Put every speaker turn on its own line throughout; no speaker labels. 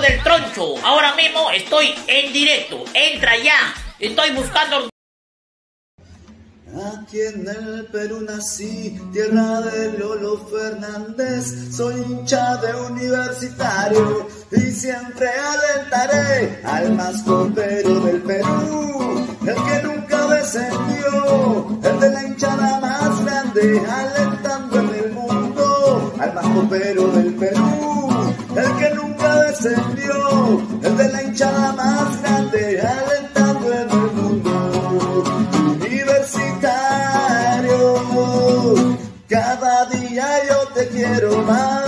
Del troncho. Ahora mismo estoy en directo. Entra ya. Estoy buscando
Aquí en el Perú nací, tierra de Lolo Fernández, soy hincha de universitario y siempre alentaré al más copero del Perú, el que nunca descendió, el de la hinchada más grande, alentando en el mundo al más copero del Perú, descendió, el de la hinchada más grande, alentando en el mundo universitario. Cada día yo te quiero más.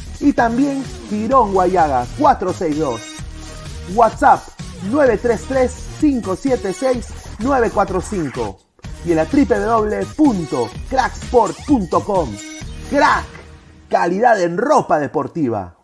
y también Girón Guayaga 462. WhatsApp 933-576-945 y en la www.cracksport.com. Crack, calidad en ropa deportiva.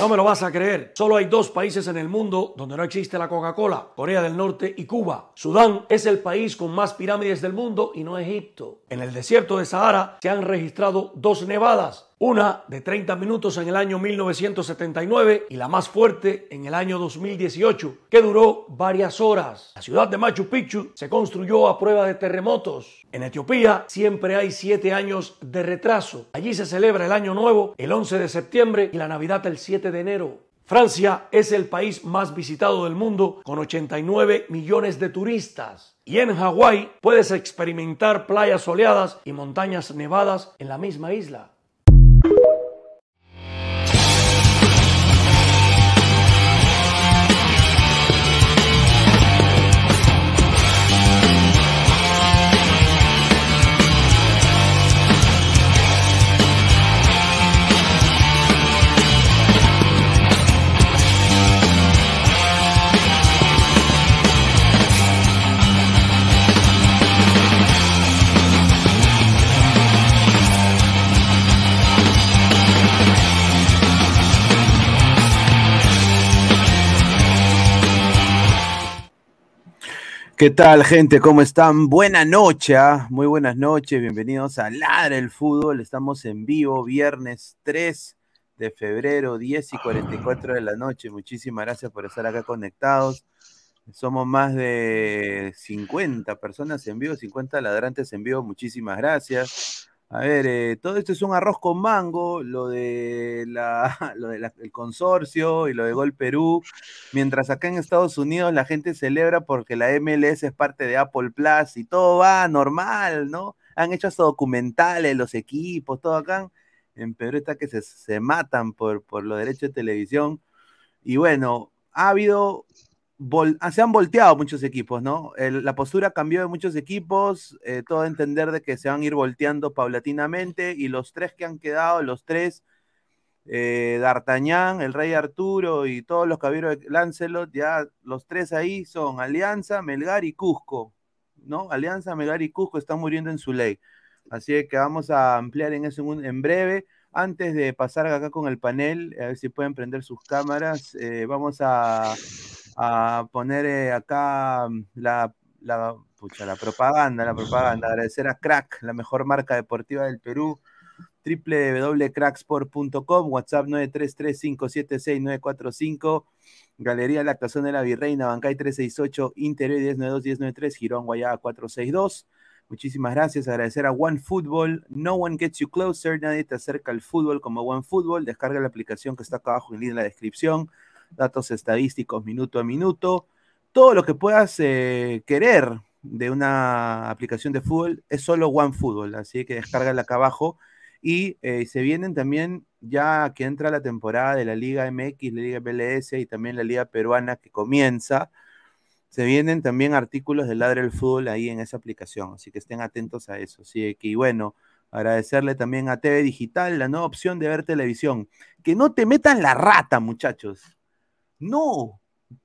No me lo vas a creer. Solo hay dos países en el mundo donde no existe la Coca-Cola, Corea del Norte y Cuba. Sudán es el país con más pirámides del mundo y no Egipto. En el desierto de Sahara se han registrado dos nevadas. Una de 30 minutos en el año 1979 y la más fuerte en el año 2018, que duró varias horas. La ciudad de Machu Picchu se construyó a prueba de terremotos. En Etiopía siempre hay siete años de retraso. Allí se celebra el Año Nuevo el 11 de septiembre y la Navidad el 7 de enero. Francia es el país más visitado del mundo con 89 millones de turistas. Y en Hawái puedes experimentar playas soleadas y montañas nevadas en la misma isla.
¿Qué tal, gente? ¿Cómo están? Buena noche, ¿ah? muy buenas noches. Bienvenidos a Ladra el Fútbol. Estamos en vivo, viernes 3 de febrero, 10 y 44 de la noche. Muchísimas gracias por estar acá conectados. Somos más de 50 personas en vivo, 50 ladrantes en vivo. Muchísimas gracias. A ver, eh, todo esto es un arroz con mango, lo de la, lo de la- el consorcio y lo de Gol Perú, mientras acá en Estados Unidos la gente celebra porque la MLS es parte de Apple Plus y todo va normal, ¿no? Han hecho hasta documentales, los equipos, todo acá. En Perú está que se, se matan por, por los derechos de televisión. Y bueno, ha habido ah, se han volteado muchos equipos, ¿no? La postura cambió de muchos equipos, eh, todo entender de que se van a ir volteando paulatinamente y los tres que han quedado, los tres, eh, D'Artagnan, el Rey Arturo y todos los caballeros de Lancelot, ya los tres ahí son Alianza, Melgar y Cusco, ¿no? Alianza, Melgar y Cusco están muriendo en su ley. Así que vamos a ampliar en eso en breve. Antes de pasar acá con el panel, a ver si pueden prender sus cámaras, eh, vamos a, a poner eh, acá mm, la, la, pucha, la propaganda, la propaganda. Agradecer a Crack, la mejor marca deportiva del Perú, www.cracksport.com, WhatsApp 933-576-945, Galería La Cazón de la Virreina, Bancay 368, Interior 1092-1093, Girón Guayaba 462. Muchísimas gracias. Agradecer a One Football. No one gets you closer. Nadie te acerca al fútbol como One Football. Descarga la aplicación que está acá abajo en la descripción. datos estadísticos minuto a minuto, todo lo que puedas eh, querer de una aplicación de fútbol es solo OneFootball, así que descárgala acá abajo. Y eh, se vienen también, ya que entra la temporada de la Liga MX, la Liga MLS y también la Liga Peruana que comienza, se vienen también artículos de Ladre el Fútbol ahí en esa aplicación, así que estén atentos a eso. Así que, y bueno, agradecerle también a TV Digital, la nueva opción de ver televisión. Que no te metan la rata, muchachos. No,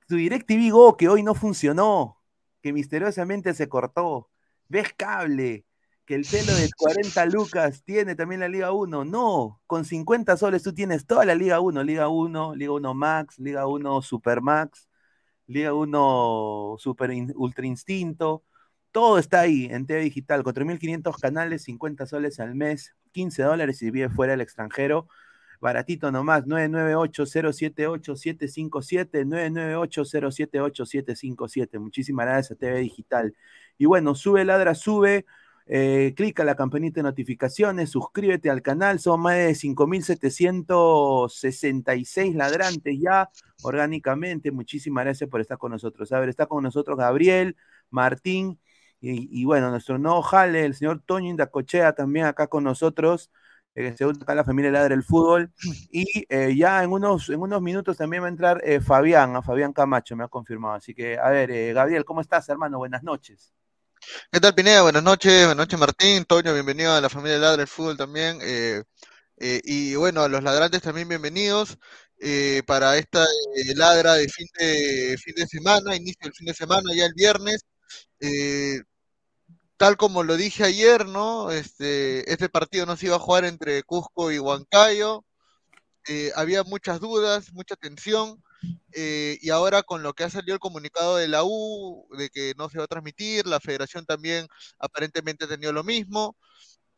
tu DirecTV Go que hoy no funcionó, que misteriosamente se cortó. Ves cable, que el pelo de 40 lucas tiene también la Liga 1. No, con 50 soles tú tienes toda la Liga 1, Liga 1, Liga 1 Max, Liga 1 Super Max, Liga 1 Super Ultra Instinto. Todo está ahí en TV Digital, 4.500 canales, 50 soles al mes, 15 dólares si vive fuera del extranjero. Baratito nomás, 998-078-757, 998-078-757. Muchísimas gracias a TV Digital. Y bueno, sube, ladra, sube. Eh, clica la campanita de notificaciones, suscríbete al canal, son más de 5.766 ladrantes ya orgánicamente. Muchísimas gracias por estar con nosotros. A ver, está con nosotros Gabriel, Martín y, bueno, nuestro nuevo jale, el señor Toño Indacochea también acá con nosotros. Eh, según acá la familia Ladra el Fútbol. Y eh, ya en unos, en unos minutos también va a entrar eh, Fabián, a Fabián Camacho, me ha confirmado. Así que, a ver, Gabriel, ¿cómo estás, hermano? Buenas noches.
¿Qué tal, Pineda? Buenas noches, buenas noches, Martín, Toño, bienvenido a la familia Ladra el Fútbol también. y bueno, a los ladrantes también bienvenidos para esta ladra de fin, de fin de semana, inicio del fin de semana, ya el viernes tal como lo dije ayer, ¿no? Este, este partido no se iba a jugar entre Cusco y Huancayo. Eh, había muchas dudas, mucha tensión. Eh, y ahora con lo que ha salido el comunicado de la U, de que no se va a transmitir, la federación también aparentemente ha tenido lo mismo.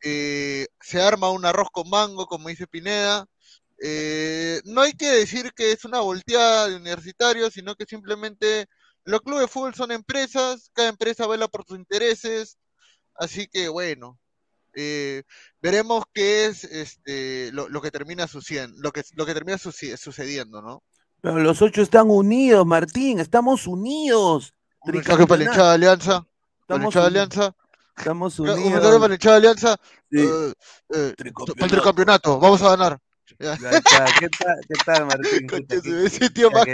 Eh, se arma un arroz con mango, como dice Pineda. no hay que decir que es una volteada de universitarios, sino que simplemente los clubes de fútbol son empresas, cada empresa vela por sus intereses, Así que bueno, eh, veremos qué es este, lo, que termina sucediendo, lo que, lo que termina sucediendo, ¿no?
Pero los ocho están unidos, Martín, estamos unidos.
Un mensaje para la hinchada de Alianza. Para la hinchada de Alianza.
Estamos unidos.
Un mensaje para la hinchada de Alianza. Sí. Eh, eh, para el tricampeonato, vamos a ganar.
¿Qué tal, qué tal Martín?
ese tío más,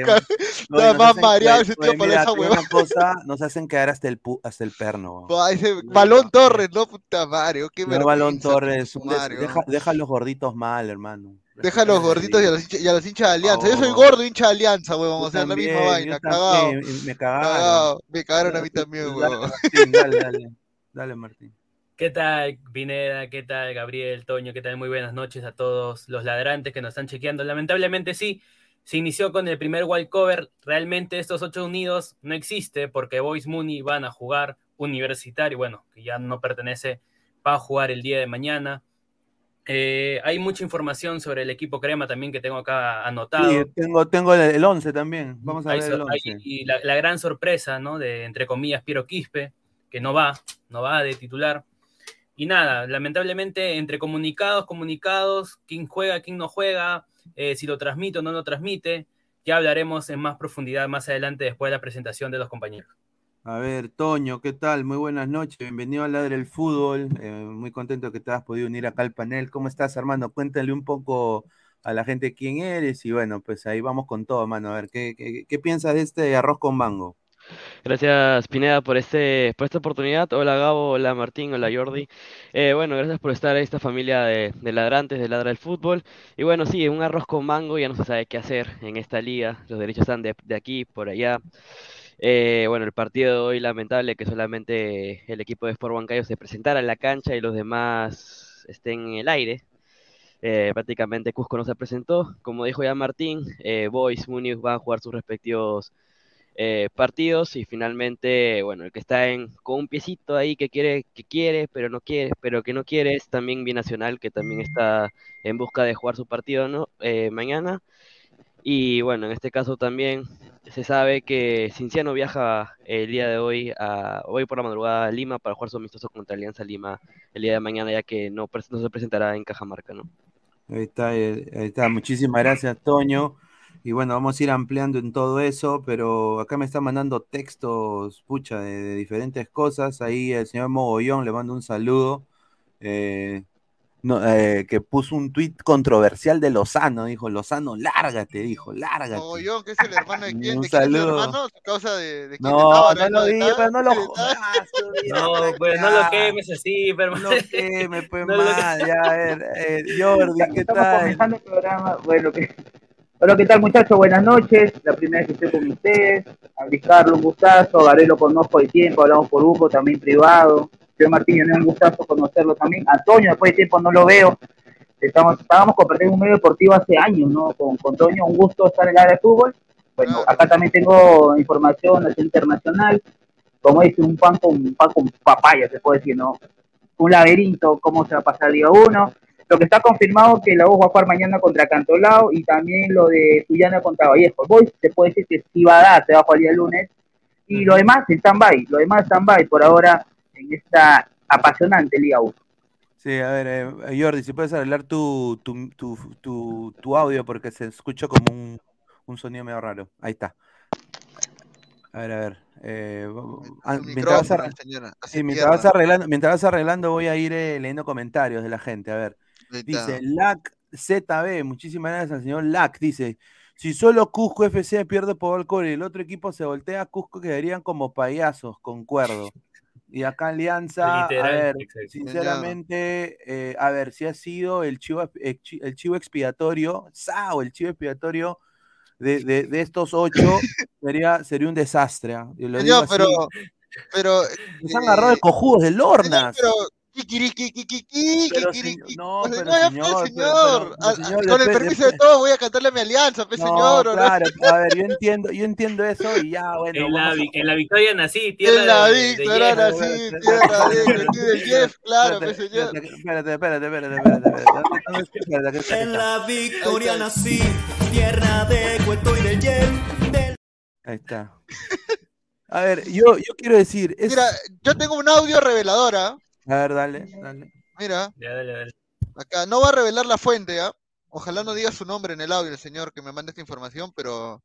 nada más mareado, ese tío para esa huevada.
cosa nos hacen quedar hasta el, hasta el perno.
ese Balón Torres, no puta Mario, qué
no, Balón Torres, deja, deja, los gorditos mal, hermano.
Deja a los gorditos y a los, hinchas, y a los hinchas de Alianza. Yo soy gordo hincha de Alianza, huevón. O sea, la misma vaina, cagado.
Me cagaron.
Me cagaron a mí también, huevón.
Dale, dale, dale, Martín.
¿Qué tal, Pineda? ¿Qué tal, Gabriel, Toño? ¿Qué tal? Muy buenas noches a todos los ladrantes que nos están chequeando. Lamentablemente sí, se inició con el primer wild cover. Realmente estos ocho unidos no existe porque Boys Mooney van a jugar universitario, bueno, que ya no pertenece, va a jugar el día de mañana. Eh, hay mucha información sobre el equipo crema también que tengo acá anotado. Sí,
tengo, tengo el 11 también. Vamos a ver el 11.
y la, la, gran sorpresa, ¿no? De, entre comillas, Piero Quispe, que no va, no va de titular. Y nada, lamentablemente entre comunicados, comunicados, quién juega, quién no juega, eh, si lo transmite o no lo transmite, ya hablaremos en más profundidad más adelante después de la presentación de los compañeros.
A ver, Toño, ¿qué tal? Muy buenas noches, bienvenido a Ladre el Fútbol, eh, muy contento que te has podido unir acá al panel. ¿Cómo estás, hermano? Cuéntale un poco a la gente quién eres y bueno, pues ahí vamos con todo, hermano. A ver, ¿qué, qué, qué piensas de este arroz con mango?
Gracias Pineda por, este, por esta oportunidad. Hola Gabo, hola Martín, hola Jordi. Eh, bueno, gracias por estar en esta familia de, ladrantes, de Ladra del Fútbol. Y bueno, sí, un arroz con mango, ya no se sabe qué hacer en esta liga. Los derechos están de, aquí, por allá. Eh, bueno, el partido de hoy lamentable que solamente el equipo de Sport Huancayo se presentara en la cancha y los demás estén en el aire. Eh, prácticamente Cusco no se presentó. Como dijo ya Martín, Boys, Muniz van a jugar sus respectivos eh, partidos y finalmente, bueno, el que está en, con un piecito ahí que quiere, que quiere, pero no quiere, pero que no quiere es también Binacional, que también está en busca de jugar su partido ¿no? Eh, mañana. Y bueno, en este caso también se sabe que Cinciano viaja el día de hoy, a, hoy por la madrugada a Lima para jugar su amistoso contra Alianza Lima el día de mañana, ya que no, no se presentará en Cajamarca, ¿no?
Ahí está, eh, ahí está. Muchísimas gracias, Toño. Y bueno, vamos a ir ampliando en todo eso, pero acá me están mandando textos, pucha, de, diferentes cosas. Ahí el señor Mogollón le mando un saludo. eh, no, eh, que puso un tuit controversial de Lozano. Dijo, Lozano, lárgate, dijo, lárgate.
Mogollón, que es el hermano de quién,
Un
de quién es el
saludo.
hermano, a causa de, de quién
No,
estaba,
no lo
¿De
digas, pero no lo jodas.
No, pues no lo quemes así, pero
No queme, pues
No lo-
mal, ya, a ver, eh, Jordi, ¿qué
Estamos
tal?
comenzando el programa. Bueno, ¿qué, Hola, ¿qué tal muchachos? Buenas noches. La primera vez que estoy con ustedes. A Luis Carlos, un gustazo. A Garelo conozco de tiempo, hablamos por grupo, también privado. Señor Martín, es un gustazo conocerlo también. Antonio, después de tiempo no lo veo. Estamos, estábamos compartiendo un medio deportivo hace años, ¿no? Con, con Toño, un gusto estar en el área de fútbol. Bueno, acá también tengo información nacional internacional. Como dice, un pan con, un pan con papaya, se puede decir, ¿no? Un laberinto, cómo se va a pasar el día uno. Lo que está confirmado que la U va a jugar mañana contra Cantolao y también lo de Tuyana contra Vallejo. Boys se puede decir que sí va a dar, se va a jugar el día lunes. Y lo demás, stand-by, lo demás stand-by por ahora en esta apasionante Liga 1.
Sí, a ver, eh, Jordi, si puedes arreglar tu, tu, tu, tu, tu audio porque se escucha como un, un sonido medio raro. Ahí está. A ver, a ver. eh, ah, mientras vas sí, mientras vas arreglando, mientras vas arreglando voy a ir eh, leyendo comentarios de la gente. A ver. Dice LAC ZB, muchísimas gracias al señor LAC. Dice: Si solo Cusco FC pierde por alcohol y el otro equipo se voltea, Cusco quedarían como payasos, concuerdo. Y acá Alianza,
Literal,
a ver,
exacto.
sinceramente, eh, a ver, si ha sido el chivo, el chi- el chivo expiatorio, Sao, el chivo expiatorio de, de- de estos ocho, sería, sería un desastre. ¿ah?
Pero,
así.
pero,
Nos han agarrado de cojudos de Lornas.
pero,
Pero, no, pero
no,
señor, pero- pero,
con el permiso de todos voy a cantarle a mi alianza, pues,
No,
señor. ¿o no?
claro, a ver, yo entiendo, yo entiendo eso y ya, bueno,
En la, en la victoria nací, tierra
En la
de, de Jeff.
sí, tierra de del Jeff, claro, pues, señor.
espérate, espérate, espérate, espérate,
En la victoria nací, tierra de cuento y del Jeff. Del...
Ahí está. A ver, yo, yo quiero decir, es...
Mira, yo tengo un audio reveladora.
A ver, dale, dale.
Mira,
Ya, dale, dale.
acá no va a revelar la fuente, ¿ah? Ojalá no diga su nombre en el audio, el señor que me manda esta información, pero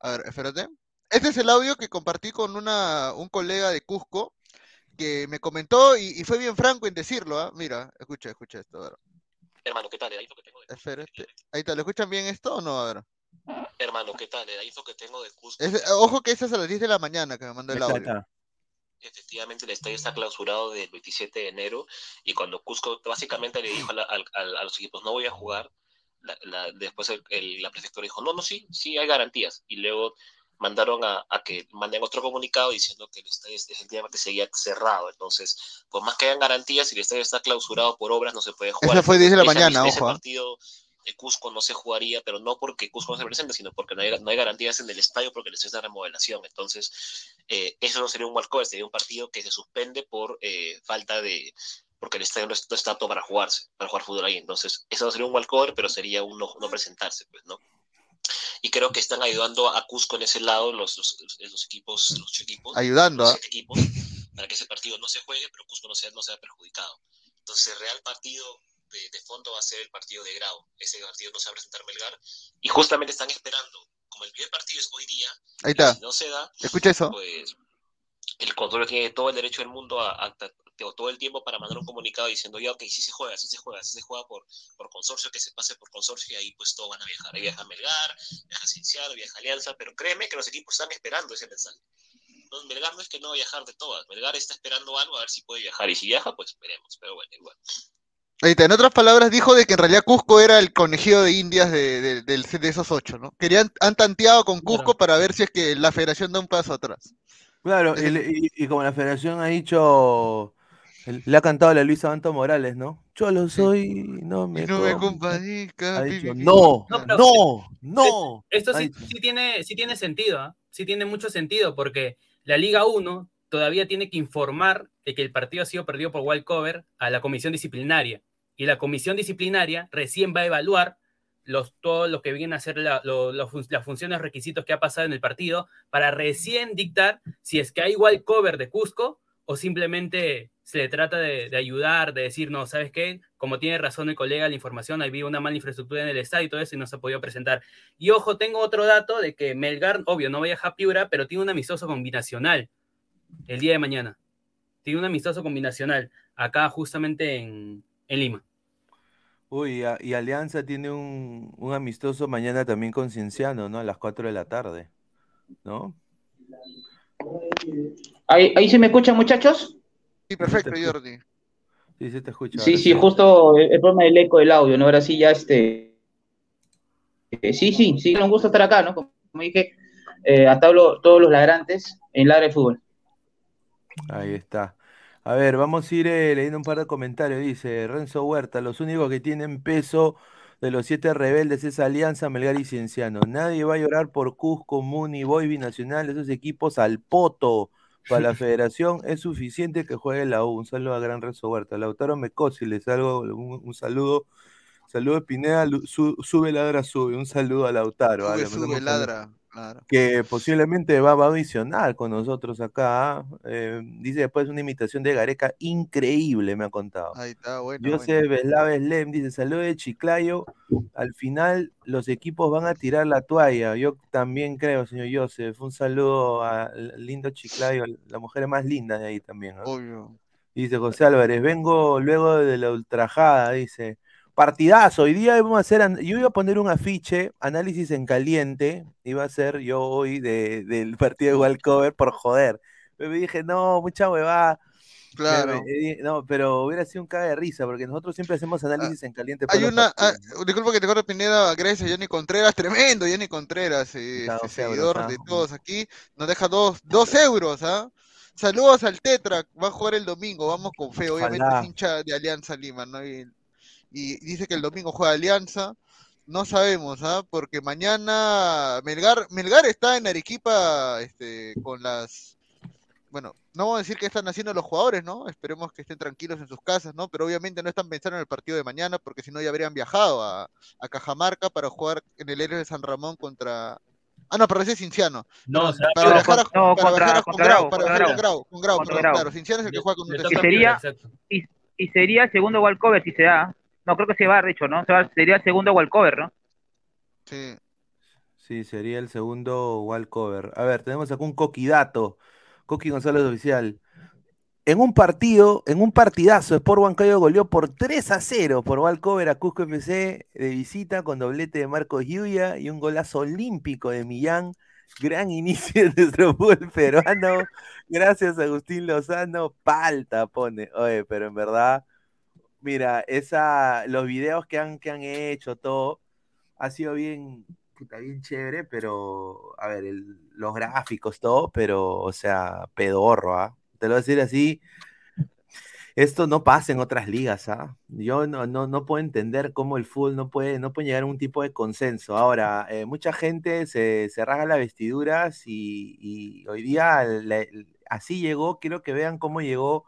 a ver, espérate. Este es el audio que compartí con una, un colega de Cusco que me comentó y, y fue bien franco en decirlo, ¿ah? Mira, escucha, escucha esto, a ver.
Hermano, ¿qué tal? Que tengo de,
Espérate. Ahí está, ¿lo escuchan bien esto o no? A ver.
hermano, ¿qué tal? Info que tengo de Cusco.
Es- ojo que ese es a las 10 de la mañana que me mandó
Ahí
el
está, ahí
audio.
está.
Efectivamente, el estadio está clausurado del 27 de enero y cuando Cusco básicamente le dijo a, la- al- a los equipos no voy a jugar, la- la- después el- el- la prefectura dijo no, no, sí, sí hay garantías y luego mandaron a, a que manden otro comunicado diciendo que el estadio efectivamente seguía cerrado. Entonces, por más que hayan garantías, si el estadio está clausurado por obras, no se puede jugar.
Esa fue 10 de la mañana,
ese
ojo. ¿ah?
partido Cusco no se jugaría, pero no porque Cusco no se presente, sino porque no hay, no hay garantías en el estadio porque estadio está en remodelación. Entonces, eh, eso no sería un walkover, sería un partido que se suspende por eh, falta de porque el estadio no, es- no está apto para jugarse, para jugar fútbol ahí. Entonces, eso no sería un walkover, pero sería un no, no presentarse, pues, ¿no? Y creo que están ayudando a Cusco en ese lado los, los, los equipos, los ocho equipos,
Ayudando,
los
¿ah?
siete equipos, para que ese partido no se juegue, pero Cusco no sea, no sea perjudicado. Entonces, el real partido de, de fondo va a ser el partido de grado. Ese partido no se va a presentar Melgar. Y justamente están esperando, como el primer partido es hoy día,
Ahí está.
si no se da,
Escucha eso.
pues el control tiene todo el derecho del mundo a- a- todo el tiempo para mandar un comunicado diciendo ya ok, sí se juega, sí se juega, sí se juega por, por consorcio, que se pase por consorcio y ahí pues todos van a viajar. Ahí viaja Melgar, viaja Cienciano, viaja Alianza, pero créeme que los equipos están esperando ese mensaje. Entonces Melgar no es que no va a viajar de todas, Melgar está esperando algo a ver si puede viajar y si viaja pues veremos, pero bueno, igual.
Ahí está. En otras palabras, dijo de que en realidad Cusco era el conejillo de indias de, de- esos ocho, ¿no? Querían, han tanteado con Cusco para ver si es que la federación da un paso atrás.
Claro, y, le- y- y como la federación ha dicho, el- le ha cantado a la Luisa Banto Morales, ¿no? Yo lo soy, no me,
Y no me
com-
compadezca.
No,
No,
no, no.
Esto sí, tiene, sí tiene sentido, ¿ah? sí tiene mucho sentido, porque la Liga 1 todavía tiene que informar de que el partido ha sido perdido por Wildcover a la comisión disciplinaria. Y la comisión disciplinaria recién va a evaluar los, todo lo que vienen a ser las funciones, requisitos que ha pasado en el partido, para recién dictar si es que hay Wildcover de Cusco o simplemente se le trata de, de ayudar, de decir, no, ¿sabes qué? Como tiene razón el colega, la información, había una mala infraestructura en el estadio y todo eso y no se ha podido presentar. Y ojo, tengo otro dato de que Melgar, obvio, no viaja a Piura, pero tiene un amistoso combinacional el día de mañana. Tiene un amistoso combinacional acá justamente en, en Lima.
Uy, a- y Alianza tiene un, un amistoso mañana también con Cienciano, ¿no? A las 4 de la tarde, ¿no?
¿Ahí, ahí se me escuchan, muchachos?
Sí, perfecto. Jordi.
Sí, sí te escucho.
Sí, sí, justo el, el problema del eco del audio, ¿no? Ahora sí, ya este. eh, sí, sí, sí, un gusto estar acá, ¿no? Como, como dije, eh, hasta hablo todos los ladrantes en Ladra de Fútbol.
Ahí está. A ver, vamos a ir eh, leyendo un par de comentarios. Dice Renzo Huerta, los únicos que tienen peso de los siete rebeldes es Alianza, Melgar y Cienciano. Nadie va a llorar por Cusco, Muni, Boy, Binacional, esos equipos al poto. Para la federación es suficiente que juegue la U. Un saludo a Gran Renzo Huerta. Lautaro Mecosi, les salgo un, un saludo. Saludo Pineda, su- sube ladra, sube. Un saludo a Lautaro. ah,
Sube, sube,
un-
ladra. Claro.
que posiblemente va, va a audicionar con nosotros acá. Eh, dice después una imitación de Gareca increíble, me ha contado.
Ahí está, bueno.
Joseph Veslaves Lem dice, saludos de Chiclayo. Al final los equipos van a tirar la toalla. Yo también creo, señor Joseph. Un saludo al lindo Chiclayo, la mujer más linda de ahí también.
Obvio.
Dice José Álvarez, vengo luego de la ultrajada, dice. Partidazo, hoy día vamos a hacer, yo iba a poner un afiche, análisis en caliente, iba a ser yo hoy de- del partido de Walcover por joder. Pero me dije, no, mucha huevada.
Claro.
no, pero hubiera sido un caga de risa, porque nosotros siempre hacemos análisis en caliente.
Hay una, ah, disculpa que te corte Pineda, gracias Johnny Contreras, tremendo Johnny Contreras, eh, este,
euros,
seguidor
ah.
de todos aquí, nos deja dos, dos euros, ¿ah? Saludos al Tetra, va a jugar el domingo, vamos con fe, obviamente
Ojalá.
es hincha de Alianza Lima, ¿no? Y, y dice que el domingo juega Alianza, no sabemos, ¿ah? Porque mañana Melgar, Melgar está en Arequipa, este, con las, bueno, no vamos a decir qué están haciendo los jugadores, ¿no? Esperemos que estén tranquilos en sus casas, ¿no? Pero obviamente no están pensando en el partido de mañana, porque si no ya habrían viajado a, a Cajamarca para jugar en el Héroes de San Ramón contra. Ah, no, pero ese es Cinciano.
No,
Perdón,
o sea,
para viajar
no,
para
contra-
viajar a- con Grau, con
Grau.
Grau, con Grau,
Contra
perdón,
Grau.
claro. Cinciano es el que juega con
toca
Que sería-. Y, y sería el segundo walkover si se da. No, creo que se va, de hecho, ¿no? Se va- sería el segundo walkover, ¿no?
Sí.
Sí, sería el segundo walkover. A ver, tenemos acá un coquidato. Coqui González Oficial. En un partido, en un partidazo, Sport Huancayo goleó por 3 a 0 por walkover a Cusco FC de visita con doblete de Marcos Yuya y un golazo olímpico de Millán. Gran inicio de nuestro fútbol peruano. Gracias, Agustín Lozano. Palta pone. Oye, pero en verdad, mira, esa, los videos que han, que han hecho, todo, ha sido bien, puta, bien chévere, pero, a ver, los gráficos, todo, pero, o sea, pedorro, ¿ah? Te lo voy a decir así. Esto no pasa en otras ligas, ¿ah? Yo no, no, no puedo entender cómo el fútbol no puede, no puede llegar a un tipo de consenso. Ahora, eh, mucha gente se, se rasga las vestiduras y, y hoy día así llegó, quiero que vean cómo llegó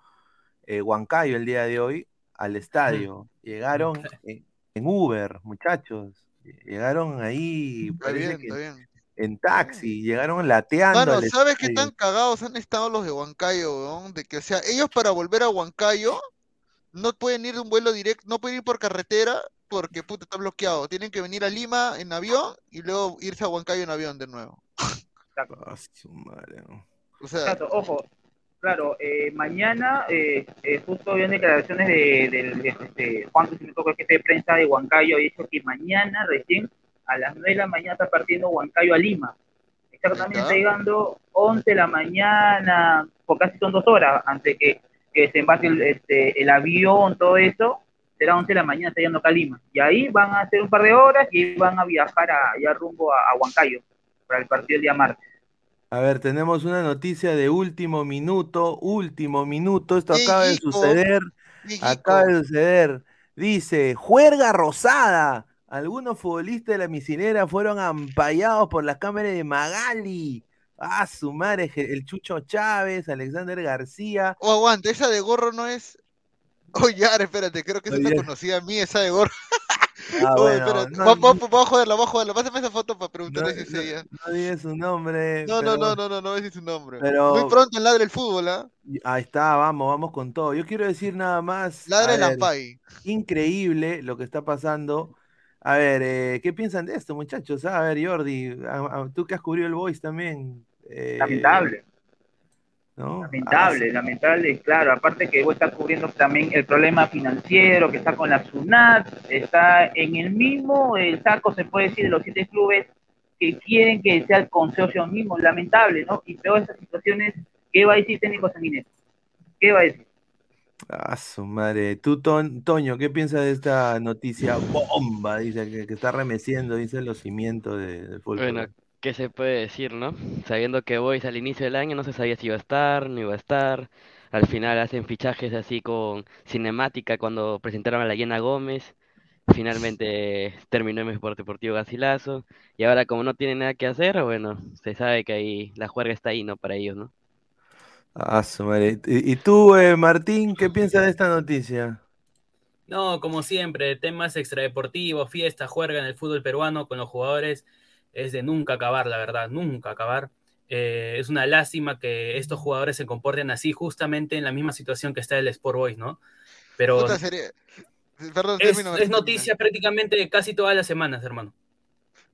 eh, Huancayo el día de hoy al estadio. Llegaron en, en Uber, muchachos. Llegaron ahí,
Está
parece
bien,
que
está bien.
en taxi, llegaron lateando
Mano,
al
¿sabes qué tan cagados han estado los de Huancayo, weón? De que, o sea, ellos para volver a Huancayo no pueden ir de un vuelo directo, no pueden ir por carretera porque puta está bloqueado. Tienen que venir a Lima en avión y luego irse a Huancayo en avión de nuevo.
Ah, su madre, no.
O sea,
Exacto, ojo. Claro, eh, mañana eh, eh, justo habían declaraciones de, del de, este, Juan Cruz el jefe de prensa de Huancayo, ha dicho que mañana recién a las 9 de la mañana está partiendo Huancayo a Lima. Exactamente, está
está.
llegando 11 de la mañana, por casi son dos horas, antes que, que se embarque el, este, el avión, todo eso, será 11 de la mañana, está llegando acá a Lima. Y ahí van a hacer un par de horas y van a viajar a, ya rumbo a, a Huancayo para el partido el día martes.
A ver, tenemos una noticia de último minuto, último minuto, esto acaba de suceder, acaba de suceder. Dice, juerga rosada. Algunos futbolistas de la misilera fueron ampallados por las cámaras de Magali. Ah, su madre, el Chucho Chávez, Alexander García.
Oh, aguante, esa de gorro no es. Oye, ahora espérate, creo que esa
Oye.
está conocida a mí, esa de gorro.
Ah,
Oye,
bueno,
espérate,
no,
vamos, vamos, vamos a joderla, vamos a joderla. Pásame esa foto para
no,
preguntarle si es
no,
ella.
no digas su nombre.
No,
pero,
no, no, no, no, no es su nombre.
pero
Muy pronto en Ladre el Fútbol, ¿ah?
ahí está, vamos, vamos con todo. Yo quiero decir nada más.
Ladre el Ampay.
increíble lo que está pasando. A ver, eh, ¿qué piensan de esto, muchachos? A ver, Jordi, a- a- tú que has cubrido el Voice también. eh,
Lamentable.
¿No?
Lamentable, lamentable, claro. Aparte que vos estás cubriendo también el problema financiero que está con la SUNAT, está en el mismo el saco, se puede decir, de los siete clubes que quieren que sea el consorcio mismo. Lamentable, ¿no? Y peor estas situaciones, ¿qué va a decir técnico Sanguinetti? ¿Qué va a decir?
Ah, su madre. Tú, Ton- Toño, ¿qué piensas de esta noticia bomba? Dice que, que está remeciendo, dice los cimientos de- del fútbol.
Bueno, ¿qué se puede decir, no? Sabiendo que Boys al inicio del año no se sabía si iba a estar, no iba a estar. Al final hacen fichajes así con cinemática cuando presentaron a la Llena Gómez. Finalmente terminó en Sport Deportivo Garcilaso. Y ahora como no tienen nada que hacer, bueno, se sabe que ahí la juerga está ahí, ¿no? Para ellos, ¿no?
Ah, su madre. ¿Y, y tú, eh, Martín, qué piensas de esta noticia?
No, como siempre, temas extradeportivos, fiesta, juerga en el fútbol peruano con los jugadores es de nunca acabar, la verdad, nunca acabar. Eh, es una lástima que estos jugadores se comporten así justamente en la misma situación que está el Sport Boys, ¿no? Pero.
Perdón,
es, noticia prácticamente casi todas las semanas, hermano.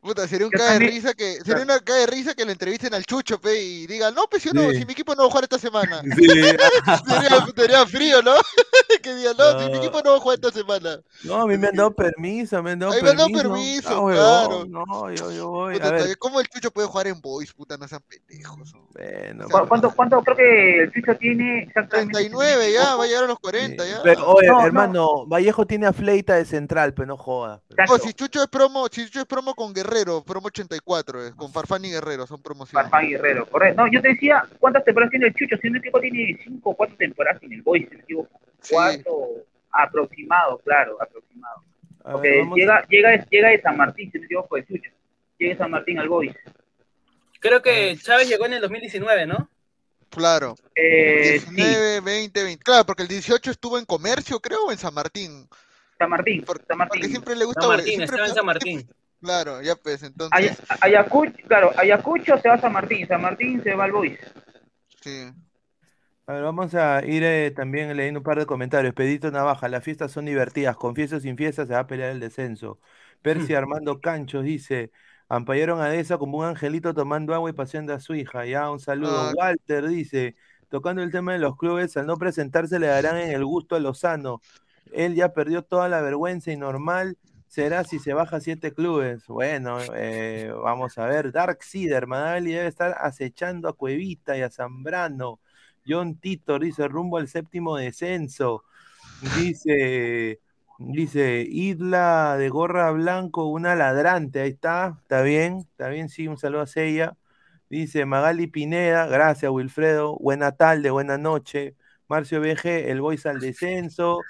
Puta, sería un
Yo
cae de risa que sería una cae de risa que le entrevisten al Chucho, pe, y digan, no, pues yo no,
Sí.
si mi equipo no va a jugar esta semana.
Sí,
sería, sería frío, ¿no? que digan, no, si mi equipo no va a jugar esta semana.
no, a mí me han dado permiso, me han dado
Ahí me han dado
permiso.
permiso,
Ah,
claro.
No, yo, yo voy.
Puta,
A ver,
todavía, ¿Cómo el Chucho puede jugar en Boys, puta? No sean pendejos. ¿no?
bueno,
¿Cu- ¿Cuánto, cuánto creo que el Chucho tiene exactamente?
39 ya, va a llegar a los 40
sí.
ya.
Pero, oye,
No, no.
hermano, Vallejo tiene a Fleita de central, pero no jodas.
Oh, si Chucho es promo, si Chucho es promo con Guerrero, promo 84, es, con Farfán y Guerrero, son promociones.
Farfán Guerrero, correcto. No, yo te decía, ¿cuántas temporadas tiene el Chucho? Si no me equivoco, tiene cinco o cuatro temporadas en el Boys, me equivoco.
Sí.
Cuatro, aproximado, claro, aproximado.
A ver,
Porque
vamos a-
llega, llega, llega de San Martín, si no me equivoco, el Chucho. Llega de San Martín al Boys.
Creo que Chávez llegó en el 2019, ¿no?
Claro.
Eh, sí,
19, 20, 20. Claro, porque el 18 estuvo en comercio, creo, o en San Martín.
San Martín,
Por-
San Martín.
Porque siempre le gusta.
San Martín,
siempre-
estaba en San Martín.
Claro, ya pues, entonces.
Aya- Ayacucho, claro, Ayacucho se va a San Martín, San Martín se va al Boys.
Sí.
A ver, vamos a ir eh, también leyendo un par de comentarios. Pedito Navaja, las fiestas son divertidas, con fiesta o sin fiesta se va a pelear el descenso. Percy Armando Canchos dice, ampallaron a Deza como un angelito tomando agua y paseando a su hija. Ya, un saludo.
Ah.
Walter dice, tocando el tema de los clubes, al no presentarse le darán en el gusto a Lozano. Él ya perdió toda la vergüenza y normal será si se baja siete clubes. Bueno, eh, vamos a ver. Dark Sider, Madali debe estar acechando a Cuevita y a Zambrano. John Titor dice rumbo al séptimo descenso. Dice, dice Isla de gorra blanco, una ladrante. Ahí está, está bien, está bien, sí, un saludo a Sella. Dice Magali Pineda, gracias Wilfredo, buena tarde, buena noche. Marcio BG, el voice al descenso.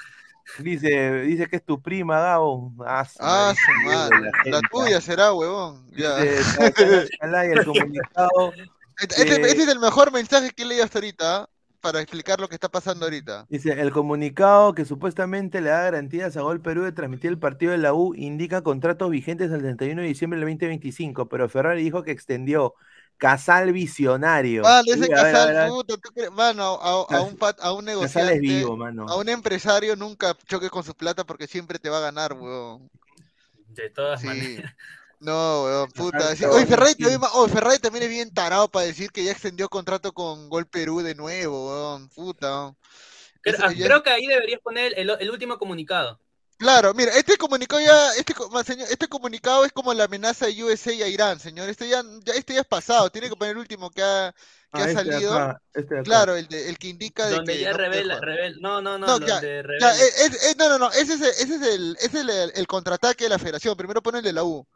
Dice, dice que es tu prima, Gabo. Ah, su
Ah,
madre,
madre.
la
tuya será, huevón. Ya.
Dice, el comunicado.
Este,
eh,
este es el mejor mensaje que he leído hasta ahorita, ¿ah? para explicar lo que está pasando ahorita.
Dice, el comunicado que supuestamente le da garantías a Gol Perú de transmitir el partido de la U indica contratos vigentes al 31 de diciembre del 2025, pero Ferrari dijo que extendió. Casal visionario.
Mano,
Sí,
ese
a a ver, a
casal,
ver.
puta, ¿tú crees? Mano, a, a un, pat- a un
Casal es
negociante,
vivo, mano.
a un empresario nunca choques con su plata porque siempre te va a ganar, huevón.
De todas
Sí.
maneras.
No, weón, puta. Sí. Oye,
a
Ferrari también, ma- oye, Ferrari también es bien tarado para decir que ya extendió contrato con Gol Perú de nuevo, weón. Puta. weón.
Creo, ah,
ya-
creo que ahí deberías poner el, el último comunicado.
Claro, mira, este comunicado ya, este, este comunicado es como la amenaza de USA y a Irán, señor. Este ya, ya, este ya es pasado, tiene que poner el último que ha, que
Ah,
ha
este de
salido.
acá, este de acá.
Claro, el, de- el que indica de
Donde
que
ya
no
revela, revela. No, no, no,
No,
revela.
Ya, es- es- no, no, no, ese es el, ese es el, ese es el, el contraataque de la federación. Primero pone el de la U,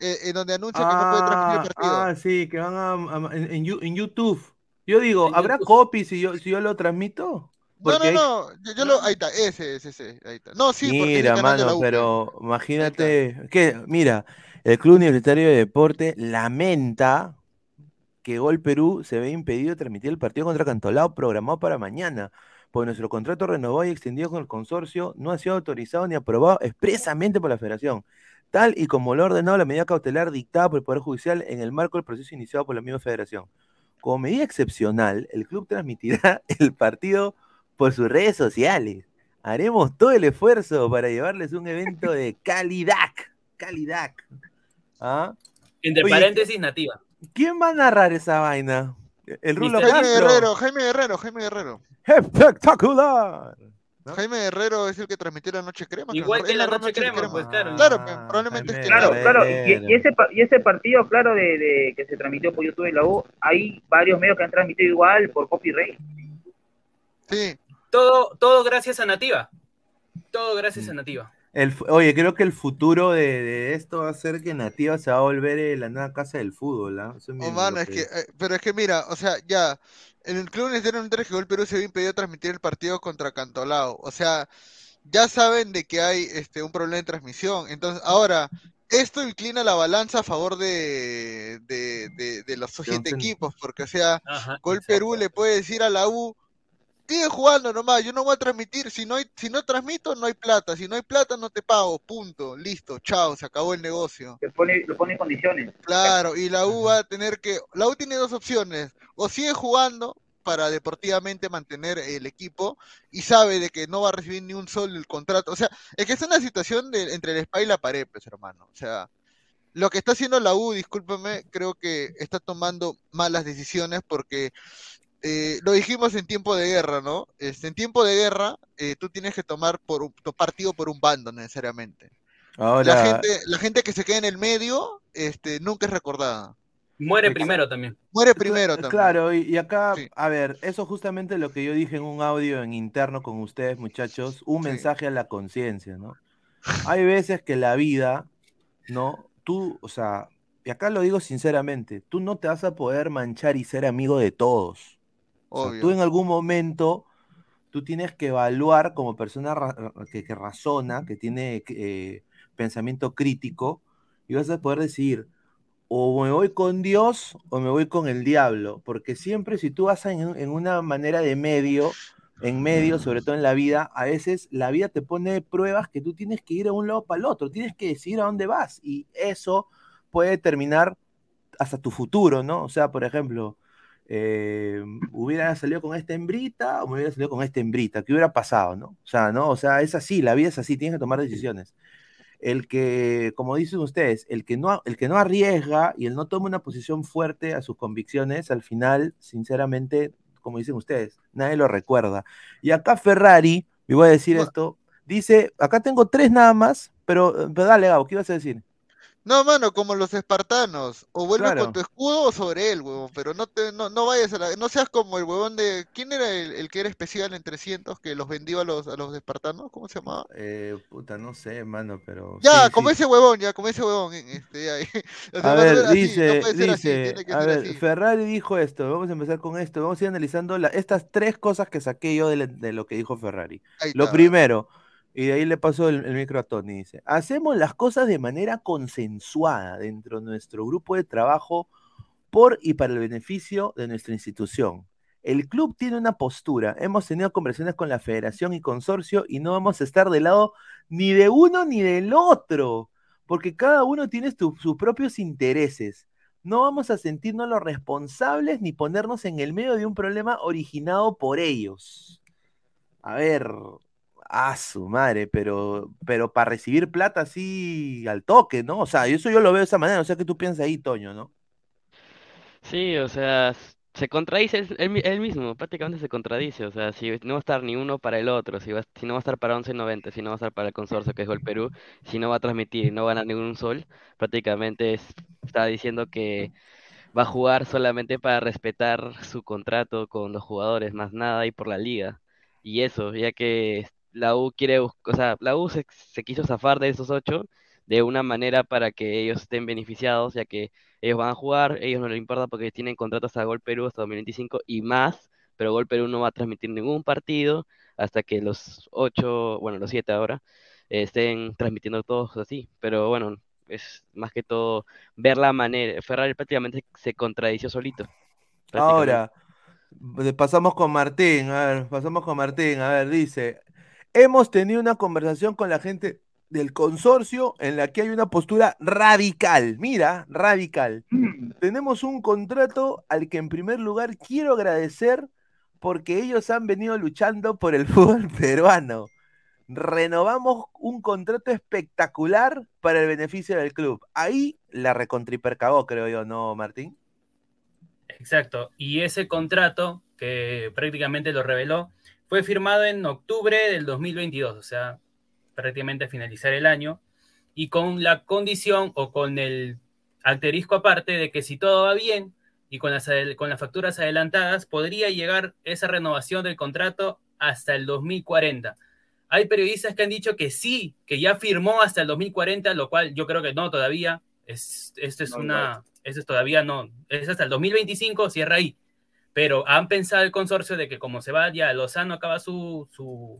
eh, en donde anuncia que no puede transmitir el
Ah,
partido.
ah, sí, que van a, a- en, YouTube. Yo digo, ¿habrá
YouTube.
copy si yo, si yo lo transmito?
No, no, no, yo, yo lo, ahí está, ese, ese, ese, ahí está. No, sí,
Mira, mano, pero imagínate que, mira, el Club Universitario de Deporte lamenta que Gol Perú se ve impedido de transmitir el partido contra Cantolao programado para mañana pues nuestro contrato renovado y extendido con el consorcio no ha sido autorizado ni aprobado expresamente por la federación, tal y como lo ha ordenado la medida cautelar dictada por el Poder Judicial en el marco del proceso iniciado por la misma federación. Como medida excepcional, el club transmitirá el partido por sus redes sociales. Haremos todo el esfuerzo para llevarles un evento de calidad. Calidad. ¿Ah?
Entre
Oye,
paréntesis, nativa.
¿Quién va a narrar esa vaina? El Rulo
Jaime
Castro.
Guerrero, Jaime Guerrero, Jaime Guerrero.
Espectacular. ¿No?
Jaime Guerrero es el que transmitió la noche crema.
Igual que la
narró
noche crema, pues claro.
Claro, pues, probablemente es que-
Claro, claro, y, y ese, y ese partido, claro, de, de que se transmitió por YouTube y la U, hay varios medios que han transmitido igual por copyright.
Sí,
Todo, todo gracias a Nativa. Todo gracias
Mm.
a Nativa.
El oye, creo que el futuro de, de esto va a ser que Nativa se va a volver eh, la nueva casa del fútbol, ¿ah? Eso es
oh, mano, que, eh, pero es que mira, o sea, ya, en el club necesitaron un que el Perú se había impedido transmitir el partido contra Cantolao. O sea, ya saben de que hay este un problema de transmisión. Entonces, ahora, esto inclina la balanza a favor de, de, de, de los siete
Johnson.
equipos, porque, o sea,
Ajá,
Gol
exacto.
Perú le puede decir a la U, sigue jugando nomás, yo no voy a transmitir, si no hay, si no transmito no hay plata, si no hay plata no te pago, punto, listo, chao, se acabó el negocio.
Que pone, lo pone en condiciones.
Claro, y la U va a tener que, la U tiene dos opciones, o sigue jugando para deportivamente mantener el equipo y sabe de que no va a recibir ni un sol el contrato, o sea, es que es una situación de, entre el spa y la pared, pues hermano, o sea, lo que está haciendo la U, discúlpeme, creo que está tomando malas decisiones porque eh, lo dijimos en tiempo de guerra, ¿no? Este, en tiempo de guerra, eh, tú tienes que tomar por un, tu partido por un bando necesariamente.
Ahora,
La gente, la gente que se queda en el medio, este, nunca es recordada.
Muere
Exacto.
primero también.
Muere primero también.
Claro, y, y acá,
Sí.
a ver, eso justamente lo que yo dije en un audio en interno con ustedes, muchachos, un
Sí.
mensaje a la conciencia, ¿no? Hay veces que la vida, ¿no? Tú, o sea, y acá lo digo sinceramente, tú no te vas a poder manchar y ser amigo de todos. O sea, tú en algún momento, tú tienes que evaluar como persona que, que razona, que tiene eh, pensamiento crítico, y vas a poder decidir, o me voy con Dios o me voy con el diablo, porque siempre si tú vas en, en una manera de medio, en medio, sobre todo en la vida, a veces la vida te pone pruebas que tú tienes que ir a un lado para el otro, tienes que decidir a dónde vas, y eso puede determinar hasta tu futuro, ¿no? O sea, por ejemplo, eh, hubiera salido con esta hembrita o me hubiera salido con esta hembrita, ¿qué hubiera pasado, no? O sea, ¿no? O sea, es así, la vida es así, tienes que tomar decisiones. El que, como dicen ustedes, el que no, el que no arriesga y el no toma una posición fuerte a sus convicciones, al final, sinceramente, como dicen ustedes, nadie lo recuerda. Y acá Ferrari, y voy a decir
No.
esto, dice, acá tengo tres nada más, pero, pero dale, Gabo, ¿qué ibas a decir?
No, mano, como los espartanos. O vuelve
Claro.
con tu escudo o sobre él, huevón. Pero no te, no, no vayas a la, no seas como el huevón de. ¿Quién era el, el que era especial en 300 que los vendió a los, a los espartanos? ¿Cómo se llamaba?
Eh, puta, no sé, mano, pero...
Ya,
sí,
como
sí.
ese huevón, ya, como ese huevón. Este, ya. O sea,
A ver,
así,
dice,
no así,
dice, a ver,
así.
Ferrari dijo esto, vamos a empezar con esto, vamos a ir analizando la- estas tres cosas que saqué yo de, lo que dijo Ferrari.
Ahí
Lo
está.
primero, y de ahí le paso el, micro a Tony, dice, hacemos las cosas de manera consensuada dentro de nuestro grupo de trabajo por y para el beneficio de nuestra institución. El club tiene una postura, hemos tenido conversaciones con la federación y consorcio y no vamos a estar del lado ni de uno ni del otro, porque cada uno tiene sus propios intereses. No vamos a sentirnos los responsables ni ponernos en el medio de un problema originado por ellos. A ver, a su madre, pero, pero para recibir plata así al toque, ¿no? O sea, eso yo lo veo de esa manera, no sé qué tú piensas ahí, Toño, ¿no?
Sí, o sea, se contradice él, él mi- él mismo, prácticamente se contradice, o sea, si no va a estar ni uno para el otro, si, no va a estar para 11.90, si no va a estar para el consorcio que es Gol Perú, si no va a transmitir no va a ganar ningún sol, prácticamente es- está diciendo que va a jugar solamente para respetar su contrato con los jugadores, más nada, y por la liga. Y eso, ya que la U quiere, o sea, la U se, quiso zafar de esos ocho de una manera para que ellos estén beneficiados, ya que ellos van a jugar, ellos no les importa porque tienen contratos hasta Gol Perú hasta 2025 y más, pero Gol Perú no va a transmitir ningún partido hasta que los ocho, bueno, los siete ahora, estén transmitiendo todos así. Pero bueno, es más que todo ver la manera. Ferrari prácticamente se contradició solito.
Ahora, Pasamos con Martín, a ver, pasamos con Martín, a ver, dice, hemos tenido una conversación con la gente del consorcio en la que hay una postura radical, mira, radical.
Mm.
Tenemos un contrato al que en primer lugar quiero agradecer porque ellos han venido luchando por el fútbol peruano. Renovamos un contrato espectacular para el beneficio del club. Ahí la recontripercagó, creo yo, ¿no, Martín?
Exacto. Y ese contrato, que prácticamente lo reveló, fue firmado en octubre del 2022, o sea, prácticamente a finalizar el año, y con la condición o con el asterisco aparte de que si todo va bien y con las, con las facturas adelantadas, podría llegar esa renovación del contrato hasta el 2040. Hay periodistas que han dicho que sí, que ya firmó hasta el 2040, lo cual yo creo que no todavía. Es, esto es
No,
una, esto es todavía no, es hasta el 2025, cierra ahí. Pero han pensado el consorcio de que como se va ya, Lozano acaba su, su,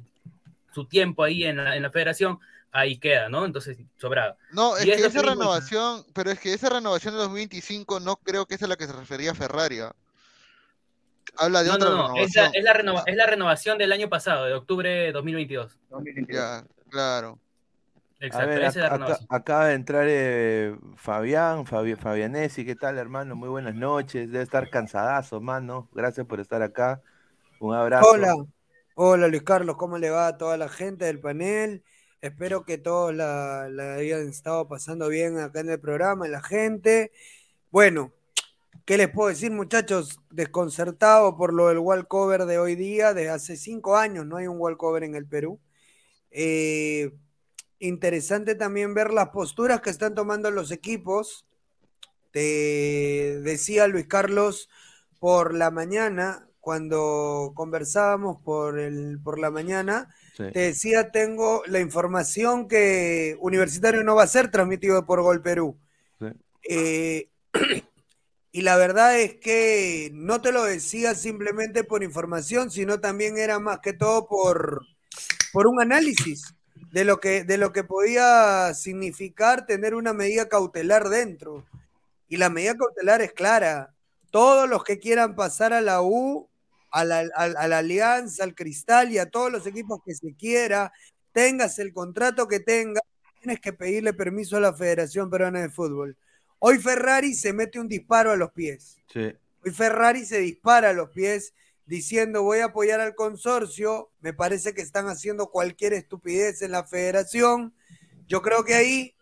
su tiempo ahí en la, en la federación, ahí queda, ¿no? Entonces, sobrado.
No, es
Y es
que esa
que
renovación, pero es que esa renovación de 2025 no creo que es a la que se refería Ferrari. ¿ah? Habla de
No,
otra
no, no, es la,
renovación.
es, la renova- es la renovación del año pasado, de octubre de 2022.
2022.
Ya, claro.
Exacto,
a ver,
esa es la
acá,
renovación.
acaba de entrar eh, Fabián, Fabi- Fabianesi, ¿qué tal, hermano? Muy buenas noches. Debe estar cansadazo, mano. Gracias por estar acá. Un abrazo.
Hola, hola Luis Carlos, ¿cómo le va a toda la gente del panel? Espero que todos la, la hayan estado pasando bien acá en el programa, la gente. Bueno, ¿qué les puedo decir, muchachos? Desconcertado por lo del wallcover de hoy día, de hace cinco años no hay un wallcover en el Perú. Eh, interesante también ver las posturas que están tomando los equipos. Te decía Luis Carlos por la mañana, cuando conversábamos por, el, por la mañana,
Sí.
te decía, tengo la información que Universitario no va a ser transmitido por Gol Perú.
Sí.
Eh, y la verdad es que no te lo decía simplemente por información, sino también era más que todo por, por un análisis de lo, que, de lo que podía significar tener una medida cautelar dentro. Y la medida cautelar es clara. Todos los que quieran pasar a la U, a la, a- a la Alianza, al Cristal y a todos los equipos que se quiera, tengas el contrato que tengas, tienes que pedirle permiso a la Federación Peruana de Fútbol. Hoy Ferrari se mete un disparo a los pies.
Sí.
Hoy Ferrari se dispara a los pies diciendo voy a apoyar al consorcio, me parece que están haciendo cualquier estupidez en la federación. Yo creo que ahí,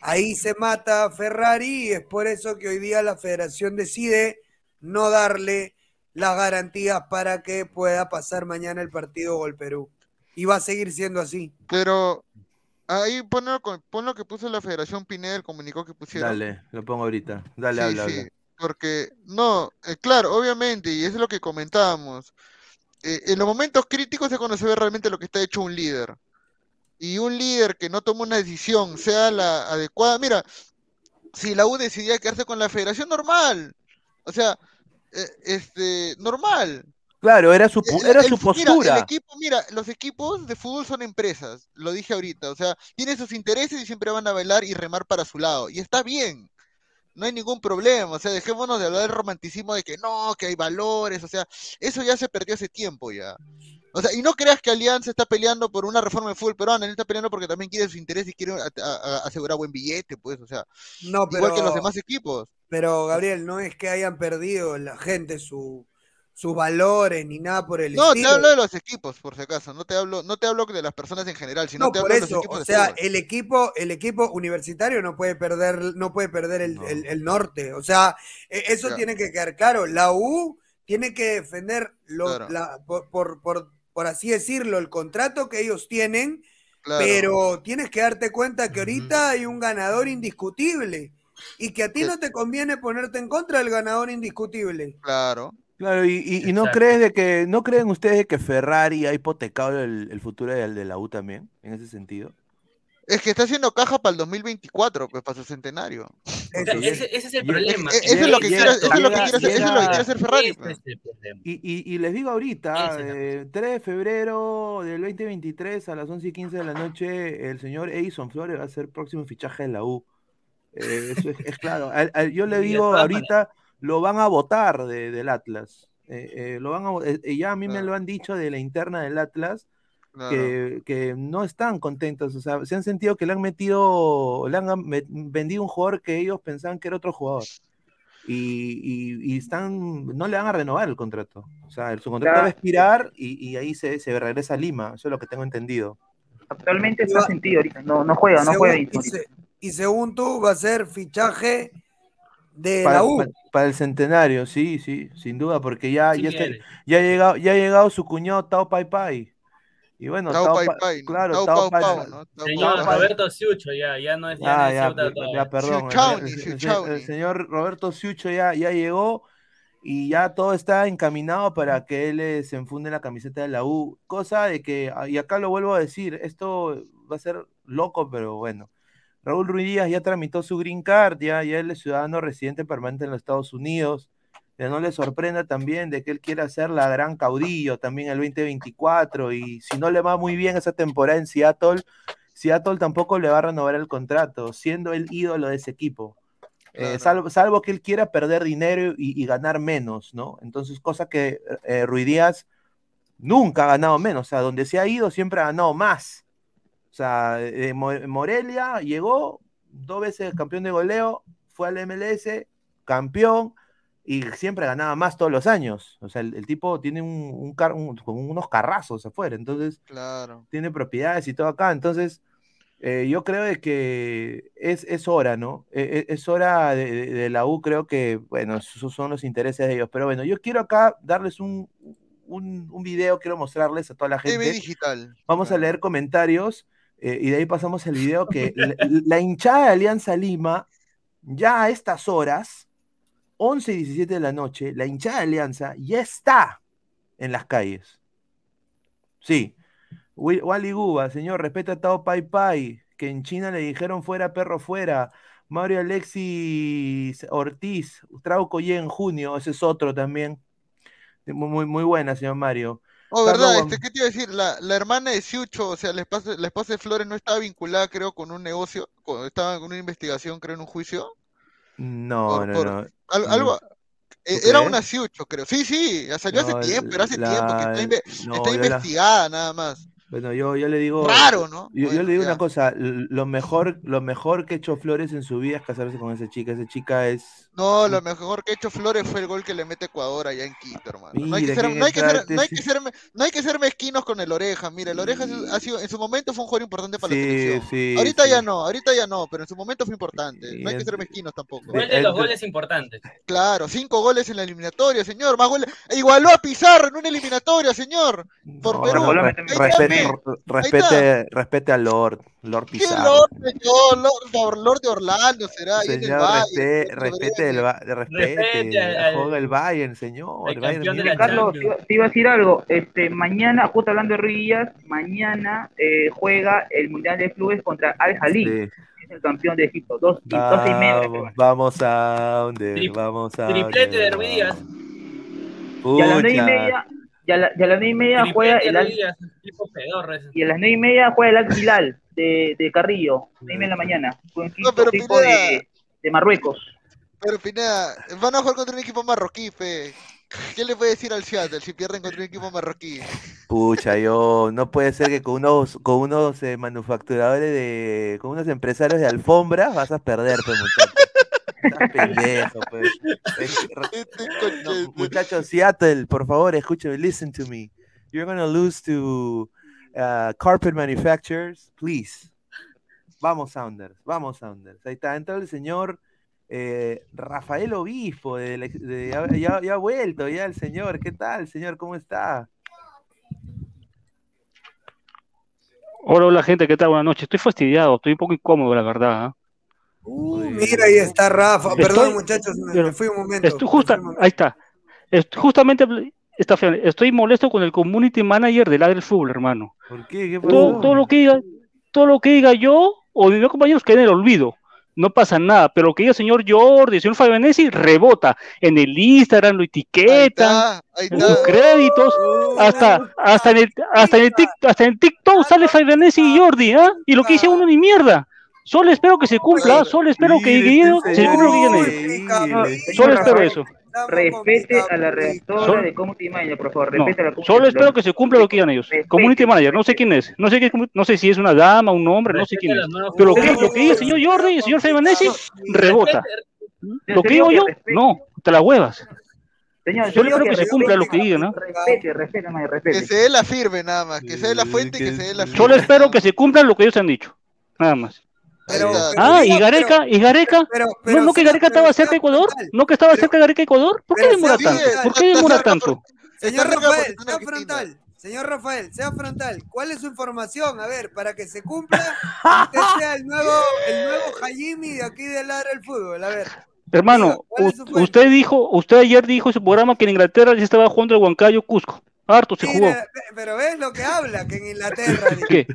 ahí se mata a Ferrari y es por eso que hoy día la federación decide no darle las garantías para que pueda pasar mañana el partido Gol Perú. Y va a seguir siendo así.
Pero ahí pon lo, pon lo que puso la Federación Pineda, comunicó que pusieron.
Dale, lo pongo ahorita. Dale,
Sí,
habla,
sí,
habla.
Porque no, eh, claro, obviamente, y es lo que comentábamos. eh, en los momentos críticos es cuando se ve realmente lo que está hecho un líder. Y un líder que no toma una decisión, sea la adecuada. Mira, si la U decidía quedarse con la federación, normal. O sea, eh, este, normal.
Claro, era su, era
el
su
mira,
postura.
el equipo, mira, los equipos de fútbol son empresas, lo dije ahorita, o sea, tienen sus intereses y siempre van a bailar y remar para su lado, y está bien, no hay ningún problema, o sea, dejémonos de hablar del romanticismo de que no, que hay valores, o sea, eso ya se perdió hace tiempo ya. O sea, y no creas que Alianza está peleando por una reforma del fútbol peruano, él está peleando porque también quiere sus intereses y quiere a- a- a- asegurar buen billete, pues, o sea,
No,
igual que los
pero-
demás equipos.
Pero Gabriel, no es que hayan perdido la gente su, sus valores ni nada por el
No, te
estilo.
hablo de los equipos, por si acaso, no te hablo, no te hablo de las personas en general, sino
No,
te
por
hablo de los
eso,
equipos
o sea, el equipo, el equipo universitario no puede perder, no puede perder el, el- el norte. O sea, e- eso tiene que quedar claro. La U tiene que defender lo-
Claro.
la- por, por, por- por así decirlo, el contrato que ellos tienen,
Claro.
pero tienes que darte cuenta que ahorita hay un ganador indiscutible y que a ti no te conviene ponerte en contra del ganador indiscutible.
Claro.
Claro, y, y- y no crees de que, ¿no creen ustedes de que Ferrari ha hipotecado el, el futuro del de la U también, en ese sentido?
Es que está haciendo caja para el 2024, pues para su centenario.
O sea,
Sí,
ese, ese es el problema.
Eso es lo que
llega-
quiere, eso es lo que
llega-
quiere hacer, eso es lo que quiere hacer Ferrari. Pues.
Y, y- y les digo ahorita, eh, 3 de febrero del 2023 a las 11 y 15 de la noche, el señor Edison Flores va a ser próximo fichaje de la U. Eh, eso es, es claro. Yo le
de
digo ahorita, lo van a votar de- del Atlas. Eh, eh, lo van a- eh, ya a mí me lo han dicho de la interna del Atlas,
Claro.
que, que no están contentos, o sea, se han sentido que le han metido, le han vendido un jugador que ellos pensaban que era otro jugador. Y, y- y están, no le van a renovar el contrato. O sea, su contrato va a expirar y, y ahí se, se regresa a Lima. Eso es lo que tengo entendido.
Actualmente está sentido ahorita, no, no juega, no
Según-
juega
y,
bien.
se- y según tú, va a ser fichaje de
Para,
la U.
pa- para el centenario, sí, sí, sin duda, porque ya,
Sí
ya, está- ya, ha llegado, ya ha llegado su cuñado Tao Pai Pai. Y bueno,
Tao
Tao
Pai
Pa-
Pai,
claro,
Tao
Tao
Pau
Pai-
Pau, ¿no? Tao
Señor
Pai-
Roberto Siucho, ya, ya no es, ya
Ah, perdón. el-
Siuchauni,
el, el-
Siuchauni.
el señor Roberto Siucho ya, ya llegó y ya todo está encaminado para que él eh, se enfunde en la camiseta de la U. Cosa de que, y acá lo vuelvo a decir, esto va a ser loco, pero bueno. Raúl Ruiz Díaz ya tramitó su green card, ya, ya él es ciudadano residente permanente en los Estados Unidos. Que no le sorprenda también de que él quiera ser la gran caudillo también el 2024 y si no le va muy bien esa temporada en Seattle, Seattle tampoco le va a renovar el contrato, siendo el ídolo de ese equipo. Eh, salvo, salvo que él quiera perder dinero y, y ganar menos, ¿no? Entonces, cosa que eh, Ruiz Díaz nunca ha ganado menos, o sea, donde se ha ido siempre ha ganado más. O sea, eh, Mo- Morelia llegó, dos veces campeón de goleo, fue al MLS, campeón, y siempre ganaba más todos los años. O sea, el, el tipo tiene un, un car- un- con unos carrazos afuera, entonces
Claro.
tiene propiedades y todo acá. Entonces, eh, yo creo de que es, es hora, ¿no? Eh, eh, es hora de, de- de la U, creo que, bueno, esos son los intereses de ellos. Pero bueno, yo quiero acá darles un, un, un video, quiero mostrarles a toda la
TV
gente.
digital.
Vamos a leer comentarios eh, y de ahí pasamos el video que la, hinchada de Alianza Lima, ya a estas horas, 11 y 17 de la noche, la hinchada de Alianza ya está en las calles. Sí. Wally Guba, señor, respeta a Tao Pai Pai, que en China le dijeron fuera perro fuera. Mario Alexis Ortiz, Trauco ya en junio, ese es otro también. Muy, muy, muy buena, señor Mario.
Oh, ¿verdad? Este, ¿qué te iba a decir? La, la hermana de Siucho, o sea, la esposa, la esposa de Flores no estaba vinculada, creo, con un negocio, con- estaba en una investigación, creo, en un juicio.
No,
Por-
no,
por-
no.
Al-
no.
algo, eh,
¿Tú
era
crees?
una Siucho, creo. Sí, sí, salió
No,
hace tiempo, era hace
la-
tiempo, que está, inve-
no,
está
la-
investigada nada más.
Bueno, yo, yo le digo.
Raro, ¿no?
Yo, le digo
ya.
una cosa, lo mejor, lo mejor que ha hecho Flores en su vida es casarse con esa chica. Esa chica es.
No, lo mejor que ha hecho Flores fue el gol que le mete Ecuador allá en Quito, hermano. No hay que ser,
¿quién
no hay que ser,
entraste?
no hay que ser, me- no hay que ser mezquinos con el Oreja. Mira, el Oreja ha sido, en su momento fue un jugador importante para la
Sí,
selección.
sí,
ahorita
sí.
ya no, ahorita ya no, pero en su momento fue importante. No hay que ser mezquinos tampoco.
¿Cuál de los goles importantes?
Claro, cinco goles en la eliminatoria, señor. Más goles. Igualó a Pizarro en una eliminatoria, señor. Por
No,
Perú.
no, respete, respete, al Lord, Lord
¿Qué
Pizarro.
Lord, señor? Lord, Lord de Orlando será.
Señor, respe- respete, el, respete,
Respete al-
juega el Bayern, señor. el Bayern
de
Carlos, te iba, te iba a decir algo. Este, mañana, justo hablando de Ruillas, mañana eh, juega el Mundial de Clubes contra Al Jalil,
Sí.
que es el campeón de Egipto. Dos y, doce y media.
Vamos, vamos a donde, vamos a
Triplete de Ruidías.
Y a las nueve y media, y a, la- y a las nueve y media juega el Al, y a las nueve y media juega el Al Hilal de, de Carrillo, nueve y media de la mañana. Un equipo,
pero
equipo
Pineda-
de, de Marruecos.
Pero Pineda, van a jugar contra un equipo marroquí, fe. ¿Qué le puede decir al Seattle si pierden contra un equipo marroquí?
Pucha, yo no puede ser que con unos, con unos eh, manufacturadores de, con unos empresarios de alfombras vas a perder, pues muchacho. Pendejo, pues. No, muchachos, Seattle, por favor, escúchame, listen to me. You're gonna lose to uh, carpet manufacturers, please. Vamos, Sounders, vamos, Sounders. Ahí está, entra el señor eh, Rafael Obispo, de la- de- ya, ya- ya ha vuelto ya el señor. ¿Qué tal, señor? ¿Cómo está?
Hola, hola gente, ¿qué tal? Buenas noches. Estoy fastidiado, estoy un poco incómodo, la verdad. ¿ah?
Uh, mira, ahí está Rafa.
Estoy-
Perdón, muchachos, me,
pero
me fui un momento.
Estoy
me
justa,
fui un momento.
ahí está. Est- justamente está. Estoy molesto con el community manager del Ladre del Fútbol, hermano.
¿Por qué? ¿Qué
Todo, lo que diga, todo lo que diga yo o mis compañeros queda en el olvido. No pasa nada, pero lo que diga el señor Jordi, el señor Fabianesi, rebota. En el Instagram lo
Ahí está, ahí
en sus créditos, hasta, hasta en el, hasta en el, tic- hasta en el TikTok sale Fabianesi y Jordi, ¿ah? Y lo que dice uno ni mierda. Solo espero que se cumpla, solo espero que Guido se cumpla lo que digan ellos. Solo espero eso.
Respete a la redactora
Sol-
de Community Manager, por favor.
No,
a la
solo espero que se cumpla lo que digan ellos.
Respete,
Community manager, no sé quién es, no sé qué, no sé si es una dama, un hombre, no sé quién es. Pero lo que, lo que diga el señor Jordi y el señor Febanesi rebota. Lo que digo yo, no, te la huevas.
Señor,
Yo que se cumpla lo que diga, ¿no?
Respete, respete,
Que se dé la firme nada más, que se dé la fuente y que se dé la firme.
Solo espero que se cumpla lo que ellos han dicho. Nada más.
Pero,
Ah, y Gareca, y Gareca, no, no que Gareca estaba cerca de Ecuador, no que estaba cerca de Gareca Ecuador, ¿por qué
pero
demora
sea
tanto? ¿Por qué demora tanto?
Señor Rafael, sea
está
frontal. Señor Rafael, sea frontal. ¿Cuál es su información? A ver, para que se cumpla, usted sea el nuevo, el nuevo Hajimi de aquí de Ladra el Fútbol. A ver.
Hermano,
¿cuál es su
u- usted dijo, usted ayer dijo en su programa que en Inglaterra ya estaba jugando el Huancayo Cusco. Harto se jugó.
Pero ves lo que habla, que en Inglaterra.
¿Qué?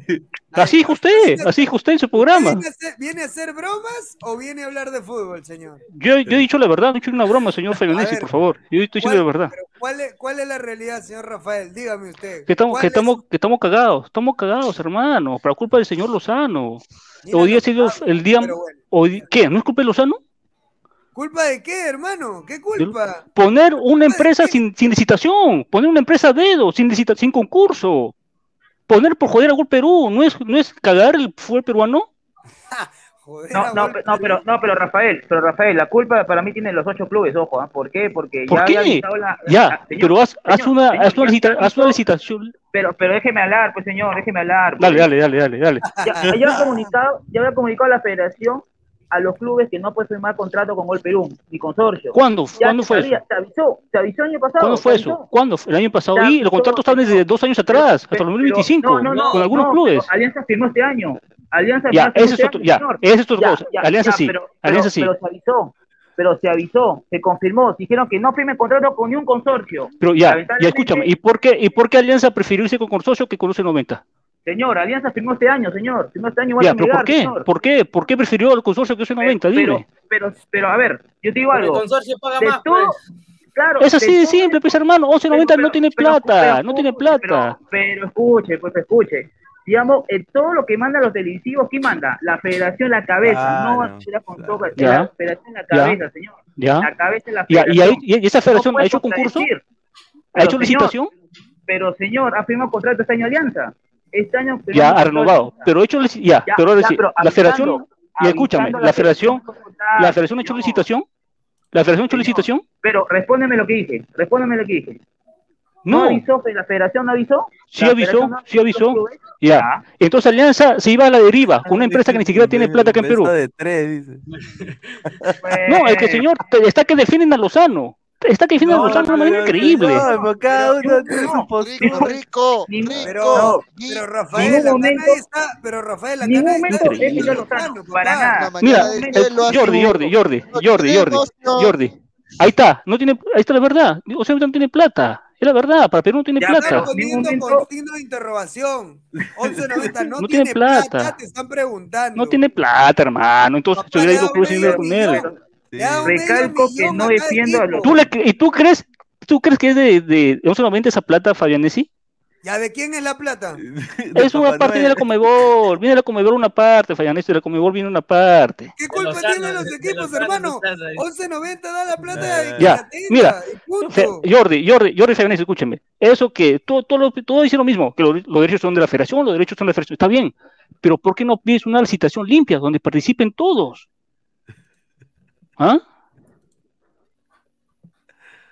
Así dijo usted, así dijo usted en su programa.
¿Viene a, hacer, viene a hacer bromas o viene a hablar de fútbol, señor?
Yo, yo he dicho la verdad, no he dicho una broma, señor Faionesi, por favor. Yo estoy diciendo la verdad.
¿cuál, es, ¿Cuál es la realidad, señor Rafael? Dígame usted.
Que estamos,
¿Cuál
que
es-
estamos, que estamos cagados, estamos cagados, hermano, por culpa del señor Lozano.
Mira
Hoy día ha sido el día,
bueno.
hoy, ¿qué? ¿No es culpa de Lozano?
¿Culpa de qué, hermano? ¿Qué culpa?
Poner una empresa sin, sin licitación, poner una empresa a dedo, sin licita, sin concurso. Poner por joder a Gol Perú, ¿no es, no es cagar el fútbol peruano?
No, no, no, pero, no, pero Rafael, pero Rafael, la culpa para mí tiene los ocho clubes, ojo, ¿ah? ¿por qué? Porque
¿Por
ya
qué?
había la,
Ya,
ah, señor,
pero haz, haz una,
señor,
haz una, licita- haz una licitación.
Pero, pero déjeme hablar, pues señor, déjeme hablar.
Dale,
pues.
dale, dale, dale, dale.
Ya, ya había comunicado, ya había comunicado a la federación a los clubes que no puede firmar contrato con Gol Perú, ni consorcio.
¿Cuándo?
Ya
¿Cuándo fue
sabía,
eso?
Se avisó, se avisó el año pasado.
¿Cuándo fue eso? ¿Cuándo? El año pasado. Y los contratos estaban desde dos años atrás, hasta el
Pero-
2025,
no, no, no,
con algunos
no,
clubes.
Alianza firmó este año. Alianza
Ya,
firmó
ese
este
es otro-
año,
ya,
señor.
ese es otro
Ya,
cosa.
ya,
Alianza sí,
pero-
Alianza
pero-
sí.
Pero se avisó, pero se avisó, se confirmó, dijeron que no firmen contrato con ni un consorcio.
Pero ya, ya escúchame, ¿y por qué, y por qué Alianza prefirió irse con consorcio que con 90?
Señor, Alianza firmó este año, señor. Firmó este año igual
Ya, pero ¿por
Melgar,
qué?
señor.
¿Por qué? ¿Por qué prefirió el consorcio que 90?
Pero,
Dime.
pero, pero, a ver, yo te digo
Porque el
algo.
consorcio paga
de
más,
todo,
pues.
claro,
Es así
de
simple, pues hermano, 1190 no tiene
pero-
plata,
pero
no tiene plata.
Pero, pero escuche, pues escuche. Digamos, en todo lo que mandan los televisivos, ¿quién manda? La federación, la cabeza.
Claro,
no la con
Ya.
la federación, la cabeza, señor.
Ya.
La cabeza es la
Ya,
federación.
y, ahí- y esa federación
No
ha hecho concurso, ha
Pero,
hecho licitación,
Pero, señor, ha firmado contrato este año Alianza. Este año
ya ha renovado, pero hecho ya,
Ya,
pero ahora
ya,
sí,
pero
la federación, y escúchame, la federación, la federación ha hecho licitación, la federación ha hecho licitación,
Pero respóndeme lo que dije, respóndeme lo que dije. ¿No,
no,
avisó? ¿La federación no avisó?
sí
¿La
avisó,
no
sí avisó, ya. Entonces Alianza se iba a la deriva, con una empresa que ni siquiera tiene plata acá en Perú.
De tres, dice.
No, es que señor, está que defienden a Lozano. Está a Lozano de una manera increíble.
No, cada uno tiene su
Rico,
postura.
rico.
Pero, Rafael,
ningún momento-
está, pero Rafael, acá
ningún momento
está
es
para nada.
Mira, eh, Jordi, Jordi, Jordi,
No
Jordi, Jordi. Jordi. Ahí está, no tiene, ahí está la verdad. O sea, no tiene plata. Es la verdad, para Perú no tiene
Ya
plata.
están poniendo
Ningún
con
momento-
signo de interrogación. 1190 no,
No tiene
tiene plata.
plata.
te están preguntando.
No tiene plata, hermano. Entonces, se hubiera ido Cruz y con él.
Recalco que no defiendo a los-
¿Tú le, ¿Y tú crees, tú crees que es de, de, de solamente esa plata, Fabianesi?
¿Ya de quién es la plata?
Es una
Papá
parte de la
Noel.
Comebol. Viene de la Comebol una parte, Fabianesi. De la Comebol viene una parte.
¿Qué culpa
Lozano,
tienen los
de
equipos,
Lozano,
hermano?
Lozano, ahí.
1190 da la plata de
Ya,
la
mira, Jordi, Jordi, Jordi Fabianesi, escúcheme. Eso que todo, todo, lo- todo dice lo mismo, que lo- los derechos son de la federación, los derechos son de la federación. Está bien, pero ¿por qué no pides una licitación limpia donde participen todos? ¿Ah?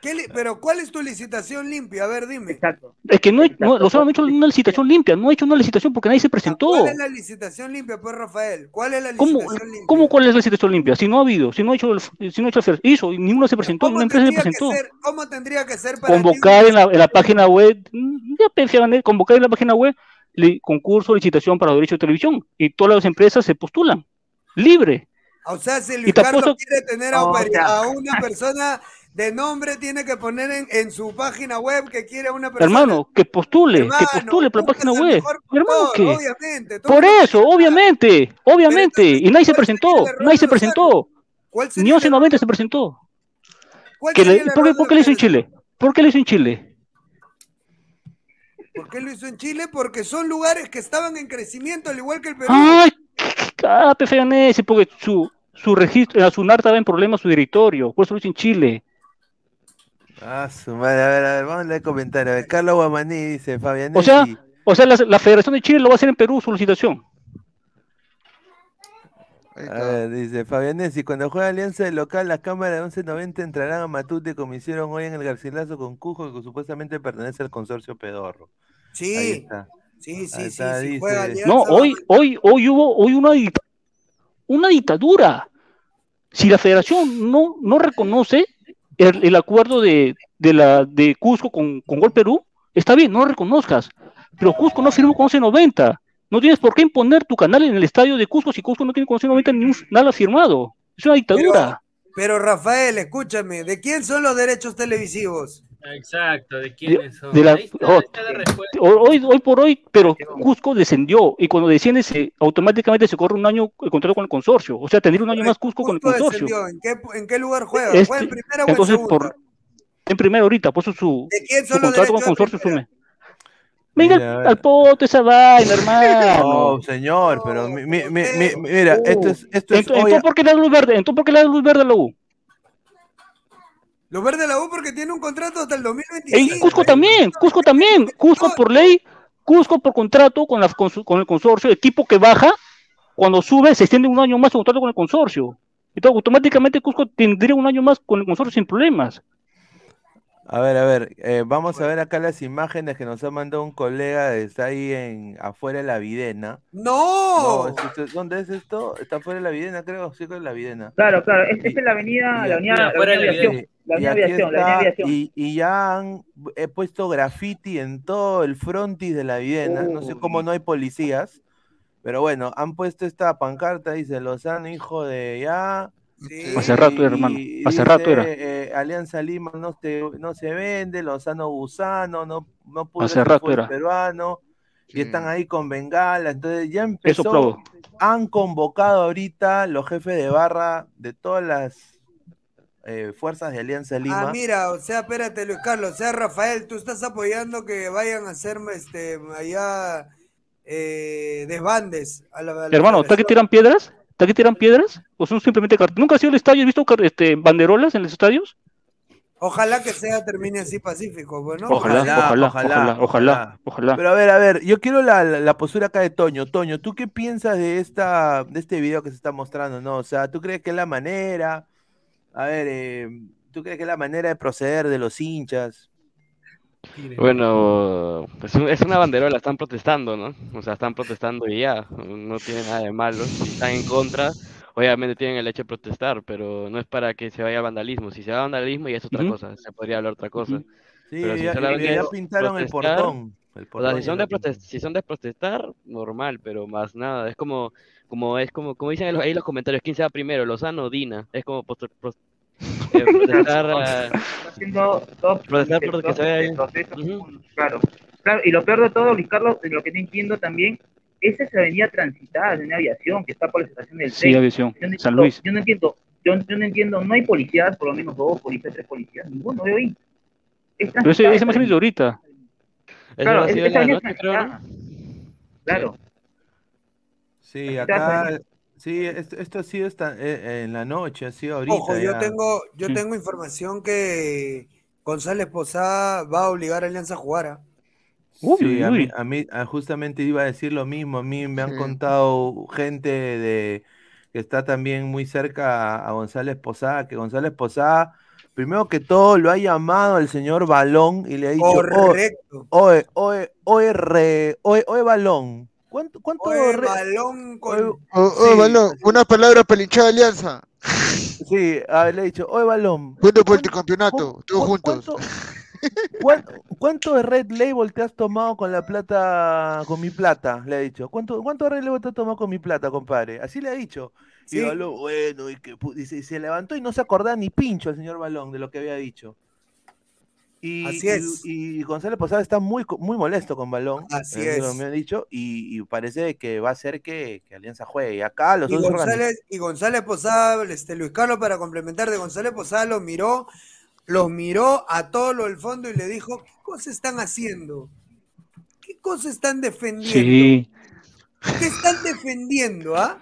¿Qué li- pero ¿cuál es tu licitación limpia? A ver, dime.
Exacto.
Es que no, he- no hecho una licitación limpia, no ha hecho una licitación porque nadie se presentó.
¿Cuál es la licitación limpia, pues, Rafael? ¿Cuál es la
¿Cómo,
licitación limpia?
¿Cómo cuál es la licitación limpia? Si no ha habido, si no ha hecho, el- si no ha hecho el- hizo y ninguno se presentó,
¿Cómo
ninguna empresa se presentó.
ser- ¿Cómo tendría que ser para
Convocar
ti?
en la, en la página web, mm, ya pe, Fabianesi, convocar en la página web li- concurso, licitación para los derechos de televisión y todas las empresas se postulan, libre.
O sea, si Luis Carlos quiere tener a,
O
un peri-
sea-
a una persona de nombre, tiene que poner en, en su página web que quiere a una persona.
Hermano, que postule,
Hermano,
que postule por la página web.
mejor
Hermano, que
obviamente.
por eso, obviamente, obviamente,
entonces,
y nadie se
¿cuál sería
presentó, nadie se presentó,
¿Cuál
ni
sería el
1190
error-
se presentó.
cuál
Que le- ¿por, qué, por qué lo hizo en? Chile? ¿Por qué lo hizo en Chile?
¿Por qué lo hizo en Chile? Porque son lugares que estaban en crecimiento, al igual que el Perú.
Ay, Ah, porque su, su registro, la SUNAR estaba en problemas su directorio, por eso lo hizo en Chile.
Ah, su madre, a ver, a ver, vamos a leer comentarios. A ver, Carlos Guamaní dice, Fabián.
O sea, o sea la, la Federación de Chile lo va a hacer en Perú su licitación.
A ver, dice Fabianesi, cuando juega Alianza de local, las cámaras de 1190 entrarán a Matute como hicieron hoy en el Garcilaso con Cujo, que supuestamente pertenece al consorcio Pedorro. Ahí
Sí,
está.
sí, sí,
Ahí
sí, sí,
dice-
juega Alianza,
No, hoy, hoy, hoy hubo hoy una, una dictadura. Si la federación no, no reconoce el, el acuerdo de, de, la, de Cusco con, con Gol Perú, está bien, no lo reconozcas. Pero Cusco no firmó con 1190. No tienes por qué imponer tu canal en el estadio de Cusco si Cusco no tiene con 1190 ni un- nada firmado. Es una dictadura.
Pero Rafael, escúchame, ¿de quién son los derechos televisivos?
Exacto, ¿de quiénes son?
de la-
Ahí está,
oh,
ahí está la respuesta.
Hoy, hoy por hoy, pero Cusco descendió y cuando desciende se, automáticamente se corre un año el contrato con el consorcio. O sea, tendría un año más Cusco con el
Cusco
consorcio.
descendió, ¿En qué, en qué lugar juega?
Este-
¿Juega en primera o en
entonces,
segunda?
por, en primero ahorita, por eso su,
¿De quién
su
son los
contrato con el consorcio sume. Venga
Mira,
al poto esa vaina, hermano.
No, señor, pero mi- mi- mi- mi- mira, esto es, esto es
Entonces, ¿por qué le da luz verde? Entonces, ¿por qué le da luz verde a la U?
Los verdes de la U porque tiene un contrato hasta el
En
2025.
Cusco también, Cusco también, Cusco por ley, Cusco por contrato con, la, con, su- con el consorcio, equipo que baja, cuando sube se extiende un año más su contrato con el consorcio. Entonces, automáticamente Cusco tendría un año más con el consorcio sin problemas.
A ver, a ver, eh, vamos a ver acá las imágenes que nos ha mandado un colega, está ahí en afuera de la Videna.
¡No!
¿es ¿Dónde es esto? Está afuera de la Videna, creo, sí, con la Videna.
Claro, claro. es- Esta es la avenida,
Y-
la avenida,
y
la avenida aviación. La avenida aviación, la avenida
está,
aviación.
y, y ya han he puesto graffiti en todo el frontis de la Videna. No sé cómo no hay policías, pero bueno, han puesto esta pancarta, dice Lozano, hijo de ya.
Hace rato era, hermano, hace
dice,
rato era.
eh, Alianza Lima no, se- no se vende, Lozano Gusano, no, no pudo
Hace rato era.
peruano, y están ahí con bengala, entonces ya
Eso
empezó, han convocado ahorita los jefes de barra de todas las eh, fuerzas de Alianza Lima.
Ah, mira, o sea, espérate, Luis Carlos, o sea, Rafael, tú estás apoyando que vayan a hacer este, allá eh, desbandes. A la, a la
Hermano, ¿está que tiran piedras? ¿Está que tiran piedras? ¿O son simplemente carteles? ¿Nunca has ido al estadio? ¿Has visto este, banderolas en los estadios?
Ojalá que sea termine así pacífico, bueno.
Ojalá, ojalá, ojalá, ojalá, ojalá.
Pero a ver, a ver, yo quiero la, la- la postura acá de Toño. Toño, ¿tú qué piensas de esta, de este video que se está mostrando, no? O sea, ¿tú crees que es la manera? A ver, eh, ¿tú crees que es la manera de proceder de los hinchas?
Bueno, es, un- es una banderola, están protestando, ¿no? O sea, están protestando y ya, no tiene nada de malo. Si están en contra, obviamente tienen el hecho de protestar, pero no es para que se vaya al vandalismo. Si se va al vandalismo ya es otra cosa, se podría hablar otra cosa.
Sí,
Pero si
ya, pintaron el portón. El
O sea,
portón
si son, de protest- si son de protestar, normal, pero más nada. Es como, como es como, como dicen ahí los, comentarios, ¿quién se va primero? Lozano o Dina. Es como eh, protestar, ah,
haciendo todo
protestar se vea
claro. Claro, y lo peor de todo, Luis Carlos, de lo que no entiendo también, esa es avenida transitada de una aviación que está por la estación del
Sí,
tren.
aviación,
Yo no
San
entiendo-
Luis.
Yo no entiendo, yo, yo no entiendo, no hay policías, por lo menos dos policías, tres policías, ninguno veo ahí. Es
Pero ese,
transitada
esa imagen es de ahorita.
Eso
Claro,
ha
es- esa
noche, creo, ¿no?
Claro.
Sí, acá. Sí, esto, esto ha sido esta- eh, en la noche, ha sido ahorita
Ojo, yo
ya.
tengo, yo
Mm.
tengo información que González Posada va a obligar a Alianza a jugar. ¿ah?
Uy,
Sí,
uy,
a mí,
uy.
a mí justamente iba a decir lo mismo. A mí me han
Sí.
contado gente de que está también muy cerca a, a González Posada, que González Posada, primero que todo, lo ha llamado el señor Balón y le ha dicho, "Oh,
Correcto.
oye, oye, oye, re, oye, oye, Balón, ¿cuánto, cuánto
Oye,
re-
balón con.
oye, Sí.
Balón, unas palabras para el hinchada de Alianza.
sí, a ver, le he dicho, oye, Balón,
Juntos por el
¿cuánto-
campeonato,
cu-
todos
cu-
juntos.
¿Cuánto, cuán- cuánto de Red Label te has tomado con la plata, con mi plata? Le ha dicho. ¿Cuánto, cuánto de Red Label te has tomado con mi plata, compadre? Así le ha dicho. Y
Sí.
Balón, bueno, y, que, y se levantó y no se acordaba ni pincho el señor Balón de lo que había dicho. Y,
Así
y-
es.
y González Posada está muy, muy molesto con Balón.
Así
eh, lo
es.
Me ha dicho, y, y parece que va a hacer que, que Alianza juegue. Y acá los
Y
dos
González, y González Posada, este, Luis Carlos, para complementar de González Posada, los miró, los miró a todos los del fondo y le dijo, ¿qué cosas están haciendo? ¿Qué cosas están defendiendo?
Sí.
¿Qué están defendiendo, ah?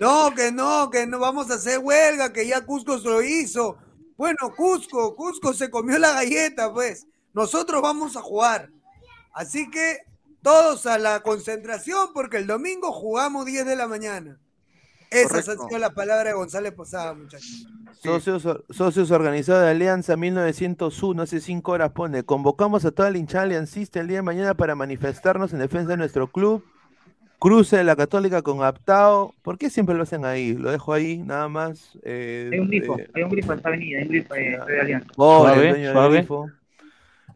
No, que no, que no vamos a hacer huelga, que ya Cusco se lo hizo. Bueno, Cusco, Cusco se comió la galleta, pues. Nosotros vamos a jugar. Así que todos a la concentración porque el domingo jugamos 10 de la mañana. Esas han
Correcto.
sido las palabras de González Posada, muchachos.
Socios, socios organizados de Alianza 1901, hace cinco horas pone, convocamos a toda la hinchada aliancista el día de mañana para manifestarnos en defensa de nuestro club. Cruce de la Católica con Aptao. ¿Por qué siempre lo hacen ahí? Lo dejo ahí, nada más. eh,
Hay un grifo,
eh,
hay un grifo en esta avenida, hay un grifo eh, de Alianza.
El
Suave, suave.
grifo.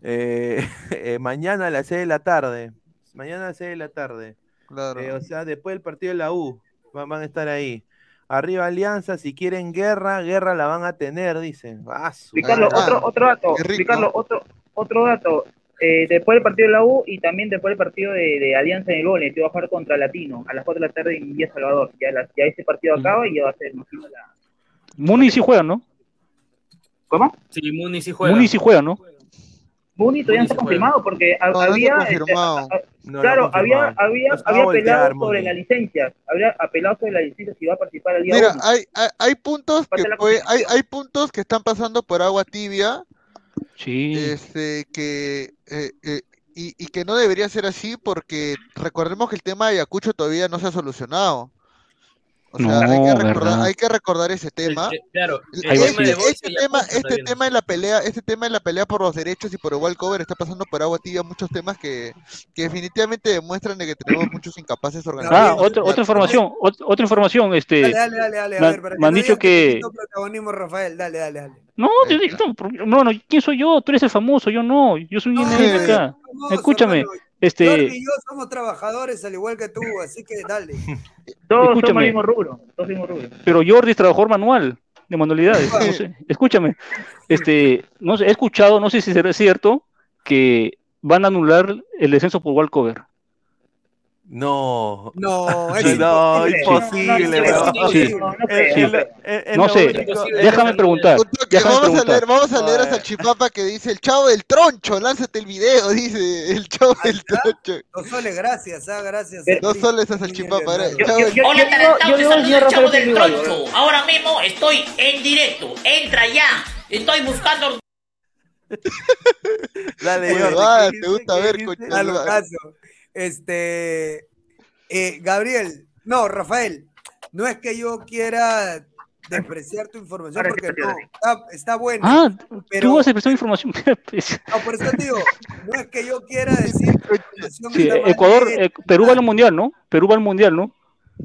Eh, eh, mañana a las 6 de la tarde. Mañana a las 6 de la tarde.
Claro.
Eh, o sea, después del partido de la U. Van, van a estar ahí. Arriba Alianza, si quieren guerra, guerra la van a tener, dicen. Ah,
Ricardo, otro, otro dato. Ricardo, otro, otro dato. Eh, después del partido de la U y también después del partido de, de Alianza en el Gole, que va a jugar contra Latino a las 4 de la tarde en Villa Salvador. Ya, la- ya ese partido acaba y ya va a ser, imagino, la...
Muni sí juega, ¿no?
¿Cómo?
Sí, Muni sí juega.
Muni sí juega, ¿no?
Muni todavía no está confirmado porque ha-
No,
había... este,
confirmado.
a- a-
No,
claro, había, había, había
voltear,
apelado sobre
Muni.
la licencia, había apelado sobre la licencia si va a participar al día
Mira,
1.
hay, hay, hay puntos que puede- hay, hay puntos que están pasando por agua tibia,
Sí.
este, que eh, eh, y, y que no debería ser así porque recordemos que el tema de Ayacucho todavía no se ha solucionado. O sea, hay que recordar, hay que recordar ese tema.
te- claro, el
Ahí va,
tema
Este tema, este tema de la pelea, este tema de la pelea por los derechos y por el wall cover está pasando por agua tibia muchos temas que, que definitivamente demuestran de que tenemos muchos incapaces
Ah,
organizados.
otra, otra información, ot- otra información, este,
Dale, dale, dale, dale, a
me-
ver, para que
me han
no
dicho
te
que-
protagonismo, Rafael, dale, dale, dale.
no, yo dije, no, no, ¿quién soy yo? Tú eres el famoso, yo no, yo soy un
No,
acá.
famoso,
Escúchame,
hermano.
Este,
Jordi y yo somos trabajadores al igual que tú, así que dale.
Todos somos
escúchame.
el mismo rubro, todos mismo rubro.
pero Jordi es trabajador manual de manualidades, no sé, escúchame, este, no sé, he escuchado, no sé si será cierto, que van a anular el descenso por walkover.
No.
No, es
No,
imposible.
No,
sé, déjame preguntar, déjame
vamos a leer, vamos a leer a. Salchipapa que dice el chavo del troncho, lánzate el video, dice el chavo del troncho.
Dos soles, gracias, ah, gracias. A ti.
solo esa salchipapa,
Hola,
digo-
talentado,
yo
te
digo,
saluda
señor
el chavo del troncho. Ahora mismo estoy en directo. Entra ya. Estoy buscando
Dale,
Oye,
Jordi,
va,
¿qué
te gusta
¿Qué
ver,
dice?
Este, eh, Gabriel, no, Rafael, no es que yo quiera despreciar tu información porque no, está, está buena.
Ah,
Pero-
tú vas a prestar información. Pues,
No, por eso te digo, no es que yo quiera decir que la información
sí, Ecuador, eh, Perú va al mundial, ¿no? Perú va al mundial, ¿no?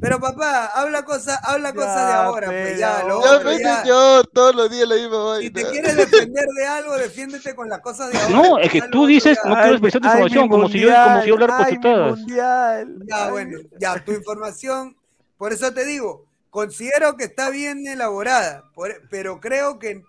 Pero papá, habla cosas, habla cosas de ahora, pues ya, lo
Ya
otro,
ves,
ya.
señor, todos los días la misma
Si te
vaina.
quieres defender de algo, defiéndete con las cosas de ahora.
No, es que tú dices,
ya.
no quiero expresar tu información, como si yo, como si yo hablara por.
Ya, bueno, ya, tu información, por eso te digo, considero que está bien elaborada, por- pero creo que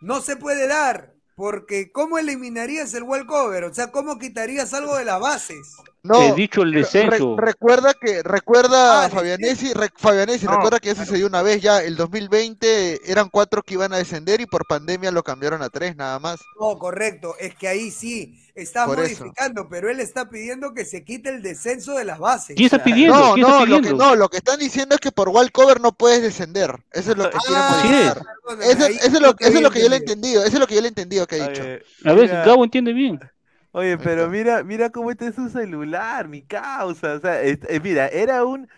no se puede dar, porque ¿cómo eliminarías el wall cover? O sea, ¿cómo quitarías algo de las bases?
No,
He dicho el
re-
descenso.
recuerda que, recuerda
Ah,
Fabianesi, re- Fabianesi,
No,
recuerda que ya sucedió una vez ya, el 2020 eran cuatro que iban a descender y por pandemia lo cambiaron a tres nada más.
No, correcto, es que ahí sí, está
Por eso.
modificando, pero él está pidiendo que se quite el descenso de las bases.
¿Quién está pidiendo?
No,
¿Quién está
no, lo que, no, lo que están diciendo es que por wall cover no puedes descender. Eso es lo que quieren
Ah,
Así
modificar. Eso,
ahí
eso es lo,
que
eso es lo que yo le he
entendido.
eso es lo que yo le he entendido que ha dicho.
A ver, Gabo entiende bien.
Oye, pero mira, mira cómo está en su celular, mi causa. O sea, es- eh, mira, era un.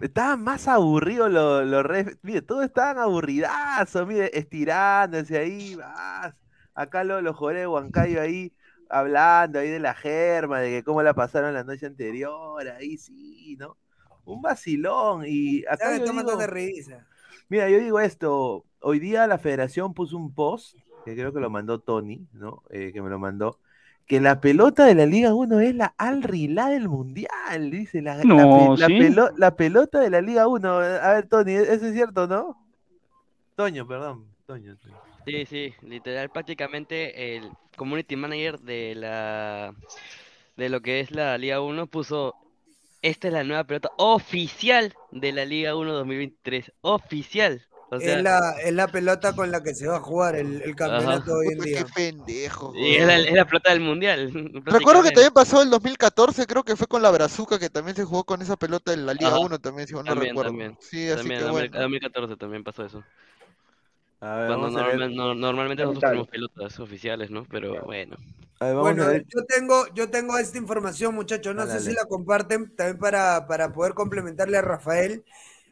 Estaban más aburridos los, los ref- Mire, todos estaban aburridazos, mire, estirándose ahí, vas. Acá los, los jugadores de Huancayo ahí hablando ahí de la germa, de que cómo la pasaron la noche anterior, ahí sí, ¿no? Un vacilón. Y acá yo
de
digo,
risa.
Mira, yo digo esto, hoy día la federación puso un post, que creo que lo mandó Tony, ¿no? Eh, que me lo mandó, que la pelota de la Liga 1 es la Al Rilá del Mundial, dice la, la
No,
la
¿sí?
pelo- la pelota de la Liga 1. A ver, Tony, ¿e-, ¿eso es cierto, no? Toño, perdón, Toño. Toño.
Sí, sí, literal, prácticamente el community manager de la de lo que es la Liga 1 puso esta es la nueva pelota oficial de la Liga 1 2023, oficial. O sea,
es, la, es la pelota con la que se va a jugar el, el campeonato hoy en día.
qué pendejo.
y es la, es la pelota del mundial.
Recuerdo que también pasó el 2014, creo que fue con la Brazuca, que también se jugó con esa pelota en la Liga
Ajá.
1 también, si no
También,
recuerdo.
también.
Sí, así
También,
que
en
bueno.
2014 también pasó eso.
A ver,
Cuando
vamos a ver.
normal- no- normalmente nosotros tenemos pelotas oficiales, ¿no? Pero bueno.
A ver, vamos
Bueno,
a ver.
yo tengo, yo tengo esta información, muchachos. No
Dale,
sé si la comparten también para, para poder complementarle a Rafael.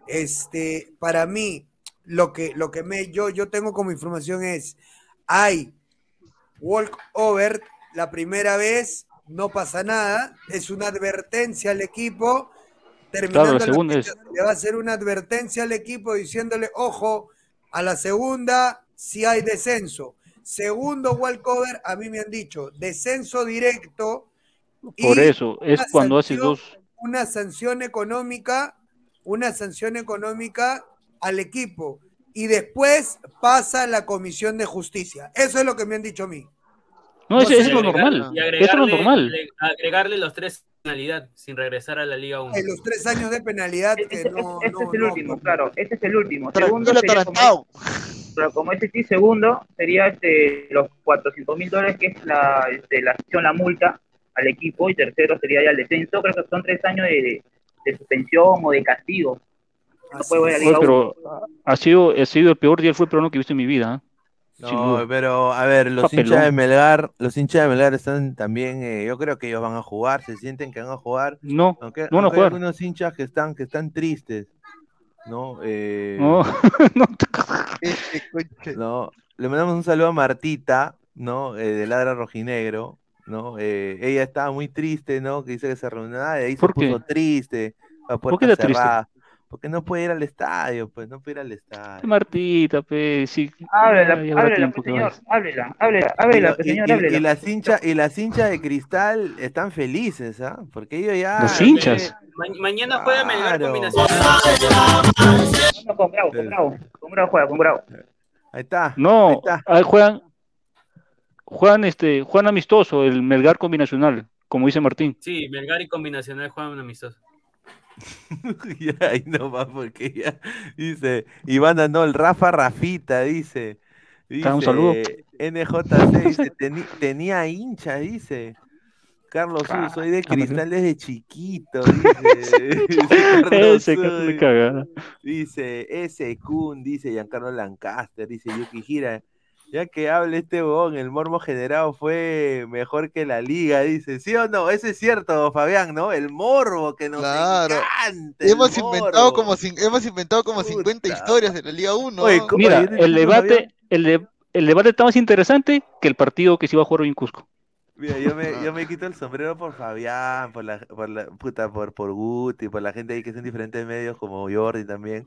Este, para mí, lo que, lo que me, yo, yo tengo como información es: hay walk over la primera vez, no pasa nada, es una advertencia al equipo. Terminando
la
la
segunda
fecha, le va a hacer una advertencia al equipo diciéndole, ojo, a la segunda si hay descenso. Segundo walkover, a mí me han dicho, descenso directo.
Por eso, es cuando
sanción-
dos.
Una sanción económica, una sanción económica al equipo. Y después pasa a la comisión de justicia. Eso es lo que me han dicho a mí.
No, eso, es lo normal.
y
Eso es lo
agregarle,
normal.
agre- agregarle los tres penalidad sin regresar a la Liga 1.
En los tres años de penalidad que
Este,
no.
este
no-
es el
no-
último, claro. Este es el último. Segundo sería como, pero como ese sí, segundo sería este, los 400 mil dólares, que es la, este, la sanción, la multa al equipo. Y tercero sería ya el descenso. Creo que son tres años de, de suspensión o de castigo. No
Así
puede volver a
es.
Liga
Oye,
1.
pero ha sido, ha sido el peor día del fútbol que he visto en mi vida. ¿eh?
No, pero a ver, los
Papelón.
hinchas de Melgar, los hinchas de Melgar están también, eh, yo creo que ellos van a jugar, se sienten que van a jugar,
No,
aunque,
no van a
aunque hay
jugar.
algunos hinchas que están, que están tristes, ¿no? Eh,
No, no.
Conche-
No, le mandamos un saludo a Martita, ¿no? Eh, de Ladra Rojinegro, ¿no? Eh, ella estaba muy triste, ¿no? Que dice que se reunió, ah, y ahí se
¿Por qué?
puso triste, a
¿Por qué
puerta
está triste?
Porque no puede ir al estadio, pues, no puede ir al estadio.
Martita, pe, sí.
Háblela, háblela, pues, señor. Háblela, háblela,
Y,
háblela, pues,
y-
señor,
y-
háblela.
y las hinchas y las hinchas de cristal están felices, ¿ah? Porque ellos ya
Los
eh,
hinchas.
Ma- mañana juega Melgar combinación.
No, con Bravo, con Bravo. Con Bravo juega, con Bravo.
ahí está. ahí
No,
está.
ahí juegan, juegan, este, juegan amistoso, el Melgar combinacional, como dice Martín.
Sí, Melgar y combinacional juegan amistoso.
Ya, ahí no va porque ya dice Iván no, el Rafa Rafita dice. Dice
un saludo.
NJC dice, "Teni- tenía hincha, dice. Carlos
Ah,
soy de
ah,
cristal desde chiquito, dice.
Ese
Su,
que de cagada.
dice ese Kun, dice Giancarlo Lancaster, dice Yuki Gira. Ya que hable este huevón, el morbo generado fue mejor que la liga, dice. ¿Sí o no? Eso es cierto, Fabián, ¿no? El morbo que nos
Claro.
encanta.
Hemos inventado, como, hemos inventado como 50
Puta.
historias de la Liga 1.
Oye,
¿no?
¿cómo-
Mira,
Oye, ¿no
el debate, el, de- el debate está más interesante que el partido que se iba a jugar hoy en Cusco.
Mira, yo me, yo me quito el sombrero por Fabián, por la, por la puta, por, por Guti, por la gente ahí que son diferentes medios como Jordi también.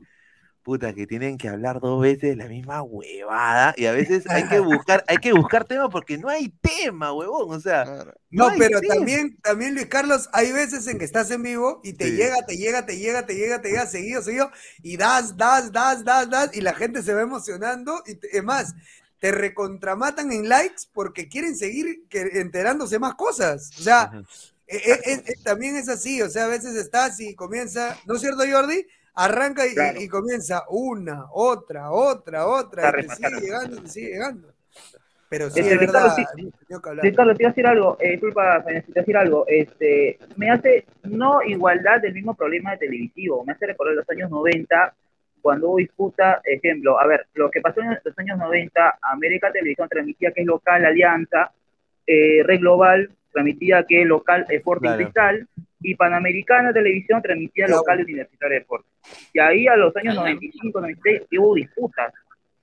Puta, que tienen que hablar dos veces la misma huevada. Y a veces hay que buscar, hay que buscar tema porque no hay tema, huevón. O sea,
Claro.
No,
hay
pero
tema.
también, también, Luis Carlos, hay veces en que estás en vivo y te
Sí.
llega, te llega, te llega, te llega, te llega seguido, seguido, y das, das, das, das, das, y la gente se va emocionando. Y te- es más, te recontramatan en likes porque quieren seguir que- enterándose más cosas. O sea, eh, eh, eh, también es así. O sea, a veces estás y comienza, ¿no es cierto, Jordi? Arranca y,
Claro.
y comienza una, otra, otra, otra, y te sigue llegando, te sigue llegando. Pero sí,
Este,
es
Ricardo,
verdad.
Sí, Carlos, te iba a decir algo, eh, disculpa, te iba a decir algo, este, me hace, no igualdad del mismo problema de televisivo, me hace recordar los años 90, cuando hubo disputa, ejemplo, a ver, lo que pasó en los años 90, América Televisión transmitía que es local Alianza, eh, Red Global transmitía que local Sporting
Claro.
Cristal, y Panamericana Televisión transmitía
Claro.
local Universitario de Deportes. Y ahí a los años 95, 96 hubo disputas.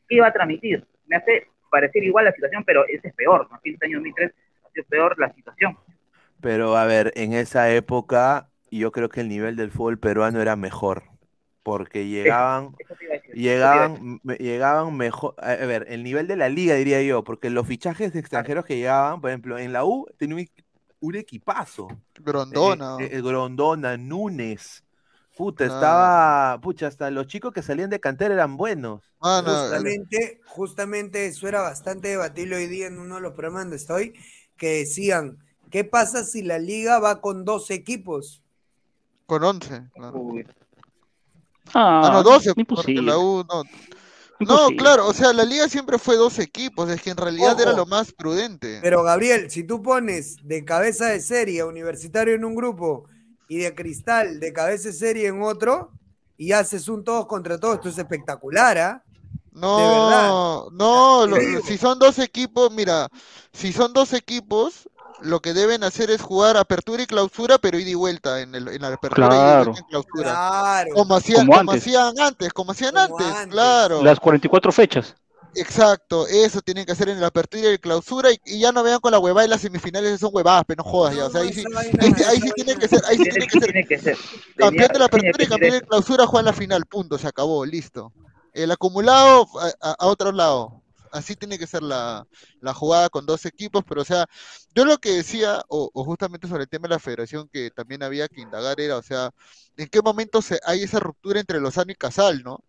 ¿Qué iba a transmitir? Me hace parecer igual la situación, pero ese es peor. ¿no? En el año 2003 ha sido peor la situación.
Pero a ver, en esa época yo creo que el nivel del fútbol peruano era mejor. Porque llegaban,
Eso te iba a decir, eso
llegaban, me- llegaban mejor. A a ver, el nivel de la liga diría yo, porque los fichajes de extranjeros que llegaban, por ejemplo, en la U tenía un, un equipazo.
Grondona.
Eh, eh, Grondona, Núñez. Puta, estaba. Pucha, hasta los chicos que salían de cantera eran buenos.
Justamente, justamente eso era bastante debatible hoy día en uno de los programas donde estoy, que decían, ¿qué pasa si la liga va con dos equipos?
con 11. claro.
Ah,
Ah, no, 12, porque
imposible.
la U no. No, claro, o sea, la liga siempre fue dos equipos, es que en realidad era lo más prudente.
Pero Gabriel, si tú pones de cabeza de serie a Universitario en un grupo y de Cristal de cabeza de serie en otro y haces un todos contra todos, esto es espectacular, ¿ah?
No, no, lo- si son dos equipos, mira, si son dos equipos, lo que deben hacer es jugar apertura y clausura, pero ida y vuelta en, el, en la apertura y y vuelta en clausura.
Claro.
Como hacían,
Como
como
antes.
hacían antes, como hacían
Como
antes,
antes.
claro.
Las 44 fechas.
Exacto, eso tienen que hacer en la apertura y la clausura y, y ya no vean con la huevada de las semifinales, son huevadas, pero no jodas ya, o sea, ahí sí, ahí, sí- ahí sí
vaina-
tiene que ser, ahí sí tiene que ser
Tiene que ser.
campeón de la apertura y campeón de clausura juega en la final, punto, se acabó, listo. El acumulado a, a- a otro lado. Así tiene que ser la, la jugada con dos equipos, pero o sea, yo lo que decía, o, o justamente sobre el tema de la federación que también había que indagar era, o sea, ¿en qué momento se, hay esa ruptura entre Lozano y Casal, no?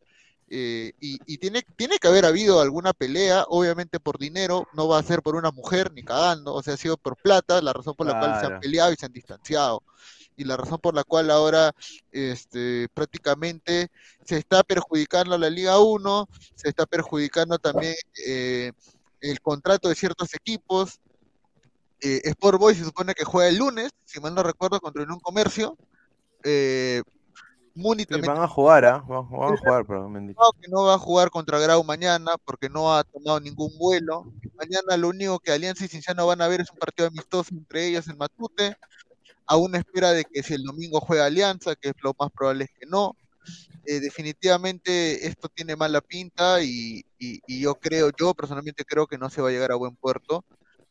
Eh, y y tiene, tiene que haber habido alguna pelea, obviamente por dinero, no va a ser por una mujer ni cagando, o sea, ha sido por plata, la razón por la cual se han peleado y se han distanciado y la razón por la cual ahora este, prácticamente se está perjudicando a la Liga 1, se está perjudicando también eh, el contrato de ciertos equipos. Eh, Sport Boys se supone que juega el lunes, si mal no recuerdo, contra Unión Comercio. Eh, Muni
Sí,
también
van a jugar, ¿ah? Van, van a jugar, pero me han dicho.
confirmado que no va a jugar contra Grau mañana porque no ha tomado ningún vuelo. Mañana lo único que Alianza y Cinciano van a ver es un partido amistoso entre ellos en Matute. Aún espera de que si el domingo juega Alianza, que es lo más probable es que no. Eh, definitivamente esto tiene mala pinta y, y- y yo creo, yo personalmente creo que no se va a llegar a buen puerto.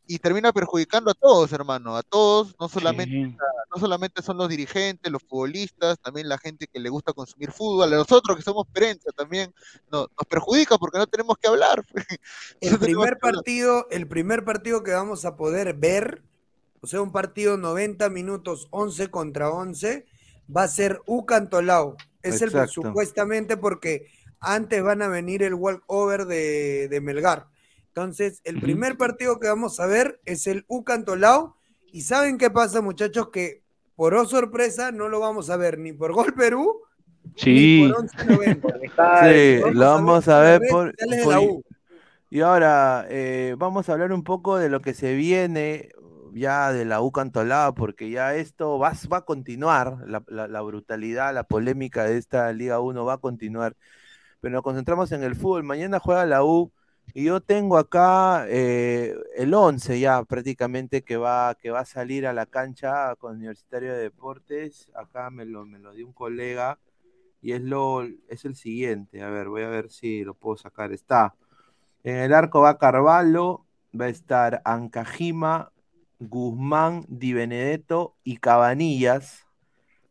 Y termina perjudicando a todos, hermano, a todos, no solamente
Sí.
no solamente son los dirigentes, los futbolistas, también la gente que le gusta consumir fútbol, a nosotros que somos prensa también no- nos perjudica porque no tenemos que hablar.
El primer
que hablar.
partido, el primer partido que vamos a poder ver, o sea, un partido 90 minutos 11 contra 11, va a ser U Cantolao. Es el supuestamente porque antes van a venir el walkover de, de Melgar. Entonces, el primer partido que vamos a ver es el U Cantolao. Y saben qué pasa, muchachos, que por oh sorpresa no lo vamos a ver ni por Gol Perú
Sí.
ni por 11.90.
Sí,
Vamos
lo
a
vamos
ver
a ver por,
sociales de
por-
la U.
Y ahora eh, vamos a hablar un poco de lo que se viene ya de la U Cantolao, porque ya esto va, va a continuar, la, la- la brutalidad, la polémica de esta Liga 1 va a continuar, pero nos concentramos en el fútbol. Mañana juega la U y yo tengo acá eh, el 11 ya prácticamente que va, que va a salir a la cancha con Universitario de Deportes. Acá me lo, me lo dio un colega y es, lo, es el siguiente. A ver, voy a ver si lo puedo sacar. Está. En el arco va Carvalho, va a estar Ancajima, Guzmán, Di Benedetto y Cabanillas.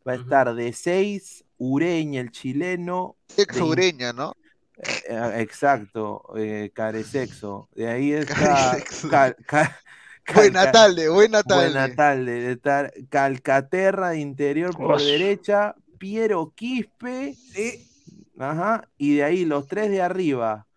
Va a estar de 6, Ureña, el chileno.
Ex Ureña, ¿no?
eh, exacto, eh, Caresexo. De ahí está.
Caresexo.
Cal- ca-
Buena tarde, buena tarde.
Buena tarde. De estar Calcaterra de interior por derecha, Piero Quispe.
Sí,
Ajá, y de ahí los tres de arriba.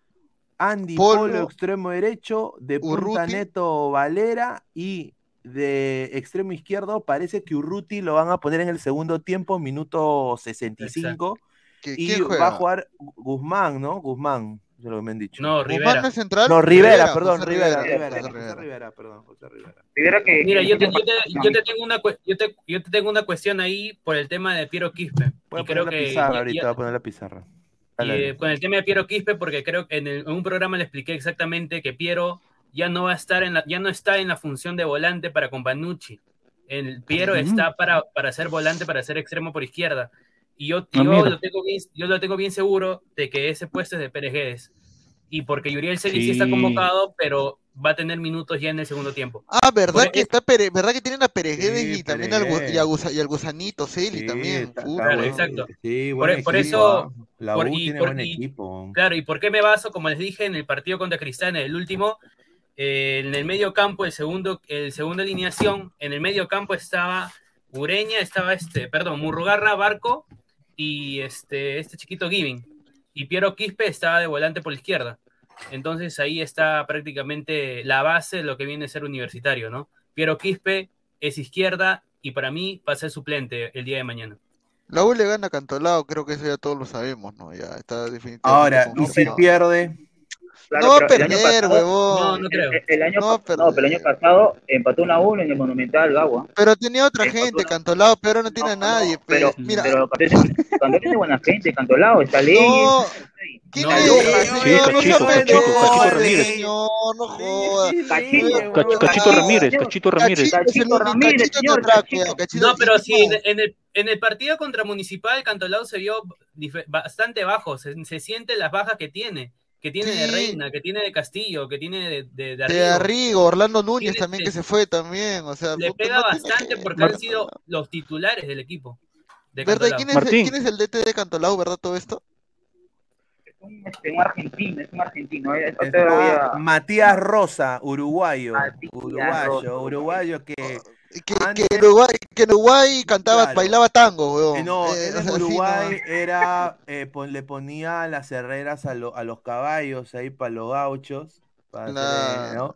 Andy
Polo,
Polo, extremo derecho, de punta neto Valera y de extremo izquierdo parece que Urruti lo van a poner en el segundo tiempo, minuto 65,
¿Qui-
y
¿Quién
va a jugar Gu- Guzmán, ¿no? Guzmán, es lo que me han dicho.
No,
¿Guzmán
Rivera.
no es central?
No, Rivera,
Rivera,
perdón,
José
Rivera,
Rivera,
Rivera,
José
José
Rivera.
Rivera, perdón, José Rivera.
Que.
Mira, yo te,
no
yo, te,
tiene
yo te tengo una, yo te, yo te tengo una cuestión ahí por el tema de Piero Quispe.
Voy a
Y
poner
creo
la
que
pizarra ahorita, voy a poner la pizarra.
y,
Dale,
eh,
dale.
con el tema de Piero Quispe, porque creo que en, el- en un programa le expliqué exactamente que Piero ya no va a estar en la, ya no está en la función de volante para Companucci. El Piero está para, para ser volante, para ser extremo por izquierda. Y yo,
Ah,
yo, lo tengo bien, yo lo tengo bien seguro de que ese puesto es de Pérez Guedes. Y porque Yuriel Celis sí. está convocado, pero va a tener minutos ya en el segundo tiempo.
Ah, ¿verdad
Por-
que está Pere- verdad que tienen a Pereguedes
Sí,
y también al, y, a Gusa- y al gusanito Celi
Sí,
también?
está- está
Claro,
bueno.
exacto.
Sí,
Por-
buen
por
equipo,
eso-.
La
por-
U
y
tiene
por-
buen
y-
equipo.
Claro, ¿y por qué me baso? Como les dije en el partido contra Cristal, en el último, eh, en el medio campo, el segundo, el segundo alineación, en el medio campo estaba Ureña, estaba este, perdón, Murrugarra, Barco y este, este chiquito Giving. Y Piero Quispe estaba de volante por la izquierda. Entonces ahí está prácticamente la base de lo que viene a ser universitario, ¿no? Piero Quispe es izquierda y para mí va a ser suplente el día de mañana.
La U le gana a Cantolao, creo que eso ya todos lo sabemos, ¿no? Ya está definitivamente
Ahora, y si pierde,
Claro,
No va a perder,
pasado-
huevón.
No, no creo.
El, el año,
No
no, pero el año pasado empató 1 a 1 en el Monumental Gagua.
Pero tenía otra
Empató
gente,
una-
Cantolao, pero no tiene a nadie, pues.
Pero,
Mira,
pero cuando tiene buena gente, Cantolao, está ley.
no, ¿quién
No, no,
sí, Cachito, Cachito, Ramírez.
no.
Cachito,
Cach- Cachito Ramírez, Cachito Ramírez.
Cachito
Ramírez, señor,
no
pero si en, el, en el partido contra Municipal, Cantolao se vio bastante bajo. Se, se siente las bajas que tiene. Que tiene de. Reina, que tiene de Castillo, que tiene de, de, de
De
Arrigo.
Arrigo, Orlando Núñez
Tiene-
también que se fue también, o sea,
Le pega
no
bastante porque han sido los titulares del equipo. De
¿Verdad? ¿Y
Cantolao.
¿Quién es. ¿Quién es el DT de Cantolao, verdad, todo esto?
Es un, este, un argentino, es un argentino. eh, a-
Matías Rosa, uruguayo,
Matías
uruguayo,
Rosa.
uruguayo que
Que,
Antes-
que en Uruguay, que en Uruguay cantaba,
Claro.
bailaba tango, weón.
Eh, no,
Eh,
en Uruguay
no.
era, eh, pon- le ponía las herreras a, lo- a los caballos ahí para los gauchos. Para hacer,
Claro.
¿no?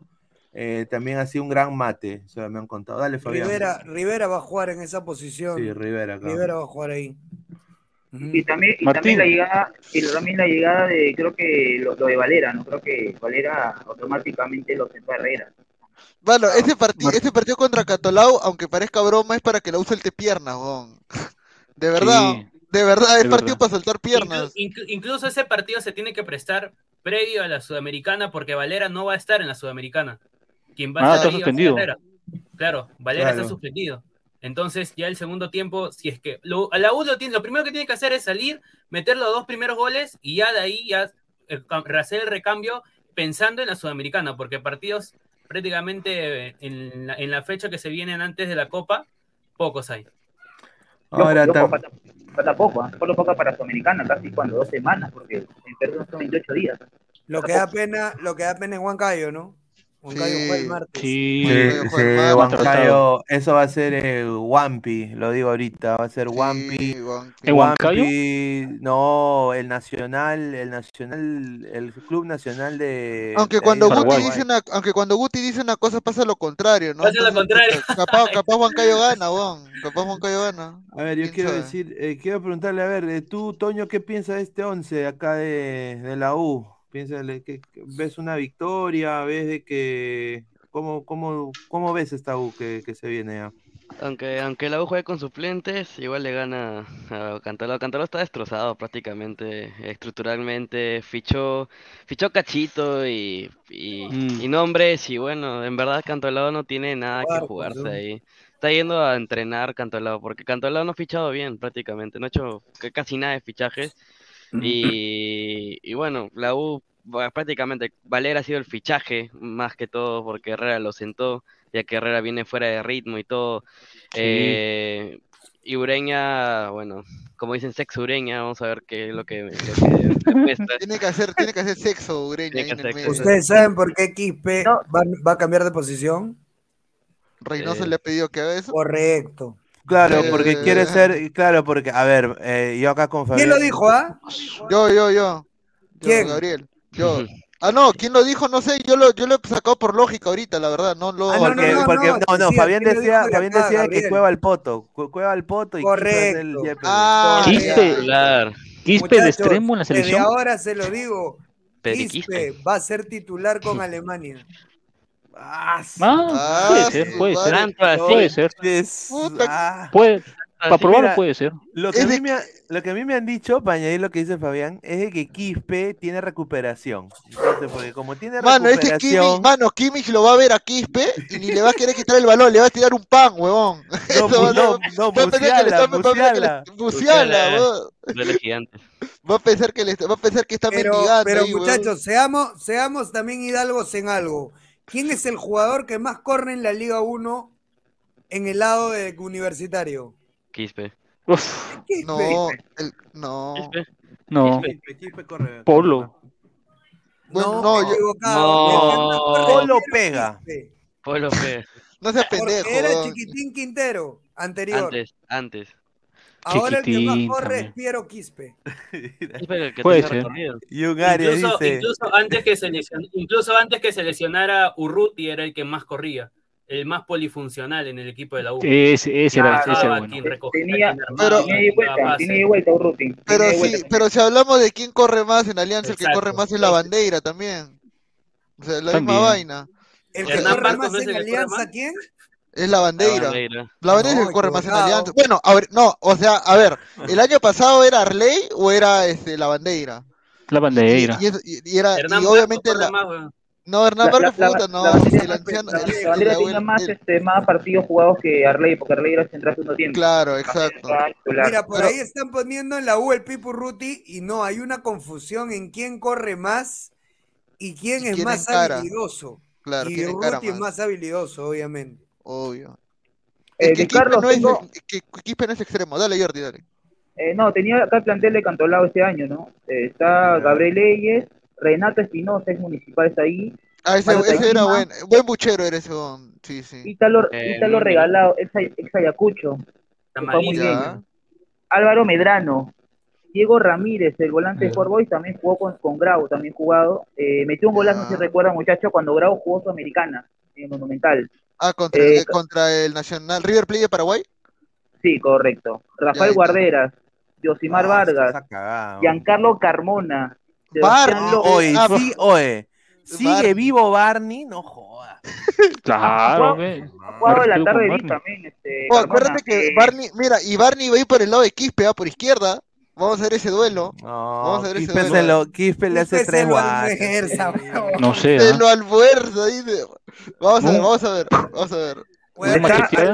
Eh, también hacía un gran mate, eso me han contado. Dale, Fabián.
Rivera, Rivera va a jugar en esa posición.
Sí, Rivera, claro.
Rivera va a jugar ahí.
Y también, y también la llegada, y también la llegada de, creo que lo, lo de Valera, ¿no? Creo que Valera automáticamente lo sentó a Herrera.
Bueno, ese, partido
Mar-
ese partido contra Catolao, aunque parezca broma, es para que la use el te piernas, weón. De verdad,
Sí,
de verdad, es
de
partido
verdad.
para soltar piernas.
inclu- incluso ese partido se tiene que prestar previo a la Sudamericana porque Valera no va a estar en la Sudamericana. Quien va
Ah,
a
está
estar ahí va a ser
suspendido.
Herrera. Claro, Valera
Claro.
está suspendido. Entonces, ya el segundo tiempo, si es que lo, a la U lo, tiene, lo primero que tiene que hacer es salir, meter los dos primeros goles y ya de ahí ya eh, hacer el recambio pensando en la Sudamericana, porque partidos prácticamente eh, en la, en la fecha que se vienen antes de la Copa, pocos hay.
Ahora, tam-
loco, falta, falta poco, ¿ah? solo poco para Sudamericana, casi cuando dos semanas, porque en Perú son 28 días.
Lo que da pena, lo que da pena es Huancayo, ¿no? Huancayo
Sí.
juega el martes.
Sí,
Sí,
Juega-
Huancayo,
maltratado.
eso va a ser eh, Wampi, lo digo ahorita, va a ser
Sí,
Wampi.
weón.
¿En Huancayo?
Wampi, no, el nacional, el nacional, el club nacional de.
Aunque cuando
de
Guti
Paraguay.
dice una, aunque cuando Guti dice una cosa pasa lo contrario, ¿no?
Pasa lo contrario.
Capaz, capaz Huancayo gana, weón. Capaz Huancayo gana.
A ver, yo
¿Quién
quiero
sabe?
decir, eh, quiero preguntarle, a ver, eh, tú, Toño, ¿qué piensas de este 11 acá de, de la U? ¿Piensas de que que ves una victoria? ¿Ves de que cómo, cómo, cómo ves esta U que, que se viene ya?
Aunque, aunque la U juegue con suplentes, igual le gana a Cantolao. Cantolao está destrozado prácticamente, estructuralmente, fichó, fichó Cachito y, y,
Mm.
y nombres, y bueno, en verdad Cantolao no tiene nada que
Jugar,
jugarse ahí. Está yendo a entrenar Cantolao, porque Cantolao no ha fichado bien prácticamente, no ha hecho ca- casi nada de fichajes. Y, y bueno, la U bueno, prácticamente, Valera ha sido el fichaje más que todo porque Herrera lo sentó, ya que Herrera viene fuera de ritmo y todo. Eh, y Ureña, bueno, como dicen sexo Ureña, vamos a ver qué es lo que, lo que demuestra.
Tiene que hacer, tiene que hacer sexo, Ureña,
Tiene
ahí
que
en el
hacer
medio.
sexo.
¿Ustedes saben por qué
No.
va, va a cambiar de posición?
Reynoso
Eh,
le ha pedido que haga eso.
Correcto.
Claro,
Eh,
porque quiere ser, claro, porque, a ver, eh, yo acá con
¿Quién
Fabián.
lo dijo, ah?
Yo, yo, yo. Yo,
¿Quién?
Gabriel. Yo. Ah, no, ¿quién lo dijo? No sé, yo lo, yo lo he sacado por lógica ahorita, la verdad, no lo...
Ah, no,
Porque,
no, no,
porque,
no,
no,
decía,
Fabián
¿quién
decía,
de
Fabián
acá,
decía que cueva al poto, cu- cueva al poto y el
Correcto.
Yepes.
Ah,
Quispe.
Claro,
Quispe de extremo en la
Desde
selección.
ahora se lo digo. Quispe. va a ser titular con Alemania.
Ah,
Ah, puede
Ah,
ser, puede
vale.
ser.
Tanto así.
Puede ser.
es- ah.
Puede, para probarlo
mira,
puede ser.
Lo que, a
de
mí me ha- lo que a mí me han dicho, para añadir lo que dice Fabián, es de que Quispe tiene recuperación. Entonces, porque como tiene
Mano, este Kimmich,
recuperación,
mano, Kimmich lo va a ver a Quispe y ni le va a querer quitar el balón, le va a tirar un pan, huevón.
no,
Eso va a-
no, no,
va a pensar que le va a pensar que le-
Musiala.
Musiala,
Musiala,
huevón.
duele gigante.
Va a pensar que le, va a pensar que está
Pero,
mendigando
pero
ahí, huevón.
muchachos, seamos, seamos también hidalgos en algo. ¿Quién es el jugador que más corre en la Liga 1 en el lado de universitario?
Quispe.
Uf,
Quispe.
No, el- no.
Quispe.
no.
Quispe, Quispe corre.
Polo.
Bueno,
no,
no, yo-
No.
Polo pega.
Quispe,
Polo fue
No seas
Porque
pendejo,
era
huevón.
Chiquitín Quintero, anterior.
antes, antes.
Ahora el que más corre es. Piero Quispe.
Que
Puede ser.
Y un Arias
Incluso,
dice,
incluso antes que se lesion- incluso antes que se lesionara Urruti era el que más corría. el más polifuncional en el equipo de la U.
Ese, ese era, ese era bueno.
recogía,
Tenía,
Pero-
tenía vuelta, tenía Urruti.
Pero
ida y
sí,
vuelta.
pero si hablamos de quién corre más en Alianza, el que corre más es la bandera también. O sea, la
También.
misma vaina.
El que corre más en Alianza. ¿quién?
Es la bandera.
Bandeira.
La bandera es el
No,
que corre más en. Alianza. Bueno, a ver, no, o sea, a ver, ¿el año pasado era Arley o era este la bandera?
La
Y,
bandeira.
y, y- y era,
Hernán
y
Barcos
obviamente la,
más, weón.
no, Hernán puta,
la
no,
bandera,
el anciano,
la,
el,
la
el
bandera tenía más,
el-
este, más partidos jugados que Arley, porque Arley era central segundo tiempo.
claro, exacto.
Mira, por
Pero-
ahí están poniendo en la U el Pipo Ruti y no, hay una confusión en quién corre más y quién
Y
es
quién
más
encara.
habilidoso.
Claro,
y Ruti es
más
habilidoso, obviamente.
Obvio.
Eh,
Es que
Carlos,
no es,
tengo-
que Quispe no es extremo. Dale, Jordi, dale.
Eh, no, tenía acá el plantel de Cantolao este año, ¿no? Eh, está Gabriel Leyes, Renato Espinosa, es municipal, está ahí.
Ah, ese, era buen, buen buchero era ese, sí, sí.
Ítalo,
Eh,
Ítalo Regalado, ex, ex Ayacucho. Álvaro Medrano, Diego Ramírez, el volante de. Sport Boys, también jugó con, con Grau, también jugado. Eh, metió un golazo, no si recuerda, muchacho, cuando Grau jugó Sudamericana, en Monumental.
Ah, contra,
Eh,
contra el Nacional River Plate de Paraguay.
Sí, correcto. Rafael. Guarderas, Yosimar
Ah,
Vargas,
cagado.
Giancarlo Carmona,
Bar-
Sebastián
Ah,
López.
oye,
Ah,
sí, oye. Sigue
Barney.
vivo Barney, no jodas.
Claro,
jugado en la tarde
Barney.
también. Este,
Oh, acuérdate que
eh,
Barney, mira, y Barney va a ir por el lado de Quispe, va por izquierda. Vamos a ver ese duelo.
No,
Vamos a ver ese duelo.
Quispe le hace tres
weón.
No sé,
Se
¿ah?
lo almuerza ahí de- Vamos a ver, vamos a ver, vamos a ver.
Weón, el.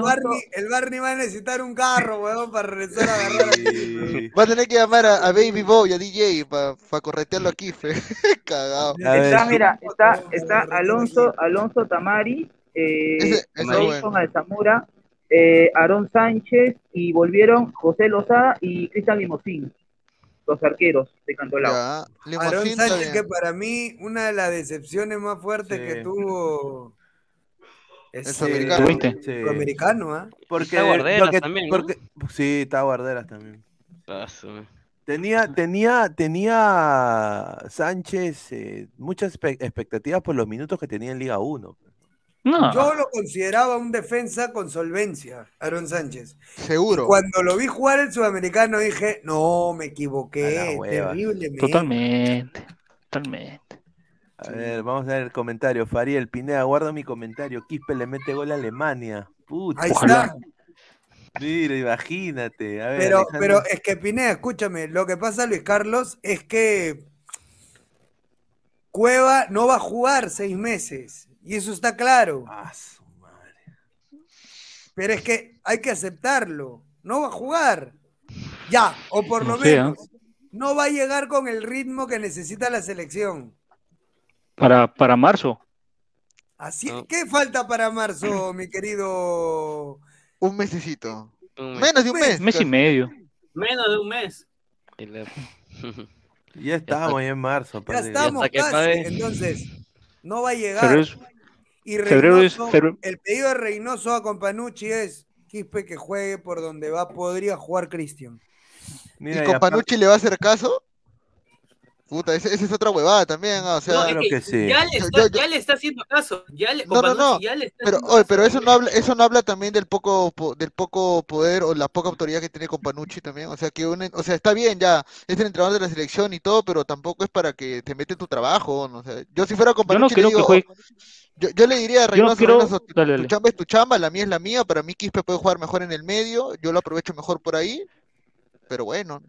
Barney, el Barney va a necesitar un carro, weón, para regresar a agarrar
Sí.
Va a tener que llamar a, a Baby Boy, a DJ, para corretearlo a Quispe. Cagado.
Está, mira, está, está Alonso, Alonso Tamari, eh,
Ese- bueno.
Alzamura, eh, Aarón Sánchez y volvieron José Lozada y Cristian Limosín, los arqueros de Cantolao.
Aarón Sánchez, que para mí, una de las decepciones más fuertes
Sí.
que tuvo
El
es
sudamericano.
Tuviste.
Sí.
americano, ¿ah?
Porque,
Está Guarderas
porque-
también, ¿no?
porque- sí, está Guarderas también. Tenía, tenía, tenía Sánchez eh, muchas expectativas por los minutos que tenía en Liga 1.
No.
Yo lo consideraba un defensa con solvencia, Aaron Sánchez.
Seguro.
Cuando lo vi jugar el sudamericano dije, no, me equivoqué, terriblemente.
Totalmente. Totalmente.
A ver, vamos a ver el comentario. Fariel Pineda, guarda mi comentario. Quispe le mete gol a Alemania. Puta.
Ahí
Ojalá.
está.
Mira, imagínate. A ver,
Pero,
Alejandro-
pero es que Pineda, escúchame, lo que pasa, Luis Carlos, es que Cueva no va a jugar seis meses. Y eso está claro.
Ah, su madre.
Pero es que hay que aceptarlo. No va a jugar. Ya, o por lo
No ¿ah?
menos. No va a llegar con el ritmo que necesita la selección.
Para, para marzo.
Así,
No.
¿Qué falta para marzo, mi querido?
Un mesecito.
un mes.
Menos de un
Mes,
mes.
Mes y medio.
Menos de un mes.
Ya estamos ya en marzo.
Ya estamos casi. Entonces, no va a llegar.
Febrero es-
Y
febrero es-
Reynoso-
febrero-
el pedido de Reynoso a Companucci es Quispe que juegue por donde va, podría jugar Cristian.
¿Y
y
con
aparte-
Panucci le va a hacer caso? Puta, esa es otra huevada también, ah, o sea,
No, es que,
que sí.
Ya, le
Yo-
está,
yo- yo-
ya le está haciendo caso. Ya le,
No, no, no,
ya le está
pero,
haciendo
oye,
caso.
pero eso no habla, eso no habla también del poco, po- del poco poder o la poca autoridad que tiene Companucci también, o sea que un, o sea, está bien ya, es el entrenador de la selección y todo, pero tampoco es para que te mete en tu trabajo, no sé. Yo si fuera
Yo no
Companucci le
creo que
digo,
juegue.
yo, yo le diría a
Yo no
Reynoso,
quiero.
Reynoso, tu,
Dale,
tu
dale.
chamba es tu chamba, la mía es la mía, para mí Quispe puede jugar mejor en el medio, yo lo aprovecho mejor por ahí, pero bueno,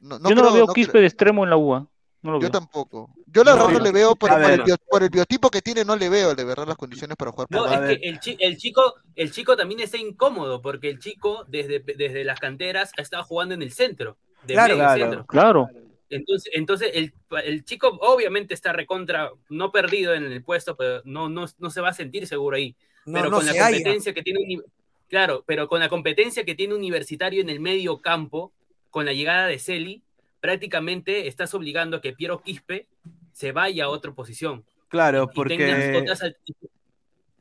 no, no
Yo no lo veo
no
Quispe
creo-
de extremo en la UA. No lo
Yo
veo.
tampoco. Yo la
No,
verdad no le veo por, el por biotipo que tiene, no le veo de verdad las condiciones para jugar por
No, es que el, chi- el chico, el chico también está incómodo porque el chico desde, desde las canteras ha estado jugando en el centro, de
Claro.
medio
Claro.
centro.
Claro.
Entonces, entonces el, el chico obviamente está recontra, no perdido en el puesto, pero no, no, no se va a sentir seguro ahí.
No,
pero
no
con la competencia que tiene claro, pero con la competencia que tiene Universitario en el medio campo, con la llegada de Celi, prácticamente estás obligando a que Piero Quispe se vaya a otra posición.
Claro,
y tengas
porque.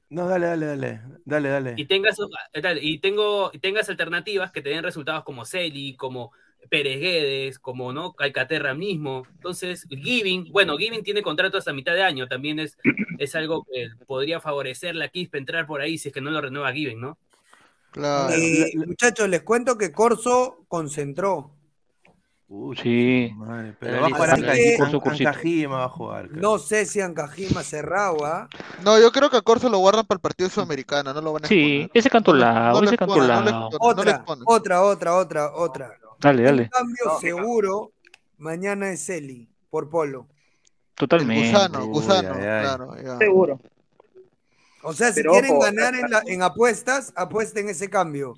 No, dale, dale, dale. Dale, dale.
y tengas, eh, tal, y tengo, y tengas alternativas que te den resultados como Celi, como Pérez Guedes, como no Calcaterra mismo. Entonces, Giving, bueno, Giving tiene contrato hasta mitad de año, también es, es algo que podría favorecer la Quispe entrar por ahí si es que no lo renueva Giving, ¿no?
Claro.
Y, muchachos, les cuento que Corso concentró.
Uy,
Sí.
madre,
Pero
va a jugar. Ancajima, va a jugar. creo.
No sé si Ancajima cerrado, ¿ah?
No, yo creo que a Corso lo guardan para el partido sudamericano, no lo van a
Sí,
exponer.
ese canto
No
ese canto
exponen, no
Otra, otra, otra, otra, otra.
Dale,
Un
dale.
cambio seguro, mañana es Eli, por Polo.
El
Totalmente.
gusano,
Uy,
gusano,
ay, ay.
claro. ya.
Seguro.
O sea, si
Pero
quieren
ojo,
ganar en, la- en apuestas, apuesten ese cambio.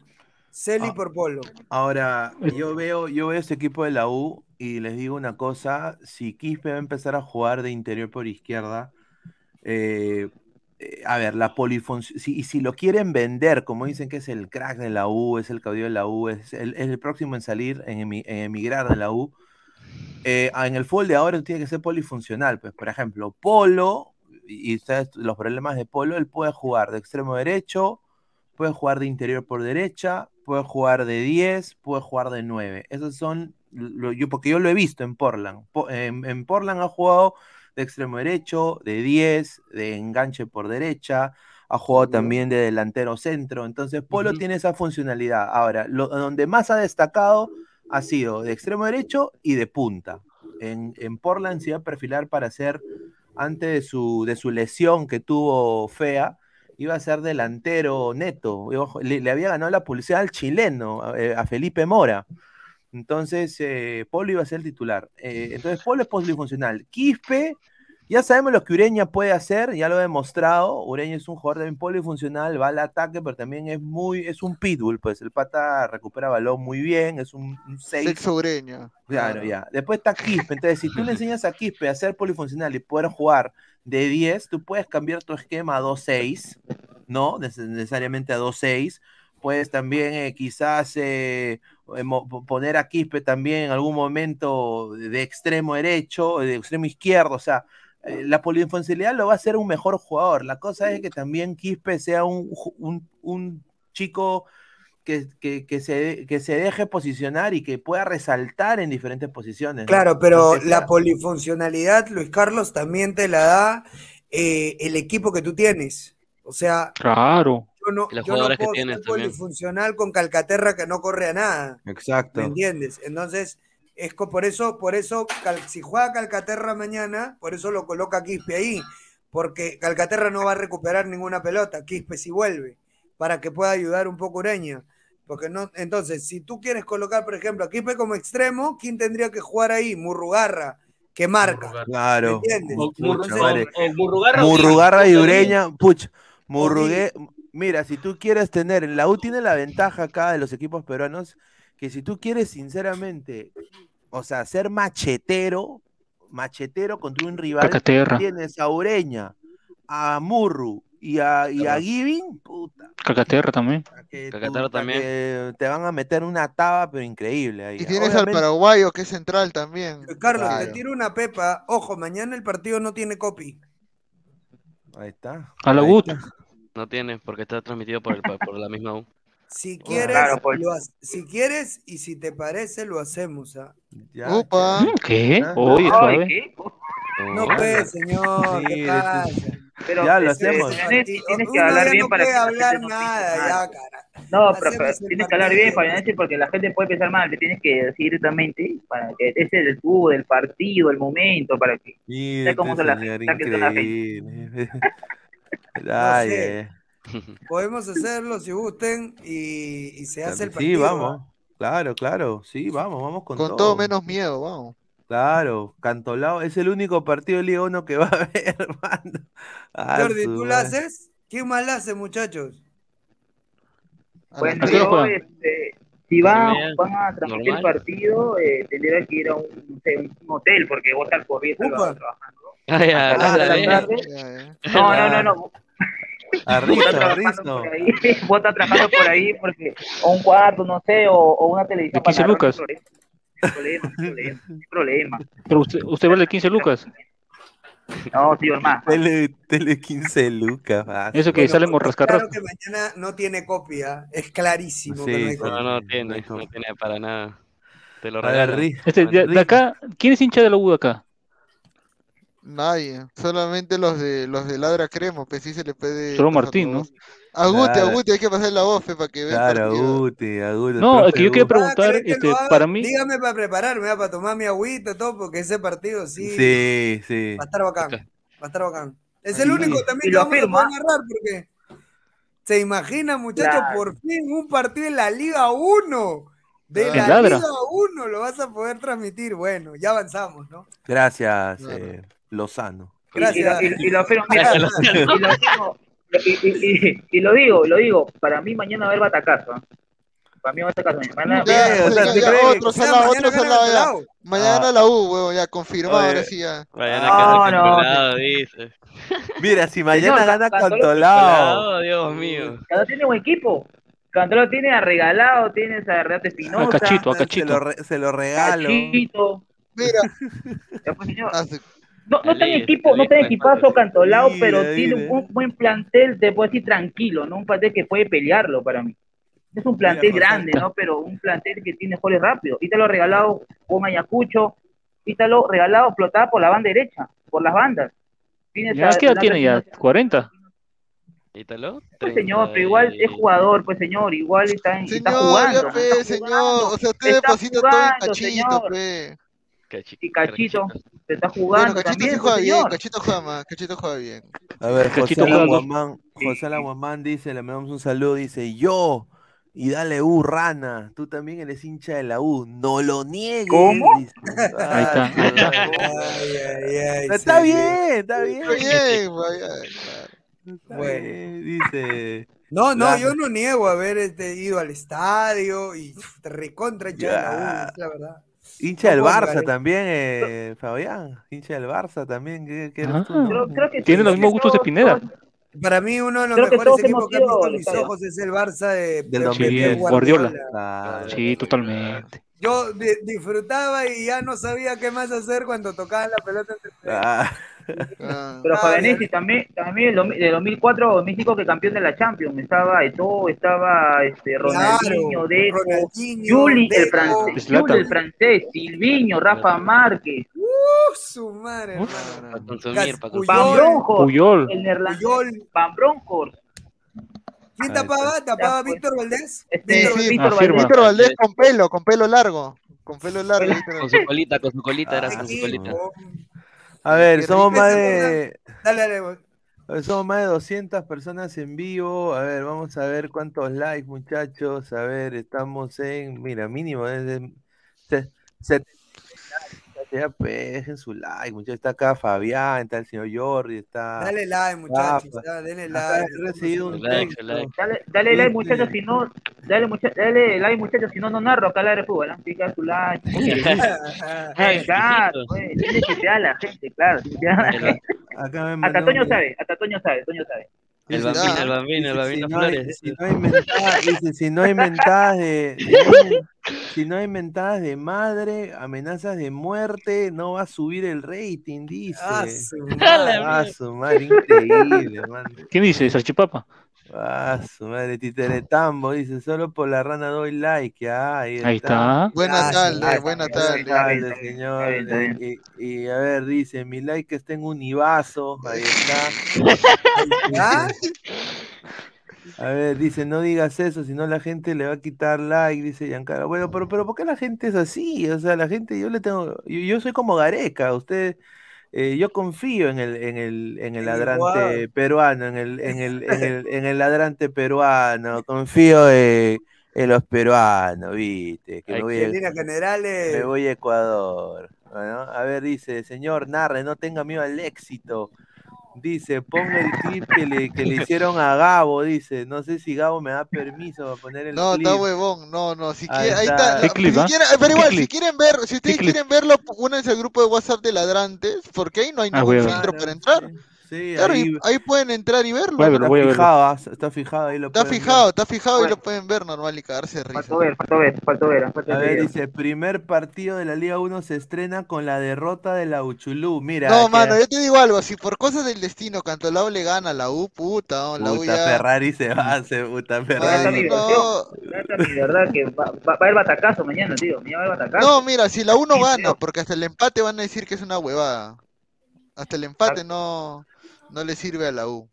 Celi
Ah.
por Polo.
Ahora, yo veo, yo veo este equipo de la U y les digo una cosa, si Quispe va a empezar a jugar de interior por izquierda, eh, eh, a ver, la polifunción, si, y si lo quieren vender, como dicen que es el crack de la U, es el caudillo de la U, es el, es el próximo en salir, en, emi- en emigrar de la U, eh, en el fútbol de ahora tiene que ser polifuncional, pues, por ejemplo, Polo, y y ustedes, los problemas de Polo, él puede jugar de extremo derecho, puede jugar de interior por derecha, puede jugar de 10, puede jugar de 9. Esos son, lo- yo, porque yo lo he visto en Portland. Po- en, en Portland ha jugado de extremo derecho, de 10, de enganche por derecha, ha jugado también de delantero centro. Entonces, Polo tiene esa funcionalidad. Ahora, lo, donde más ha destacado ha sido de extremo derecho y de punta. En, en Portland se iba a perfilar para ser, antes de su, de su lesión que tuvo fea, iba a ser delantero neto. Le, había ganado la publicidad al chileno, eh, a Felipe Mora. Entonces, eh, Polo iba a ser el titular. Eh, entonces, Polo es polifuncional. Quispe, ya sabemos lo que Ureña puede hacer, ya lo ha demostrado. Ureña es un jugador también polifuncional, va al ataque, pero también es muy, es un pitbull, pues el pata recupera balón muy bien, es un 6.
Sexo Ureña.
Claro, ya. Después está Quispe. Entonces, si tú le enseñas a Quispe a ser polifuncional y poder jugar de 10, tú puedes cambiar tu esquema a 2-6, ¿no? Neces- necesariamente a 2-6. Puedes también eh, quizás eh, eh, poner a Quispe también en algún momento de extremo derecho, de extremo izquierdo, o sea, eh, la polifuncionalidad lo va a hacer un mejor jugador. La cosa es que también Quispe sea un, un- un chico que, que- que se, que se deje posicionar y que pueda resaltar en diferentes posiciones. ¿no?
Claro, pero la polifuncionalidad, Luis Carlos, también te la da eh, el equipo que tú tienes. O sea,
Claro.
yo no,
los
yo no
que
puedo
también.
polifuncional con Calcaterra que no corre a nada.
Exacto.
¿Me entiendes? Entonces, es por eso, por eso, Cal- si juega Calcaterra mañana, por eso lo coloca Quispe ahí, porque Calcaterra no va a recuperar ninguna pelota, Quispe si vuelve, para que pueda ayudar un poco Ureña. Porque no, entonces, si tú quieres colocar, por ejemplo, a Quispe como extremo, ¿quién tendría que jugar ahí? Murrugarra, que marca.
Claro.
¿Me entiendes?
O,
Pucha
Murru-
madre.
o- o Murrugarra
y. Ureña, puch, Murrugué, mira, si tú quieres tener, la U tiene la ventaja acá de los equipos peruanos, que si tú quieres sinceramente, o sea, ser machetero, machetero contra un rival,
Calcaterra.
tienes a Ureña, a Murru y a, y a Giving, puta,
Calcaterra también.
puta,
también.
que te van a meter una taba, pero increíble ahí.
Y tienes al paraguayo que es central también.
Carlos,
Claro.
te tiro una pepa. Ojo, mañana el partido no tiene copy.
Ahí está.
A la
está.
No tiene, porque está transmitido por, el, por la misma U.
Si quieres,
Claro, pues.
lo si quieres y si te parece, lo hacemos. ¿ah?
Ya,
Upa.
Mm, ¿Qué? Oye,
Ay. ¿qué?
No, pues, señor,
Sí,
¿qué pasa?
Pero
Ya lo
este,
hacemos.
tienes, tienes que hablar bien
no
para
puede
que la
hablar
no
nada,
mal.
ya, cara.
No, pero,
Hacemos
pero
el
tienes que hablar bien. Fabianese, porque la gente puede pensar mal, te tienes que decir directamente para que ese es el tubo del partido, el momento, para que
Mire
cómo se la-
señor,
está que la
increíble.
No
Ay,
sé.
eh.
Podemos hacerlo si gusten y, y se hace el
Sí,
partido.
vamos. Claro, claro. Sí, vamos, vamos con,
Con todo menos miedo, vamos.
Claro, Cantolao es el único partido de Liga 1 que va a haber, hermano. Ah,
Jordi, ¿tú la
madre.
haces? ¿Quién más la hace, muchachos?
La
Bueno,
¿A qué hora
yo, este, si van, van a transmitir el partido, eh, tendría que ir a un, no sé, un hotel, porque vos estás corriendo
Upa.
trabajando.
A la
ya.
No, no, no, no.
A
estás
a
trabajando
Rizo.
por ahí, vos estás trabajando por ahí porque, o un cuarto, no sé, o, o una televisión.
De 15
para
lucas.
no hay problema, no hay problema, no hay problema.
Pero usted, usted vale 15 lucas.
No, señor, más.
Tele, tele 15 lucas. ah,
Eso que
Bueno, porque
rascarrasco.
Claro que mañana no tiene copia. Es clarísimo que
Sí,
no hay copia.
No, no tiene, no tiene para nada. Te lo regalo.
Este, de, de acá, ¿quién es hincha de la U de acá?
Nadie, solamente los de los de Ladra Cremo, pues sí se le puede.
Solo Martín,
la
¿no?
A Guti, a hay que pasar la voz, pe, para que vea el
Claro,
partido.
Guti.
No, es que yo quería
Guti.
preguntar,
¿querés que
este, para mí,
Dígame para prepararme, para tomar mi agüita y todo, porque ese partido sí,
Sí, sí.
va a estar bacán. Va a estar bacán. Es
Sí.
el único también que vamos a narrar, porque se imagina, muchachos,
Claro.
por fin un partido en la Liga 1. De la. Liga 1 lo vas a poder transmitir. Bueno, ya avanzamos, ¿no?
Gracias,
Claro.
eh, Lozano.
Y, y lo,
Gracias.
y- y lo afirmo, mira, y lo, digo, y, lo digo, lo digo, para mí mañana va a haber batacazo. ¿ah? Para mí va a batacazo. Mañana-
mañana.
Mañana la U, huevón, ya confirmado,
Oye.
ahora sí ya.
Vayan
No,
a casa
no,
dice.
Mira, si mañana
Señor,
gana
Cantolao-
Dios mío.
Cantolao tiene buen equipo. Cantolao tiene a Regalado, tiene a Renato
a
Espinosa,
Cachito, a
Se lo,
Cachito.
re- se lo regalo.
Cachito.
Mira,
Ya, pues, señor. No, no está en
Ali,
equipo, no
Ali,
equipazo Cantolao,
Dile,
pero tiene un buen plantel, te puedo decir tranquilo, ¿no? Un plantel que puede pelearlo para mí. Es un plantel grande, ¿no? Pero un plantel que tiene goles rápidos. Ítalo regalado con Ayacucho, Ítalo regalado explotada por la banda derecha, por las bandas. Tienes
Ya, ¿qué edad tiene ya?
Espinosa.
¿40?
Ítalo.
Pues señor, pero igual es jugador, pues señor, igual está, en- está
Señor,
jugando.
ya,
¿no?
pe,
Está
señor.
jugando.
O sea, usted deposita todo en Cachito,
señor.
pe.
Y Cachito, se está
Bueno,
jugando
Cachito
también,
juega bien. Cachito juega más, Cachito juega bien.
A ver, José
Cachito.
Alaguamán, José Alaguamán dice, le mandamos un saludo, dice, yo, y dale U, rana, tú también eres hincha de la U, no lo niegues.
¿Cómo?
dice.
Ahí está, está.
Ay, ay, ay,
Está
sí,
bien, está bien.
Está bien, vaya, claro.
Está
Bueno.
bien, dice.
No, no,
La-
yo no niego haber este, ido al estadio y recontra de la U, es la verdad.
Hincha del Barça también, eh, Fabián. Hincha del Barça también. ¿Qué, qué eres tú,
Ah.
no?
Creo, creo que
Tiene
sí,
los mismos
que
gustos de Pineda.
Para mí uno de los
Creo que
mejores equipos que han visto mis
estadio.
ojos es el Barça de,
Del
de- de
2010.
Pep
Guardiola. Sí, totalmente.
Yo di- disfrutaba y ya no sabía qué más hacer cuando tocaban la pelota entre.
Ah,
Ah,
Pero
Ah,
Fabianesi también, también de 2004 México que campeón de la Champions. Estaba Eto'o, estaba este, Ronaldinho,
Claro,
Deco,
Ronaldinho,
Juli el francés,
Zlatan.
Juli el francés, Silviño, Rafa Márquez,
Uh, su madre,
Uf.
Para consumir, para
Puyol.
Van
consumir.
Bronckhorst,
Puyol.
el neerlandés. Van Bronckhorst,
¿Quién tapaba? ¿Tapaba
pues.
Víctor Valdés?
este,
Sí,
Víctor
sí.
Víctor
Afirma.
Valdés.
Víctor Valdés con pelo, con pelo largo. Con pelo largo.
Con su colita, con su colita, era
Ah,
con su colita.
A ver, somos más de,
Dale, dale,
ver, somos más de 200 personas en vivo. A ver, vamos a ver cuántos likes, muchachos. A ver, estamos en, mira, mínimo es de se- 70 likes. Ya pues, dejen su like, muchachos. Está acá Fabián, está el señor Jordi, está.
Dale like, muchachos. Ya, denle
Acá
like.
he recibido un
Like.
Dale, dale like
Sí,
muchachos, si no, dale, mucha- dale like muchachos, si no, no narro acá la de fútbol, ¿ah? Pica su like.
Ay,
claro, pues, tiene que ser a la gente, claro.
Acá me
Toño sabe, hasta Toño sabe, Toño sabe.
El bambino, el bambino, el bambino
si no hay,
Flores.
si no hay mentadas, dice, si no hay mentadas de, si no hay- mentadas de madre, amenazas de muerte, no va a subir el rating, dice.
Ah, su
Ah,
madre.
increíble, man.
¿Quién dice? ¿Salchipapa?
Ah, su madre, Titeretambo, dice, solo por la rana doy like, ah, ahí está.
Ahí está.
Buena
Ah,
tarde,
sí,
buena
está bien,
tarde.
está bien,
Dale,
está bien,
señor. Y, a ver, dice, mi like está en Univaso, ahí está.
¿Ah?
A ver, dice, no digas eso, si no la gente le va a quitar like, dice Giancarlo. Bueno, pero, pero ¿por qué la gente es así? O sea, la gente, yo le tengo, yo, yo soy como Gareca, usted, eh, yo confío en el, en el, en el ladrante peruano, en el, en el, en el, en el ladrante peruano, confío en, en los peruanos, viste, que me voy, a,
generales.
me voy a Ecuador. Bueno, a ver, dice, señor, narre, no tenga miedo al éxito. Dice, ponga el clip que le, que le hicieron a Gabo, dice. No sé si Gabo me da permiso para poner el
No,
clip.
está huevón, no, no, si
Ahí
quiere, ahí
está.
está,
¿Qué clip,
si
ah?
quieren- pero
¿Qué
igual, si quieren ver, si ustedes
clip?
quieren verlo, únanse al grupo de WhatsApp de ladrantes, porque ahí no hay
Ah,
ningún filtro para entrar.
sí, Sí,
Claro,
ahí
pueden entrar y verlo.
Está
voy
ah, está fijado, ahí lo
Está
pueden ver.
fijado, está fijado y lo pueden ver normal y cagarse de risa.
Faltó ver, faltó ver, faltó ver.
A dice, primer partido de la Liga 1 se estrena con la derrota de la Uchulú. Mira,
No,
que-
mano, yo te digo algo, si por cosas del destino Cantolao le gana a la U, puta, no, la U
puta,
ya...
Ferrari se va, se puta Ferrari.
no,
mi verdad que va, a haber batacazo mañana, tío. Mañana va a haber batacazo.
no, mira, si la U no gana, porque hasta el empate van a decir que es una huevada. Hasta el empate no, no le sirve a la U.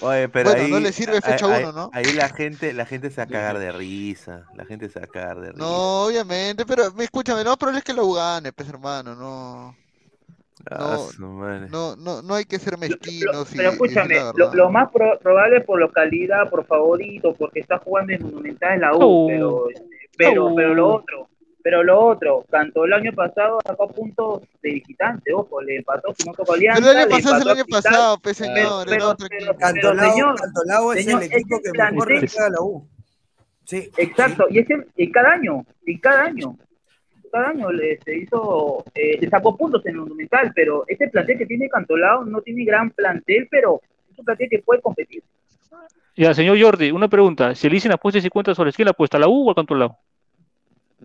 Oye, pero
Bueno,
ahí,
no le sirve fecha
ahí-
uno, ¿no?
Ahí la gente, la gente se va a cagar de risa. La gente se va a cagar de risa.
No, obviamente, pero me- escúchame, no, pero es que la U gane, pues hermano, no,
Ah,
no, no, no, no hay que ser mezquinos
pero escúchame, lo, más pro- probable por localidad, por favorito, porque está jugando en Monumental es la U,
Oh.
pero, pero,
Oh.
pero lo otro, pero lo otro, Cantó el año pasado sacó puntos de visitante, ojo, le empató no tocó Alianza,
Pero el año
le
pasado es el año pasado, pues señor,
pero,
otro
pero,
equipo.
pero,
Cantolao,
señor,
Cantolao es
señor,
el equipo
ese
que mejor le a la U. Sí.
Exacto, y es el, y cada año, y cada año, cada año le se hizo, eh, le sacó puntos en el Monumental, pero ese plantel que tiene Cantolao no tiene gran plantel, pero es un plantel que puede competir.
Ya, señor Jordi, una pregunta. Si le dicen apuestas 50 soles, ¿quién la apuesta? ¿A la U o al Cantolao?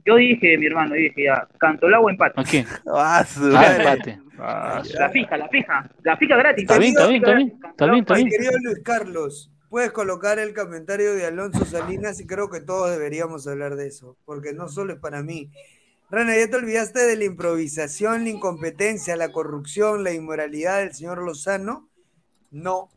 Yo dije, mi hermano, yo dije ya, Cantolao empate.
¿A quién?
Ah, su
Ah, empate.
La fija, la fija, la fija gratis.
Está bien, está bien, está bien. Está bien, está
Mi
bien.
querido Luis Carlos, puedes colocar el comentario de Alonso Salinas y creo que todos deberíamos hablar de eso, porque no solo es para mí. Rana, ¿ya te olvidaste de la improvisación, la incompetencia, la corrupción, la inmoralidad del señor Lozano? No,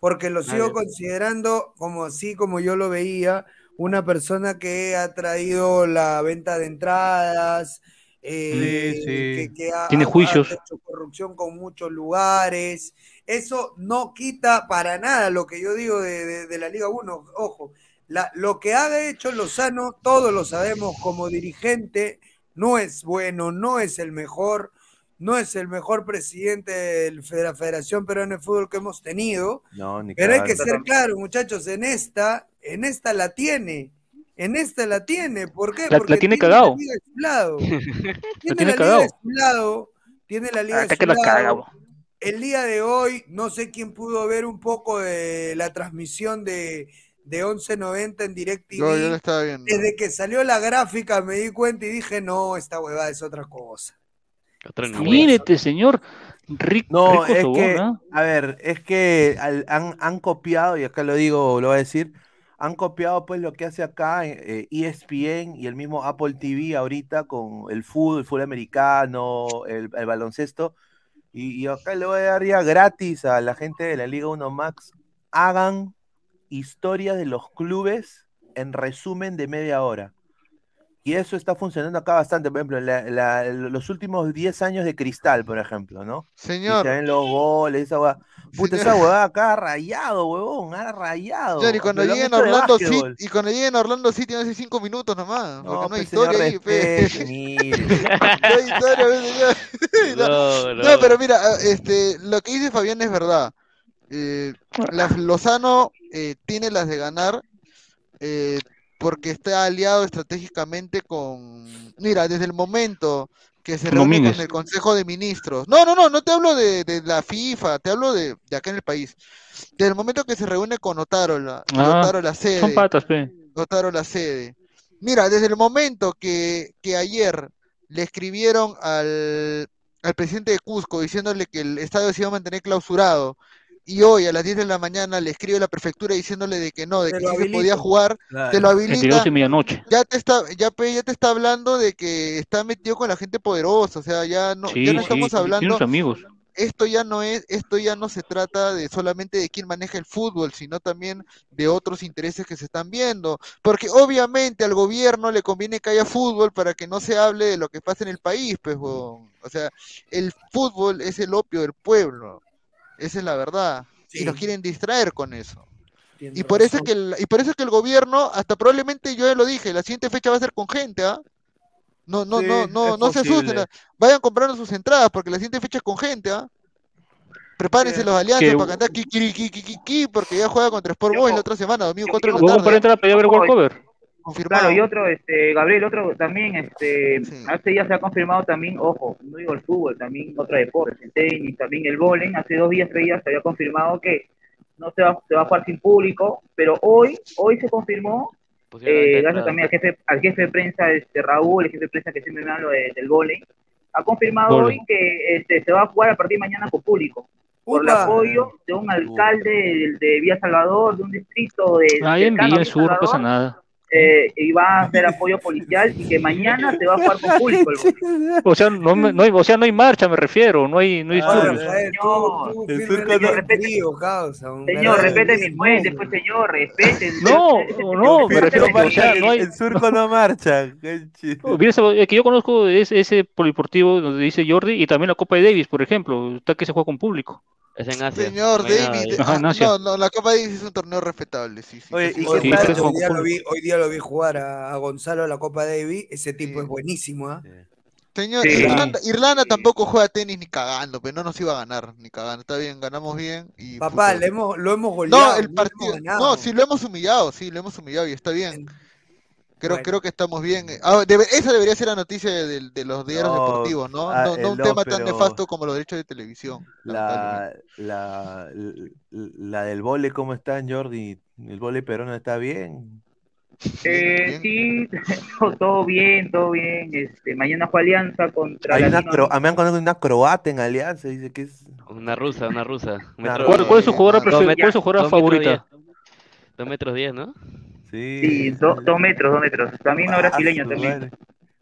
porque lo sigo
Nadie.
considerando como así como yo lo veía, una persona que ha traído la venta de entradas, eh,
Sí, sí.
que, que ha,
Tiene juicios.
ha hecho corrupción con muchos lugares. Eso no quita para nada lo que yo digo de, de- de la Liga 1. Ojo, la- lo que ha hecho Lozano, todos lo sabemos como dirigente, no es bueno, no es el mejor, no es el mejor presidente de la Federación Peruana de Fútbol que hemos tenido.
No, ni
Pero hay que ser claros, muchachos, en esta, en esta la tiene. En esta la tiene. ¿Por qué?
La- la
Porque
tiene
la liga de su lado. Tiene la,
tiene
liga
cagado.
de su lado. Tiene la liga de
Hasta
su
que la
lado.
caga, bro.
El día de hoy, no sé quién pudo ver un poco de la transmisión de, de 1190 en DirecTV.
Yo estaba viendo.
Desde que salió la gráfica me di cuenta y dije, no, esta huevada es otra cosa.
Mírete, señor. Rico,
No,
rico
es que,
¿ah?
a ver, es que al- han, han copiado, y acá lo digo, lo voy a decir, han copiado pues lo que hace acá eh, ESPN y el mismo Apple TV ahorita con el fútbol, el fútbol americano, el, el baloncesto, y, y acá le voy a dar ya gratis a la gente de la Liga 1 Max, hagan historias de los clubes en resumen de media hora. Y eso está funcionando acá bastante. Por ejemplo, la- la- los últimos 10 años de Cristal, por ejemplo, ¿no? Y
Señor,
se ven los goles, esa hueá. Puta,
Señor.
esa huevada acá ha rayado, huevón, ha rayado.
señor, y cuando lleguen a Orlando City, y cuando lleguen a Orlando City hace cinco minutos nomás, porque
No,
no hay
pues, señor,
historia ahí, pe.
respete.
No hay historia, pe, señor. No,
No,
No,
no.
pero mira, ah, este, lo que dice Fabián es verdad. Eh, la- Lozano eh, tiene las de ganar eh, porque está aliado estratégicamente con... Mira, desde el momento que se reúne
Domínguez.
con el Consejo de Ministros. No, no, no, no te hablo de, de la FIFA, te hablo de, de acá en el país. Desde el momento que se reúne con Otárola,
Ah,
Otárola
Son patas, pe.
Otárola la sede. Mira, desde el momento que, que ayer le escribieron al, al presidente de Cusco diciéndole que el estadio se iba a mantener clausurado, y hoy a las 10 de la mañana le escribe la prefectura diciéndole de que no, de
Te
que sí se
habilito.
podía jugar, te lo habilita,
12 y medianoche.
ya te está, ya, pe- ya te está hablando de que está metido con la gente poderosa, o sea, ya no,
Sí,
ya no
sí,
estamos hablando
amigos.
esto ya no es, esto ya no se trata de solamente de quién maneja el fútbol, sino también de otros intereses que se están viendo. Porque obviamente al gobierno le conviene que haya fútbol para que no se hable de lo que pasa en el país, pues. O sea, el fútbol es el opio del pueblo. Esa es la verdad. Y nos quieren distraer con eso.
Tienes
Y por eso
razón.
que el, y por eso que el gobierno, hasta probablemente yo ya lo dije, la siguiente fecha va a ser con gente, ¿ah? No, no,
Sí,
no, no,
es
no se asusten.
posible.
Vayan comprando sus entradas porque la siguiente fecha es con gente, ¿ah? Prepárense los alianzas
Que-
para cantar kikirikikiki porque ya juega contra Sport Boys la otra semana, domingo
yo-
4 de la tarde.
para entrar para allá a ver World Cover.
Confirmado.
Claro, y otro, este, Gabriel, otro también, este,
Sí.
hace días se ha confirmado también, ojo, no digo el fútbol, también otro deporte, el tenis, también el bowling, hace dos días, tres días se había confirmado que no se va, se va a jugar sin público, pero hoy, hoy se confirmó, eh, gracias también al jefe, al jefe de prensa, este, Raúl, el jefe de prensa que siempre me habla de- del bowling, ha confirmado
Bowling.
hoy que este, se va a jugar a partir de mañana con público. Por el apoyo de un alcalde de, de Villa Salvador, de un distrito de.
Ahí en Villa Sur no pasa nada.
Eh, y va a hacer apoyo policial y que mañana se va a jugar con público el.
O sea, no, me- no hay, o sea, no hay marcha, me refiero, no hay, no hay
Ah, El surco
frío, causa, un
Señor, respete mis
mismo,
fuentes,
hombre.
pues señor, respeten.
No, no, me refiero o sea, no hay-
El surco no marcha.
eh, que yo conozco ese, ese polideportivo donde dice Jordi y también la Copa de Davis, por ejemplo, está que se juega con público.
Es en Asia.
Señor
no
David.
Ajá,
ah,
en Asia.
no, no, la Copa Davis es un torneo respetable, sí, sí.
Oye,
sí,
¿y
sí,
qué
Sí,
sí.
tal?
Hoy día, lo vi, hoy día lo vi jugar a, a Gonzalo a la Copa Davis. Ese tipo
Sí.
es buenísimo, ¿ah?
Señor,
Sí.
Irlanda, Irlanda
Sí.
tampoco juega tenis ni cagando, pero no nos iba a ganar, ni cagando. Está bien, ganamos bien y
Papá, le hemos, lo hemos goleado.
No, el
no
partido. No, sí lo hemos humillado, sí, lo hemos humillado y está bien. Creo,
Bueno.
creo que estamos bien. Ah, debe- esa debería ser la noticia de, de los diarios
No,
deportivos, ¿no?
ah,
No, no
eh,
un
no,
tema tan nefasto como los derechos de televisión. lamentablemente.
La, la, la del vole, ¿cómo está, Jordi? ¿El vole peruano está bien?
Eh, sí, todo, todo bien, todo bien. Este, mañana juega Alianza contra
Hay una, cro- a mí me han conocido una croata en Alianza, dice que es...
Una rusa, una rusa. Metro-
¿Cuál, cuál es su jugadora, cuál es su jugadora
metros
favorita?
diez. Dos metros diez, ¿no?
Sí.
Sí, do- dos metros, dos metros. También no
Ah,
brasileño también.
madre.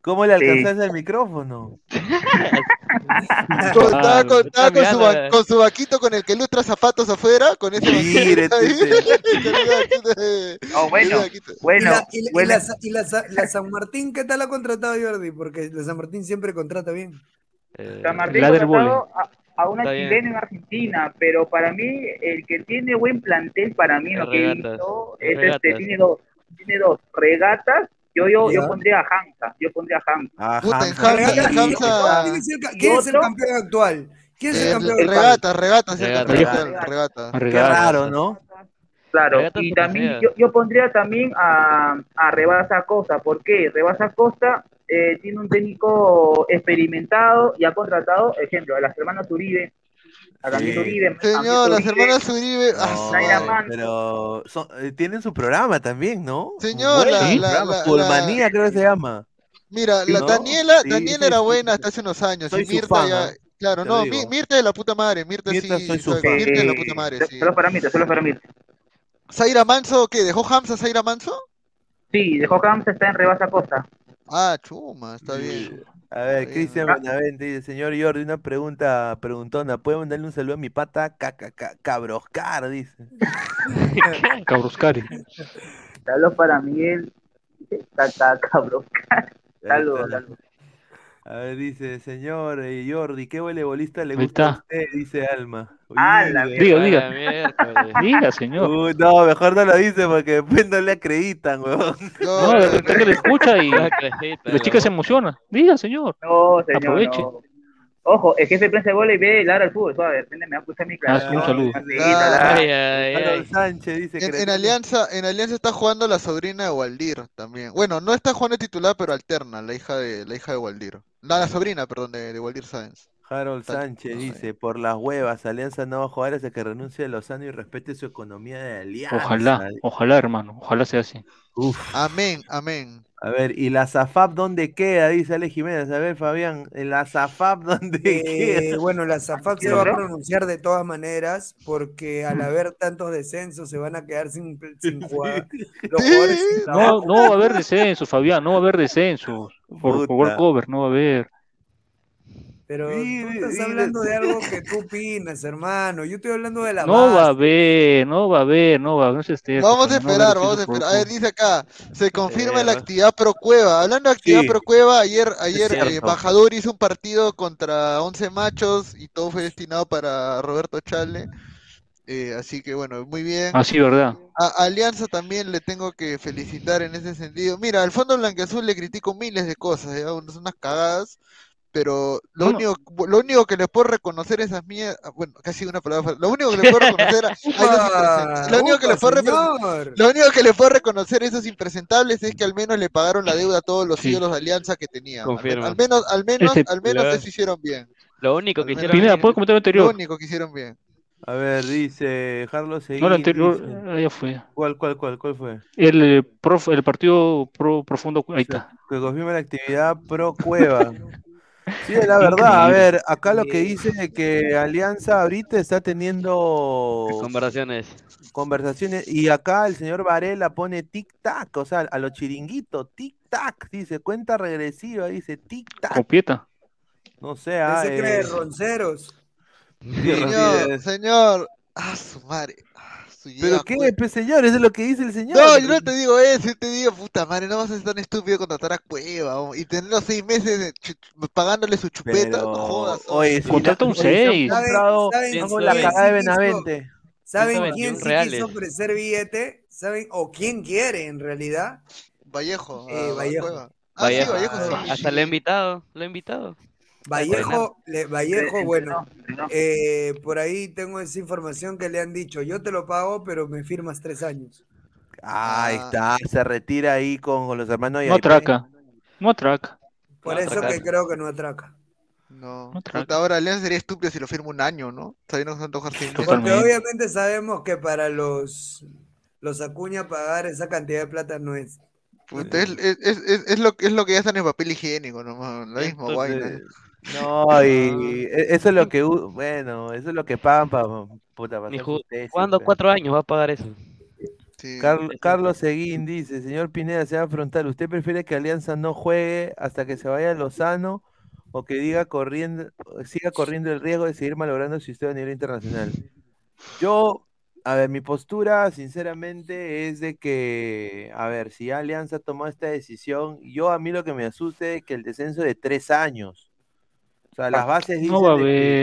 ¿Cómo le
Sí.
alcanzas el micrófono?
Con- Estaba
Ah,
con, estaba con su,
eh.
con su vaquito con el que lustra zapatos afuera, con ese
Mire,
vaquito
Oh, bueno,
ese vaquito.
¿Y,
bueno,
la, y la- y
bueno.
la Sa- y la Sa- la San Martín qué tal ha contratado Jordi? Porque la San Martín siempre contrata bien.
Eh,
San Martín contratado a, una
Está bien.
chilena en Argentina, pero para mí el que tiene buen plantel para mí lo que he visto
Es
es este, tiene dos, tiene dos regatas. Yo yo
Ya.
yo pondría a Hamza, yo pondría a Hamza.
Ah,
Puta.
Hamza-
Regata-
Hamza-
¿Quién es el, ca- quién es el
otro?
campeón actual? ¿Quién es el
Eh,
campeón actual?
regata, regata.
Regata.
Regata,
Regata.
regata.
Qué raro, ¿no?
Claro, y también yo, yo pondría también a, a Rebasa Costa. ¿Por qué? Rebasa Costa eh, tiene un técnico experimentado y ha contratado, ejemplo, a las hermanas Uribe, a Daniel
Sí.
Uribe.
Señor, las
Uribe,
hermanas Uribe. ah,
No,
Zaira
su-
Manso.
pero son- eh, tienen su programa también, ¿no?
Señor,
Bueno,
la-
su
la-
programa,
la-
Pulmanía creo que se llama.
Mira,
Sí,
la
¿no?
Daniela,
Sí,
Daniela
sí,
era
sí,
buena
sí.
hasta hace unos años.
Soy
y
su
Mirta
fan,
ya.
¿ah?
Claro, no, Mi-. Mirta de la puta madre. Mirta,
Mirta,
sí.
soy su fan.
Mirta de la puta madre, sí.
Solo para mí, solo para mí.
Zaira Manso, ¿qué? ¿Dejó Hamza Zaira Manso?
Sí, dejó Hamza está en Rebasa Costa.
Ah, chuma, está bien.
A ver, Cristian. Benavente dice, señor Jordi, una pregunta, preguntona, ¿puede mandarle un saludo a mi pata Ca- ca- ca- Cabroscar? Dice.
Cabroscari.
Saludos para Miguel.
Ahí
Saludos, saludos.
A ver, dice, señor eh, Jordi, ¿qué voleibolista le
Ahí
gusta a
está.
usted? Dice Alma.
Ah, la
Diga,
la
diga. señor.
Uy, no, mejor no lo dice porque después no le acreditan, weón.
No, de repente que le escucha y
La
la chica se
la-
emociona. Diga, señor.
No, señor,
Aproveche.
no. Ojo, el jefe de prensa de bola y ve y ladra al fútbol. Suave, depende, me va a escuchar mi
Ah, sí, un saludo.
Ah,
Ay, ay,
Harold
ay.
Sánchez dice
En. Alianza, en Alianza está jugando la sobrina de Waldir también. Bueno, no está jugando titular, pero alterna, la hija de la hija de Waldir. La, la sobrina, perdón, de, de Waldir Sáenz.
Harold
Está-
Sánchez
no sé.
dice, por las huevas, Alianza no va a jugar hasta que renuncie a Lozano y respete su economía de alianza.
Ojalá, ojalá, hermano. Ojalá sea así.
Uf.
Amén, amén.
A ver, ¿y la ZAFAP dónde queda? Dice Ale Jiménez. A ver, Fabián, ¿la ZAFAP dónde
Eh,
queda?
bueno, la SAFAP se va a pronunciar de todas maneras porque al haber tantos descensos se van a quedar sin, sin jugar. Los jugadores sin
No,
trabajo.
no va a haber descensos, Fabián. No va a haber descensos. Por, por
Puta.
World Cover, no va a haber.
Pero
Sí,
tú estás
sí,
hablando
sí.
de algo que tú opinas, hermano. Yo estoy hablando de la
No va a
base.
haber, no va a haber, no va a haber. No se esté,
Vamos a
no va
esperar,
haber
vamos a esperar. A ver, dice acá, se confirma la
Pero-
actividad pro cueva. Hablando de actividad
Sí.
pro cueva, ayer, ayer eh. Bajador hizo un partido contra 11 machos y todo fue destinado para Roberto Chale. Eh, así que bueno, muy bien.
Cover. Ah, ¿verdad?
A Alianza también le tengo que felicitar en ese sentido. Mira, al Fondo Blanqueazul le critico miles de cosas, ¿ya? Son unas cagadas, pero lo
No, no.
único lo único que le puedo reconocer esas mierdas, bueno, casi una palabra, lo único que le puedo reconocer a, a esos impresentables, lo único que le puedo lo único que le puedo reconocer a esos impresentables es que al menos le pagaron la deuda a todos los
Sí.
ídolos de Alianza que tenían.
Confirmo.
al menos, al menos,
Ese-
al menos
Lo-
eso hicieron bien.
Lo único que hicieron
Pineda,
bien-
¿puedo comentar el
Lo
anterior?
único que hicieron bien.
A ver, dice Carlos Seguín.
No, el anterior,
dice-
ah, ya fue.
¿Cuál, cuál, cuál, cuál fue?
El, eh, prof- el partido pro, profundo, ahí está.
Que confirma la actividad pro Cueva. Sí, la verdad. A ver, acá lo que dice es que Alianza ahorita está teniendo
Conversaciones.
conversaciones y acá el señor Varela pone tic-tac, o sea, a los chiringuitos, tic-tac, dice, cuenta regresiva, dice tic-tac.
Copieta.
No sé, ah,
Ese cree
eh,
ronceros.
sí,
Señor, señor, ah, su madre. Ah,
Pero qué,
pues.
pues, señor, eso es lo que dice el señor.
No, yo no te digo eso, yo te digo, puta madre, no vas a ser tan estúpido contratar a Cueva y tenerlo seis meses pagándole su chupeta,
Pero,
no jodas.
oye, si
Contrata un seis.
comprado-
¿Saben-
Bien,
hago la cagada de Benavente.
¿Saben
121
quién sí
reales.
quiso ofrecer billete? ¿Saben? ¿O quién quiere en realidad?
Vallejo,
Eh, Vallejo.
Ah, sí,
Vallejo.
Vallejo sí.
Hasta lo he invitado, lo he invitado.
Vallejo, le- Vallejo, bueno, eh, por ahí tengo esa información que le han dicho, yo te lo pago, pero me firmas tres años.
Ahí
Ah.
está, se retira ahí con, con los hermanos
No atraca. No atraca.
Por
No,
eso
atracar.
que creo que no atraca.
No,
No
puta, ahora Alianza sería estúpido si lo firma un año, ¿no? Se.
Porque obviamente sabemos que para los, los Acuña pagar esa cantidad de plata no es.
Puta, es, es, es, lo, es lo que ya está en el papel higiénico, nomás, la misma
Entonces,
vaina.
No, y e- eso es lo que, bueno, eso es lo que pagan para, puta, para
¿Cuándo cuatro años va a pagar eso?
Sí.
Carlos Seguín dice, señor Pineda, se va a afrontar, ¿usted prefiere que Alianza no juegue hasta que se vaya Lozano o que diga corriendo, siga corriendo el riesgo de seguir malogrando su historia a nivel internacional? Yo, a ver, mi postura, sinceramente, es de que, a ver, si Alianza tomó esta decisión, yo a mí lo que me asuste es que el descenso de tres años. O sea, las bases
No va a
dicen de que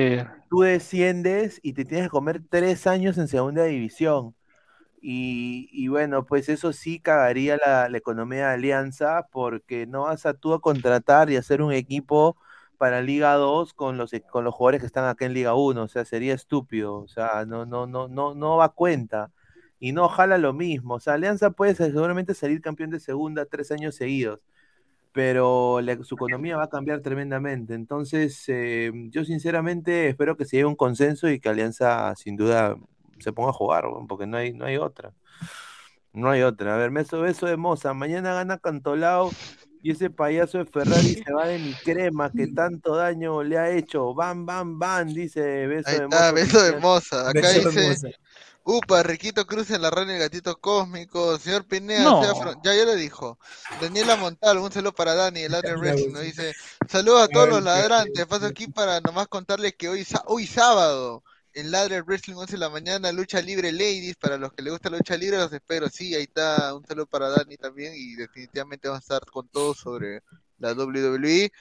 tú desciendes y te tienes que comer tres años en segunda división. Y, y bueno, pues eso sí cagaría la, la economía de Alianza porque no vas a tú a contratar y hacer un equipo para Liga 2 con los, e- con los jugadores que están acá en Liga 1. O sea, sería estúpido. O sea, no, no, no, no, no va a cuenta. Y no jala lo mismo. O sea, Alianza puede ser- seguramente salir campeón de segunda tres años seguidos pero la- su economía va a cambiar tremendamente. Entonces, eh, yo sinceramente espero que se llegue a un consenso y que Alianza sin duda se ponga a jugar, porque no hay, no hay otra. No hay otra. A ver, beso, beso de Moza. Mañana gana Cantolao y ese payaso de Ferrari se va de mi crema que tanto daño le ha hecho. Bam, bam, bam, dice beso
Ahí
de
está,
Moza.
beso de moza. Acá
Beso de
dice,
moza.
Upa, Riquito Cruz en la rana del gatito cósmico. Señor Pineda,
No.
sea fron- ya, ya lo dijo. Daniela Montal, un saludo para Dani, el Adrian
pues.
nos dice, saludos a todos los ladrantes. Paso aquí para nomás contarles que hoy, hoy sábado, en Ladder Wrestling 11 de la mañana, lucha libre ladies, para los que les gusta la lucha libre, los espero. Sí, ahí está, un saludo para Dani también y definitivamente vamos a estar con todo sobre la WWE.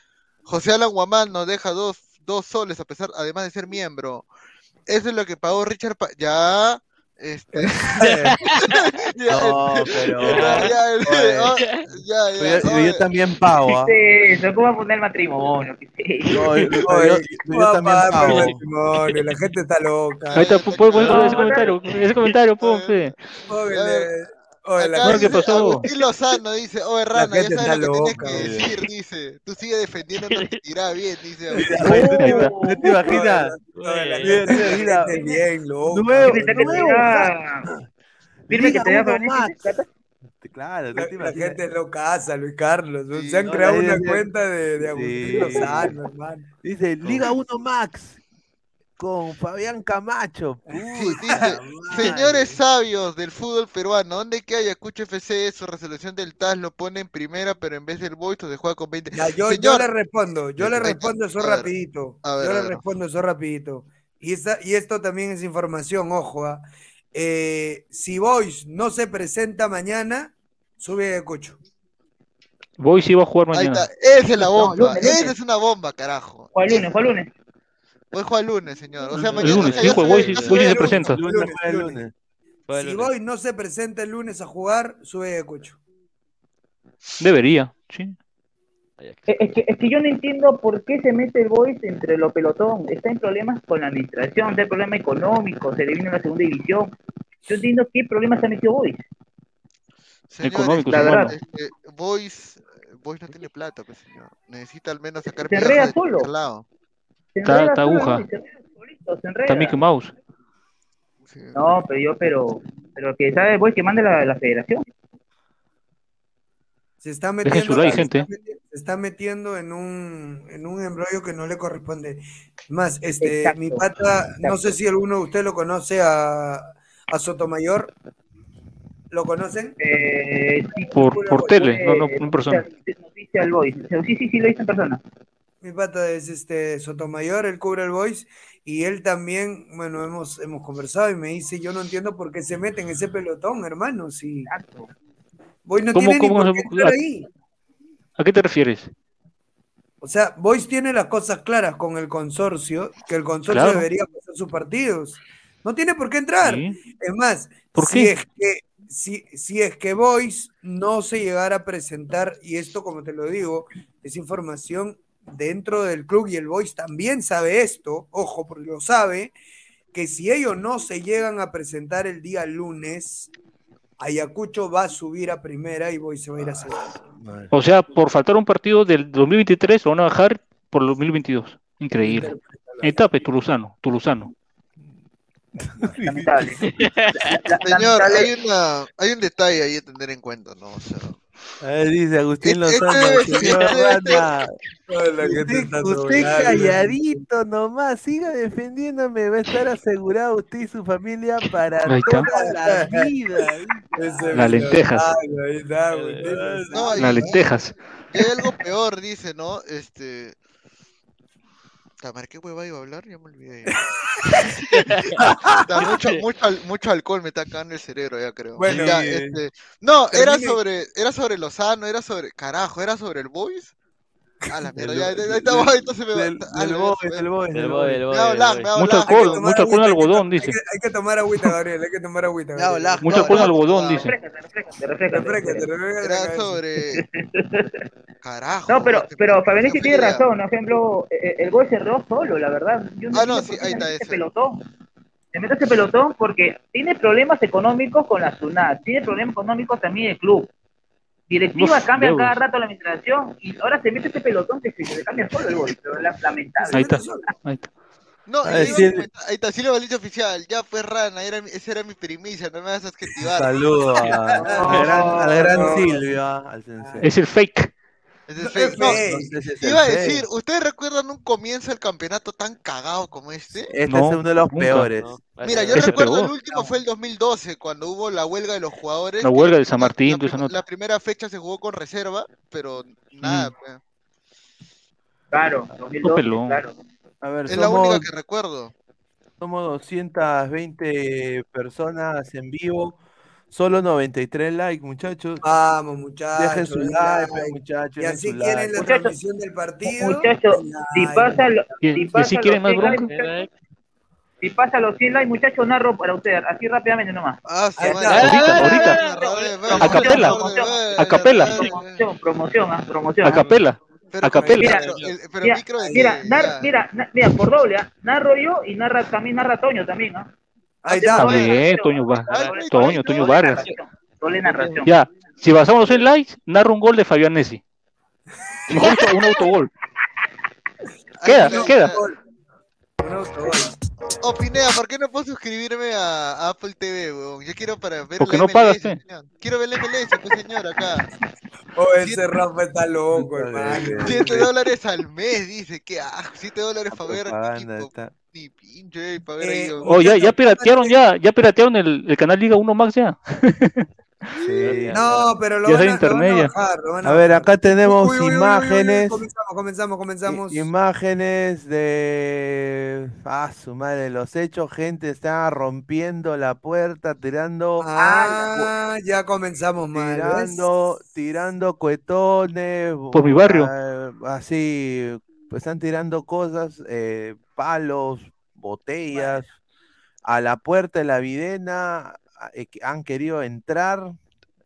José Alan Guamán nos deja dos, dos soles, a pesar, además de ser miembro. Eso es lo que pagó Richard. Pa- ya, este. ya,
No, pero.
ya, ya,
Oye,
ya, ya,
pero yo, también pago, ¿ah?
¿Qué es eso? ¿Cómo va a poner matrimonio? ¿Qué es eso?
No, yo, yo-
Oye,
yo-
¿cómo
yo
va a
también pago.
matrimonio? La gente está loca.
Ahí está, pu- pu- pu-
No,
ese comentario, ese comentario, pon.
Oye, la
Acá
Bueno, ¿qué
dice
pasó?
Agustín Lozano dice, oye Rana, ya sabes lo que tienes que decir, dice. Tú sigue defendiendo, no te tirá bien, dice.
¿tú te
Oh,
imaginas?
Bien loca.
Nuevo,
Firme que te
nuevo,
da.
Más. Claro,
La,
te
la
imaginas.
gente es locaza, Luis Carlos.
Sí,
Se han
no,
creado una cuenta de, de Agustín
Sí.
Lozano, hermano.
Dice Liga 1 Max con Fabián Camacho. Puta
dice, señores sabios del fútbol peruano, ¿dónde que Ayacucho FC su resolución del TAS lo pone en primera, pero en vez del Boito se juega con 20?
Ya, yo, le respondo, yo le respondo eso
A
rapidito.
a ver,
yo
a
le
ver.
respondo eso rapidito. Y, esta, y esto también es información, ojo. ah. Eh, si Boys no se presenta mañana, sube Ayacucho.
Voy sí va a jugar
ahí
mañana.
está, esa es la
No,
bomba,
lunes, lunes.
esa es una bomba, carajo.
El lunes, el lunes.
Hoy juega el lunes, señor. O sea,
El
mañana
lunes,
ya
sí,
se
sí- sí
el
presenta.
Lunes,
lunes,
el
lunes.
lunes.
El
Si
lunes.
Boys no se presenta el lunes a jugar, sube Ayacucho.
Debería, sí.
Es que, es que yo no entiendo por qué se mete el Boys entre los pelotón. Está en problemas con la administración, está en problemas económicos, se le vino la segunda división. Yo entiendo qué problemas se ha metido Boys.
Económicos,
este, Boys, Boys no tiene plata, pues, señor. Necesita al menos sacar
Se
de
solo.
lado.
Está- está aguja. Está Mickey Mouse.
No, pero yo, pero, pero que sabe Boys que mande la, la federación.
Se está metiendo,
su like,
se
gente.
está meti- se está metiendo en un, en un embrollo que no le corresponde. Más, este,
Exacto,
mi pata, no sé si alguno de ustedes lo conoce a, a Sotomayor. ¿Lo conocen?
Eh, sí,
Por, por tele, no, no, en persona.
noticia- noticia al Boys. Sí, sí, sí, lo hice en persona.
Mi pata es este Sotomayor, él cubre el voice y él también, bueno, hemos, hemos conversado y me dice, yo no entiendo por qué se mete en ese pelotón, hermano, si no
¿Cómo-
tiene ni
cómo
por
se-
qué entrar ahí.
¿A qué te refieres?
O sea, Boys tiene las cosas claras con el consorcio, que el consorcio
Claro.
debería pasar sus partidos. No tiene por qué entrar.
Sí.
Es más,
¿Por
si
qué?
es que si, si es que Boys no se llegara a presentar, y esto como te lo digo, es información dentro del club y el Boys también sabe esto, ojo, porque lo sabe, que si ellos no se llegan a presentar el día lunes, Ayacucho va a subir a primera y Boys se va a ir a segunda.
O sea, por faltar un partido del 2023 lo van a bajar por el 2022. Increíble. Etapa Tuluzano, Tuluzano.
Lamentable.
Señor, hay, una, hay un detalle ahí a tener en cuenta, ¿no? O sea,
A ver, dice Agustín
Este-
Lozano,
este-
señor
este-
Rana,
Hola, ¿qué te
Usted, calladito nomás, siga defendiéndome, va a estar asegurado usted y su familia para toda la vida.
Ese
Las lentejas.
y-
Las lentejas.
hay algo peor, dice, ¿no? Este. Tamar, ¿qué hueva iba a hablar? Ya me olvidé. Da, mucho, mucho, mucho alcohol me está cagando el cerebro, ya creo.
Bueno,
Ya,
eh,
este, no, era
termine.
sobre, era sobre Lozano, era sobre, carajo, era sobre el Boys. A la mierda,
Del-
ya, ya,
del-
ya estaba, entonces me va-
Del,
a
del
la
boy,
mierda,
del boy,
Del
del
boy,
boy.
del boy,
Me hago
del
lag,
boy.
me hago
Mucho alcohol, mucho alcohol algodón, dice.
Hay que, tomar agüita, Gabriel, hay que tomar agüita.
Me hago
Gabriel.
lag.
Mucho
no,
alcohol algodón, dice.
Refrescate, refrescate, refrescate,
Era sobre. Carajo.
No, pero, pero
se
Fabianesi
me
tiene razón, por ejemplo, eh, el gol se cerró solo, la verdad.
Ah, no, sí, ahí
se
está
ese. pelotón. Se mete ese pelotón porque tiene problemas económicos con la SUNAT, tiene problemas económicos también el club. Directiva
Uf,
cambia cada rato la administración y ahora se mete ese pelotón que se cambia solo el gol, pero la- lamentable.
Ahí está. Ahí está.
No,
Ah,
a
sí.
ahí está, Silvio Valencia Oficial, ya pues rana, era, mi- esa era mi primicia, no me vas a adjetivar.
Saludo a- al gran, al gran Silvio, ah, al sensei.
Es el fake.
Es fake. No.
No es
iba a decir, ¿ustedes recuerdan un comienzo del campeonato tan cagado como este?
Este
No,
es uno de los
nunca.
peores.
No,
Mira, yo
Ese
recuerdo el último fue el 2012, cuando hubo la huelga de los jugadores.
La huelga de San
la-
Martín,
la,
nota.
la primera fecha se jugó con reserva, pero nada. pues.
Claro, 2012,
pelón.
claro.
A ver,
Es la única que recuerdo.
somos 220 personas en vivo, solo 93 likes, muchachos.
Vamos, muchachos.
Dejen su like,
like.
muchachos.
Y así quieren
like.
la
Muchachos,
transmisión del partido.
Muchachos, si pasa, lo- si pasa
si quieren
los
más
100 likes, si pasa los 100 likes, muchachos, narro para ustedes, así rápidamente nomás.
Ah,
está.
Ahorita, ahorita. A capela. A capela.
Promoción, promoción, ah, promoción.
a capela.
Pero,
A capela.
Mira, el- pero
Mira,
micro de
mira,
que
nar-
ya-
mira, na- mira, por doble, ¿ah? narro yo y narra también narra Toño también, ¿ah?
Ahí está.
También,
narración,
Toño Va-
doble-
Toño, Toño Vargas. Ya, si basamos en likes, narra un gol de Fabianesi. Mejor dicho, un autogol. Queda,
está.
queda.
Un autogol.
Oh, Pineda, ¿por qué no puedo suscribirme a Apple TV, weón? Yo quiero para ver
Porque
la
no pagas.
Quiero ver la MLS, pues, señor, acá.
Oh, ese Rafa está loco, hermano.
7 dólares al mes, dice. ¿Qué asco? 7 dólares para ver equipo.
está.
Ni pinche, para ver
Eh,
ahí.
Oh, ya, ya piratearon ya, ya piratearon el, el canal Liga 1 Max ya.
Sí.
No, pero lo van, a, lo van a
internet ya.
bajar. lo van a
A ver, acá tenemos
Uy, uy, uy, uy, uy,
imágenes.
Comenzamos, comenzamos, comenzamos.
Imágenes de. Ah, su madre, los hechos, gente está rompiendo la puerta, tirando.
Ah, ya comenzamos
tirando, tirando cuetones.
Por mi barrio.
eh, así, pues están tirando cosas, eh, palos, botellas, a la puerta de la videna. eh, han querido entrar.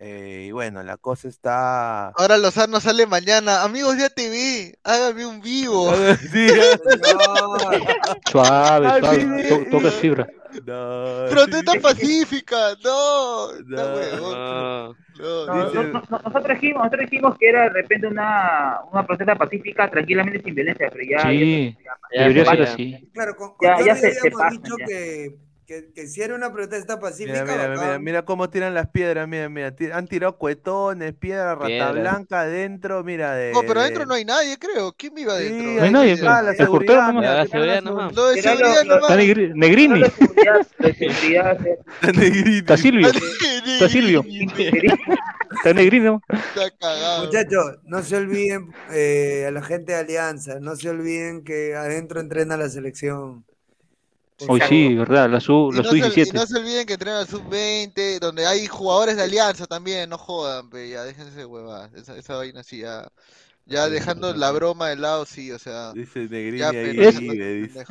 Eh, y bueno, la cosa está.
Ahora Lozano sale mañana. Amigos de ATV, hágame un vivo.
Sí,
Suave, suave.
sí,
to-
sí.
Tocas fibra.
No,
Protesta pacífica. No.
No.
huevón.
No.
No,
No,
Dice-
no, no, no, nosotros dijimos, nosotros dijimos que era de repente una, una protesta pacífica tranquilamente sin violencia, pero ya,
Sí,
ya-
Ya
así.
Claro, con,
Ya- ya se- se
dicho
ya.
que, que, que si era una protesta pacífica,
Mira, mira, mira, mira cómo tiran las piedras, mira, mira, han tirado cuetones, piedra, rata
Piedras.
blanca adentro, mira de.
No, pero
de-
adentro no hay nadie, creo. ¿Quién iba
Sí,
adentro?
No hay nadie,
está,
pues.
la seguridad, mira,
La seguridad
está la
nomás.
Lo de seguridad
Está Negrini.
seguridad.
Negrito.
Está Silvio. Está Silvio. Está Negrino.
Está cagado.
Muchachos, no se olviden eh, a la gente de Alianza, no se olviden que adentro entrena la selección. Por
Hoy sí, ¿verdad? La su,
Y
la
no, se, y
sub-17.
no se olviden que entrenan al sub-20, donde hay jugadores de Alianza también, no jodan, pe, ya, déjense huevadas, esa, esa vaina sí, ya, ya dejando la broma de lado, sí, o sea,
Dice Negrini
ya,
ahí dice.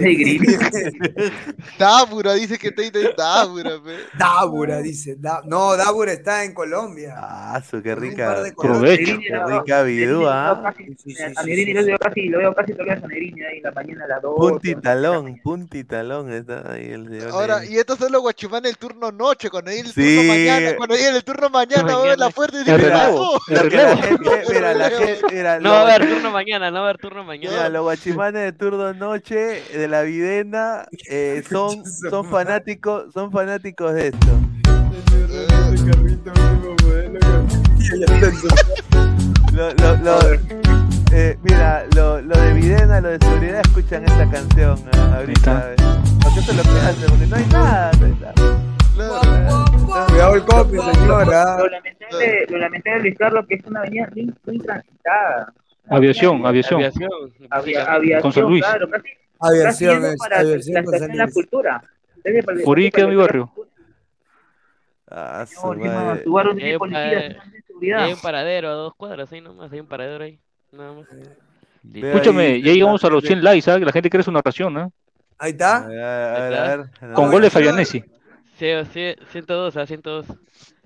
Negrito.
Dábura, dice que está ahí, Dábura, pe.
Dábura, dice. Da- no, Dábura está en Colombia.
Ah, su, qué rica.
Provecho.
Negrini
Qué rica vidú,
casi-
Sí, sí, sí,
A Negrini lo veo casi, lo veo casi todavía a Negrini ahí en la mañana a las 2.
Puntitalón, puntitalón está ahí el señor
Ahora,
Negrini.
y estos son los guachimanes del turno noche, cuando llegue el turno mañana, cuando llegue el turno mañana, la puerta y dice,
mira, la gente, mira,
No va a haber turno mañana, no va a haber turno
Mira,
mañana.
los guachimanes de turno noche de la videna eh, son, son fanáticos, son fanáticos de esto. Lo- lo- lo- eh, mira, lo, lo de Videna, lo de seguridad, escuchan esta canción ah, ahorita. eh, Porque eso es lo que hace, porque no hay nada. no hay nada.
Cuidado el copy, señora.
Lo lamentable, lo lamentable de Luis Carlos que es una avenida muy, muy transitada.
Aviación, aviación.
Aviación.
Avia-
Con San
aviación,
Luis.
claro, casi, casi
Aviación es,
para
aviación
la
con
estación
San
de la
Luis.
cultura.
Ahí
desde
queda mi barrio.
Ah,
No,
madre.
policías, tiene
Y
seguridad.
hay un paradero a dos cuadras ahí nomás, hay un paradero ahí. Nada más.
Ve
Escúchame,
ahí,
ya llegamos a los
gente-
100 likes, ¿sabes? La gente quiere su narración, ¿no?
Ahí
A
está.
ver, a ver, a ver.
Con gol de
yo-
Fabianesi.
Sí, sí, 102 a 102.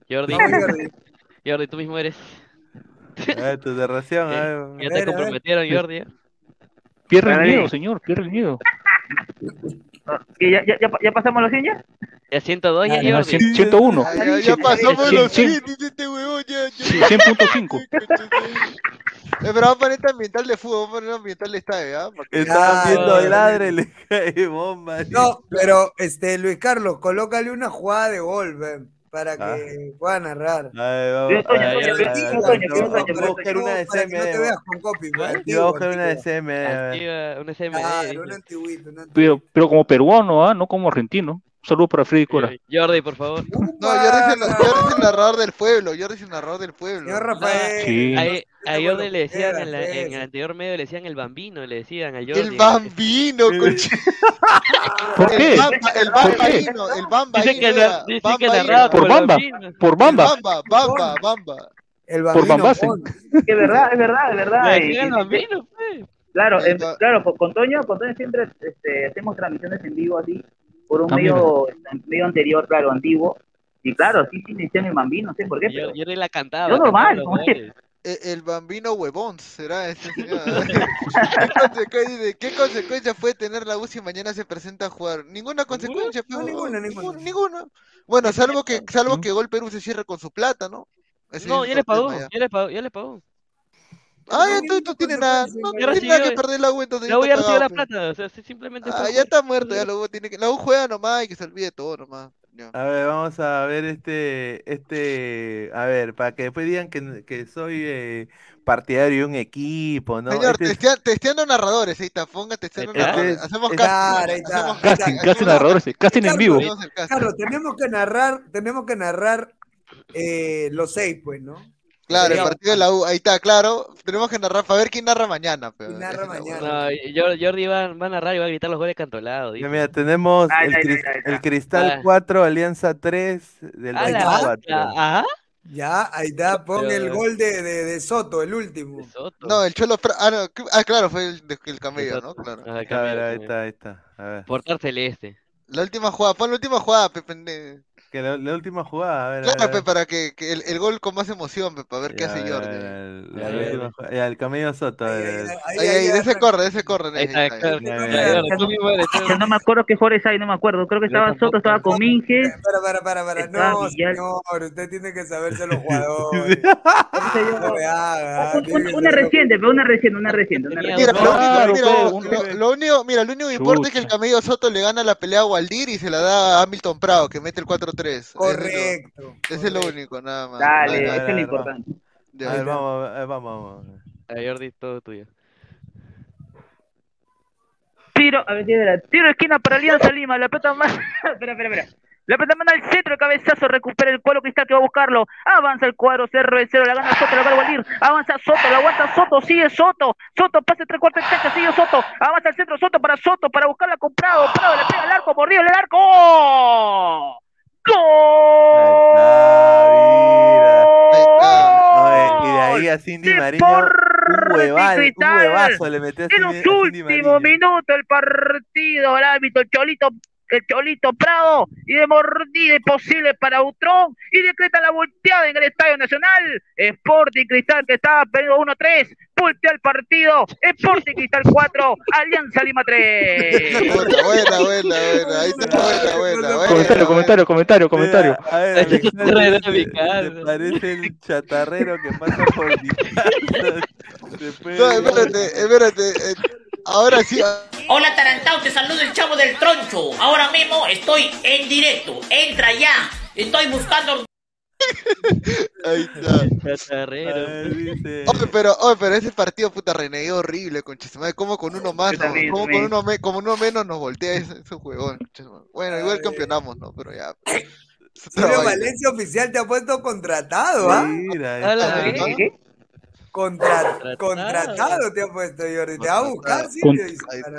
Jordi,
Jordi.
Jordi, tú mismo eres.
Ver, tu narración, a ver.
Ya te comprometieron, Jordi. ¿eh?
Pierde el miedo, señor, pierde el miedo.
¿Que ya, ya, ya, ya pasamos los 100 ya?
Ya 102 ya,
Ah,
Jordi.
cien- 101.
Ya, pasamos los
cien-
100, dice este huevón, ya, ya.
100.5.
Eh, pero vamos a poner este ambiental de fútbol, vamos a poner ambiental de estadio, ¿ah? Para que-
Estaban
Ya,
viendo
ya.
ladre, le cae bomba.
No, pero este Luis Carlos, colócale una jugada de gol, ven, para
Ah.
que pueda narrar.
A vamos.
Yo,
buscar una de
para que no te veas con copy,
Yo voy a buscar una de
antiguo.
CM. a ver.
Antigua, un SMD.
Claro,
dice.
un antiguito, un antiguito.
Pero, pero como peruano, ¿ah? No como argentino. Un saludo para Freddy Cora.
Jordi, por favor.
No, Jordi es, el, narrador del pueblo, Jordi es el narrador del pueblo.
Señor Rafael.
Sí.
A,
no
a Jordi le
que
decían en, la- en el anterior medio, le decían el bambino, le decían a Jordi.
El bambino, concha.
¿Por
El
qué?
bamba, el bambaíno, el bambaíno.
Dicen que, que narraba
Por
el
Bamba. Por
El
Bamba.
Bamba, bamba, bamba.
El
Por
bambino
Bambase.
Pons.
Es verdad, es verdad, es verdad.
Le
Y-
decían el bambino, pues.
Claro,
El ba-
claro, con, Toño, con Toño siempre este, hacemos transmisiones en vivo así, por un
Ah,
medio, medio anterior, claro, antiguo. Y claro, sí, sí, me decían el bambino, no sé por qué, pero
Yo- Jordi la cantaba.
Yo normal,
cantaba goles.
El, el bambino huevón será ese señor. ¿Qué, consecuencia, ¿Qué consecuencia puede tener la U si mañana se presenta a jugar? Ninguna consecuencia,
No, ninguna, ninguna.
ninguna. Bueno, salvo que, salvo que Gol Perú se cierre con su plata, ¿no? Ese
No, ya le pagó,
ya.
ya le pagó, ya le pagó.
Ah,
No,
tú, tú
ninguna
tienes nada, no tiene
recibió-
nada que perder la U, entonces
La U
ya
recibió la
pe.
plata, o sea, simplemente
Ah,
fue
ya está muerto, ya la U tiene que, la U juega nomás y que se olvide todo nomás.
A ver, vamos a ver este, este, a ver, para que después digan que, que soy eh, partidario de un equipo, ¿no?
Señor,
Este es-
testea- testeando narradores, ahí está, ponga testeando
está.
narradores.
Este es-
Hacemos casting, hacemos
Casting,
casting,
narradores, casting en vivo.
Claro, tenemos que narrar, tenemos que narrar eh, los seis, pues, ¿no?
Claro, el partido de la U, ahí está, claro. Tenemos que narrar, para ver quién narra mañana. Pero,
¿Quién narra mañana?
No, Jordi va, va a narrar y va a gritar los goles cantolados.
ya mira, tenemos el, Cristal
Ah.
4, Alianza 3 del
Ah, la-
24.
Ajá.
Ya, ahí está, pon el gol de, de, de Soto, el último.
De Soto.
No, el Cholo. Ah, no, ah, claro, fue el, el camello, ¿no? Claro.
Ajá,
A
cambio,
ver, ahí está, ahí está. A ver.
Portar celeste.
La última jugada, pon la última jugada, Pepe.
Que la, la última jugada, a ver. a
Claro,
ver, a
pe, para que, que el, el gol con más emoción, pe, para ver qué hace Jordi.
la última
ya.
el camello Soto.
Ahí, ahí, de ese corre, de ese corre.
Yo no me acuerdo qué jugadores hay, no me acuerdo. Creo que estaba. Soto, estaba Cominges.
Para, para, para, para. No, señor, usted tiene que saberse los jugadores.
Una reciente, pero una reciente, una reciente.
Mira, lo único, mira, lo, único, mira, lo único que importa es que el camello Soto le gana la pelea a Waldir y se la da a Hamilton Prado, que mete el 4-3. Eso es lo-
Correcto.
Ese es lo único, nada más.
Dale,
Dale,
eso es lo importante.
A ver, vamos, a ver, vamos, vamos.
A Jordi, todo tuyo.
Tiro, a ver, tiro, esquina para Alianza Lima, la pelota más. espera, espera, espera. La pelota manda al centro, cabezazo, recupera el cuadro cristal que va a buscarlo. Avanza el cuadro, 0 de 0, la gana Soto, la va a Waldir. Avanza Soto, la aguanta Soto, sigue Soto. Soto pasa tres cuartos de cancha, sigue Soto. Avanza al centro, Soto para Soto, para buscarla con Prado. Prado le pega al arco, mordido el arco.
No, y de ahí
¡Gol!
a Cindy Mariño, un, hueval, un huevazo le metió a
En
Cindy,
los
a Cindy
últimos
Mariño.
minutos del partido, el árbitro, el Cholito, el Cholito Prado, y de mordida posible para Utrón, y decreta la volteada en el Estadio Nacional. Sporting Cristal, que estaba perdiendo 1-3, voltea el partido. Sporting Cristal 4, Alianza Lima 3.
Buena, buena, buena, buena. Ahí está, buena, buena, buena.
Comentario, comentario, comentario, comentario.
Mira, a ver,
Ese
Alexander
chatarrero
dice,
de mi casa.
¿te parece el chatarrero que pasa por mi casa? Después-
No, espérate, espérate. eh, Ahora sí. ah,
Hola Tarantao, te saludo el chavo del troncho. Ahora mismo estoy en directo. Entra ya. Estoy buscando
Ahí está. Oye, pero, oye, pero ese partido puta renegué horrible, madre. Como con uno más, no? como con uno, me- como uno menos nos voltea ese, ese madre. Bueno, igual campeonamos, ¿no? Pero ya. pues, es otra
Julio
vaina.
Valencia oficial te ha puesto contratado, ¿ah?
Mira,
Contra-
Contratado.
contratado te ha puesto, Jordi. Te va a buscar, sí.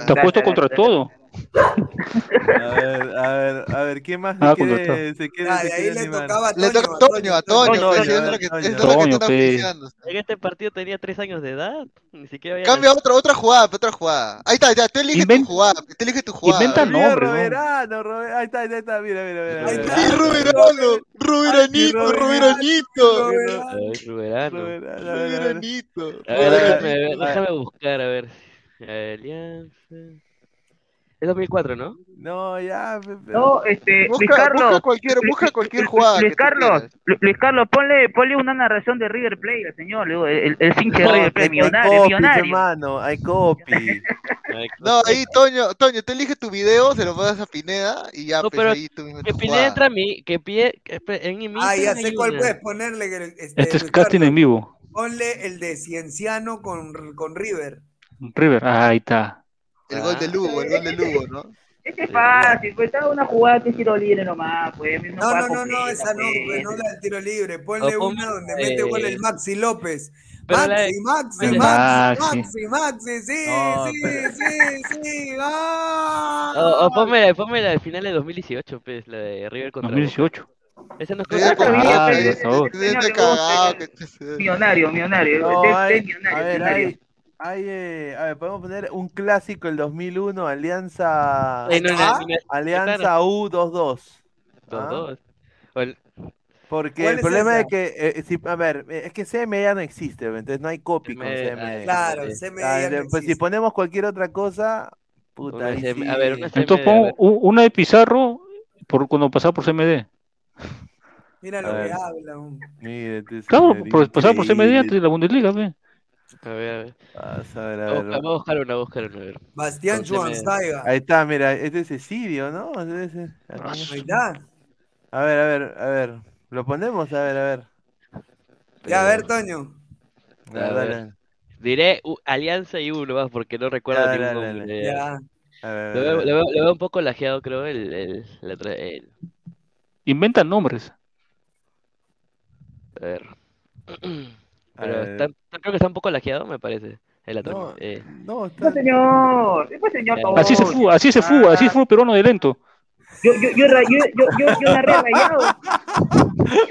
Te
ha puesto contra todo.
A ver, a ver, a ver, ¿quién más
Ah,
quiere,
contratado.
se quiere,
Ah,
se
de ahí
quiere
le
animar?
tocaba a
Le
Toño,
toca a Toño, a Toño,
Toño,
pues,
Toño,
eso es lo que,
Toño.
eso es lo que te
Toño,
están
pe.
oficiando.
En este partido tenía tres años de edad. Ni siquiera había
Cambia otra, otra jugada, otra jugada. Ahí está, ya, tú eliges
Inven-
tu jugada, tú eliges tu jugada.
Inventa nombre, ¿no?
Roberano, Robe- ahí está, ahí está, mira, mira, mira.
Roberano.
Ay, Ruberano.
Roberano, a ver, a
déjame buscar, a ver. Alianza. Es 2004, ¿no?
No, ya.
No, este, Luis
Busca, busca
Carlos.
cualquier, busca
Luis-
cualquier
Luis-
jugada.
Luis Carlos, Luis Carlos, ponle, ponle una narración de River Plate al señor, el, el hincha de
No,
River
que
Plate,
hay
millonario,
copies,
millonario.
hermano, hay copy.
No, ahí, Toño, Toño, tú eliges tu video, se lo pasas a Pineda y ya,
No,
pues
pero
ahí tú mismo
Que
tu
Pineda
jugada.
entra a mí, que pe- en mi
Ah, ya sé
hay
cuál puedes ponerle. que- Este,
Este es
Luis
casting
Carlos.
en vivo.
Ponle el de Cienciano con, con River.
River, ah, ahí está.
El gol de Lugo, el gol de Lugo, ¿no?
Este es fácil, pues estaba una jugada que tiro libre nomás, pues.
No, no, no, no,
completa,
esa no,
pues.
no la del tiro libre. Ponle
O
una donde
eh,
mete gol el Maxi López. Maxi, Maxi,
Maxi.
Maxi,
Maxi.
Sí,
No,
sí,
pero-
sí, sí. ¡ah!
O, o ponme, ponme la de final de 2018, pues, la de River contra
2018.
Boca. Esa no
Sí,
Ah,
Ah,
que
te-
Millonario, millonario.
No, hay,
es millonario,
a ver,
millonario.
Hay, eh, a ver, podemos poner un clásico el 2001, Alianza,
Eh, no,
Ah,
Alianza U22.
dos,
¿ah?
el-
Porque
¿Cuál
el
es
problema
esa?
es que, eh, si- a ver, eh, es que CM ya no existe, entonces no hay copy con
CM,
CM.
Claro,
Ah,
ya no
pues si ponemos cualquier otra cosa, puta,
Una
sí.
a ver, una.
Entonces pongo una de Pizarro por, cuando pasaba por CMD.
Mira
A
lo que habla. un-
Mire, este
Claro, por, pasaba por CMD antes de la Bundesliga, ve.
A ver, a ver.
Vas a ver, a
Vamos a
ver.
buscar- vamos a buscar una, a buscar una, a ver.
Bastián. Schweinsteiger.
Ahí está, mira, este es Sirio, ¿no? Ese- ese-
Ahí está.
A ver, a ver, a ver. ¿Lo ponemos? A ver, a ver.
Ya, a ver, Toño.
A ver,
A ver.
dale.
Diré u- Alianza y uno más porque no recuerdo
Ya,
ningún
dale,
nombre.
Ya.
A ver,
Lo
a
veo,
ver.
lo veo- lo veo un poco lajeado, creo, el, el, el-
Inventan nombres.
a ver. Pero está- creo que está un poco lajeado, me parece. El atra-
No,
eh,
no, está.
Pues señor, pues señor.
Ya.
Así se fue, así se fue, así fue peruano de lento.
Yo, yo, yo, yo, yo, yo, yo narré rayado.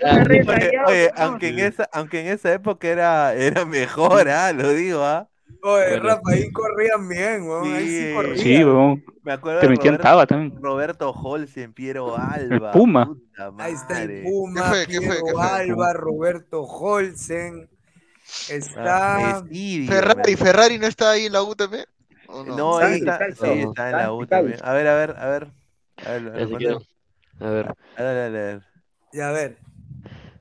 Ah,
Oye,
rayado.
oye,
señor.
aunque en esa, aunque en esa época era, era mejor, ah, lo digo, ah.
Oye,
Bueno.
Rafa, ahí corrían bien, weón. Ahí sí
Sí.
corrían.
Sí, weón.
Me acuerdo
Te metían
Roberto,
taba también.
Roberto Holsen, Piero Alba.
Puma.
Ahí está el. Puma,
¿Qué fue? ¿Qué fue?
Piero
¿Qué fue?
Alba, Roberto Holsen. Está.
Ah,
Ferrari, Ferrari no está ahí en la U también. ¿O no?
No, ahí
Santi,
está, sí, está en la U también. A ver, a ver, a ver. A ver.
A ver,
A ver, a ver, a ver.
Ya, a ver.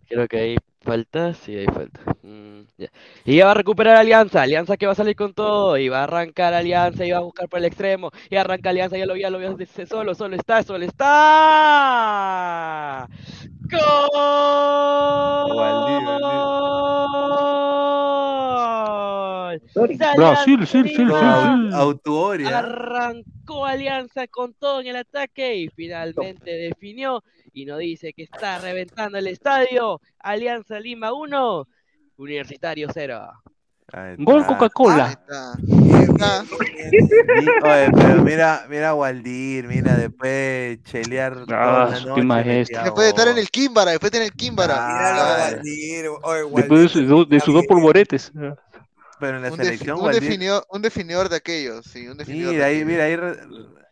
creo que hay falta. Sí, hay falta. Mm. Y ya va a recuperar Alianza. Alianza que va a salir con todo. Y va a arrancar Alianza y va a buscar por el extremo. Y arranca Alianza. Ya lo vi, ya lo vi. Solo, solo está, solo está. ¡Gol!
Brasil, sí, sí, sí.
Arrancó Alianza con todo en el ataque y finalmente definió y nos dice que está reventando el estadio. Alianza Lima 1, Universitario 0.
Ahí
Gol Coca-Cola.
Ah.
oye, pero mira, mira Waldir, mira, después chelear
Ah,
toda la noche,
Después de estar en el Kimbara, después de estar en el Kimbara.
Míralo a
Claro.
Waldir. Oye,
Después de, su- de-
bien.
polvoretes.
Pero en la
Un, defi-
selección,
un
Waldir.
definidor, un definidor de aquellos, sí, un definidor
Mira,
de
ahí, mira, ahí,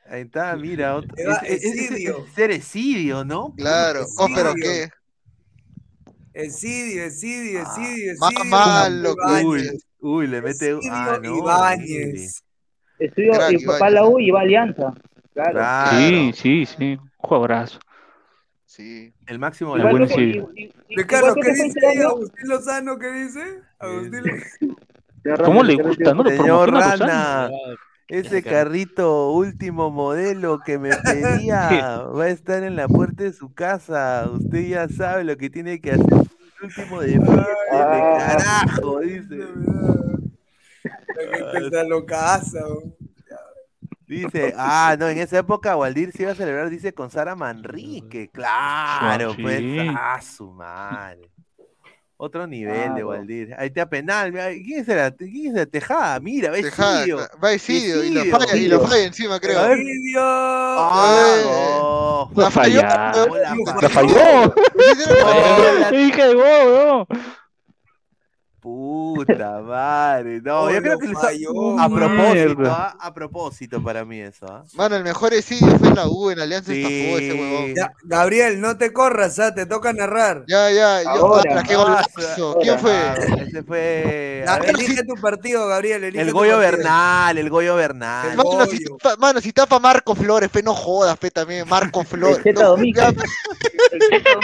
ahí está, mira. Otro, es, es- es-
Esidio.
es ser Esidio, ¿no?
Claro, oh, pero qué.
Esidio, Esidio,
Ah,
Esidio,
más
Esidio.
malo,
Uy, uy, le mete. Ah,
Esidio
no.
Ibáñez.
Estudió
Crack,
y papá la U y va a Alianza. Claro.
Claro.
Sí, sí, sí. Un jugadorazo.
Sí.
El máximo
El
la
buen
que-
Esidio.
y- y- y-
Ricardo, ¿qué dice ahí Agustín Lozano? ¿Qué dice? Agustín Lozano.
¿Cómo le gusta, no? Lo
Señor. Rana, ese carrito último modelo que me pedía va a estar en la puerta de su casa. Usted ya sabe lo que tiene que hacer. El último de carajo, dice.
La gente está locaza.
Dice, ah, no, en esa época Waldir se iba a celebrar, dice, con Sara Manrique. Claro,
Ah, sí.
pues, ah, su madre. Otro nivel de. Waldir. Ahí está penal. ¿Quién es la, quién es la Tejada? Mira,
va Isidio y lo
Isidio.
falla, y lo falla encima, creo.
A ver.
La falló.
La
La falló.
falló.
Hija de huevo, no.
Puta madre. No,
Oh,
yo creo que
falló,
a propósito. ¿ah? a propósito para mí eso. ¿ah?
Mano, el mejor Isidio fue en la U, en Alianza
Sí.
estafó ese huevón.
Ya, Gabriel, no te corras, ¿ah? te toca narrar.
Ya, ya, yo,
Ahora,
ah, qué
ahora,
golazo. ¿Quién fue?
Ah, ese fue. A ver,
elige tu partido, Gabriel. elige
el Goyo. Bernal, el Goyo Bernal.
El
Mano, si tapa, mano, si tapa Marco Flores, fe, no jodas, fe, también, Marco Flores. No, ya,
el.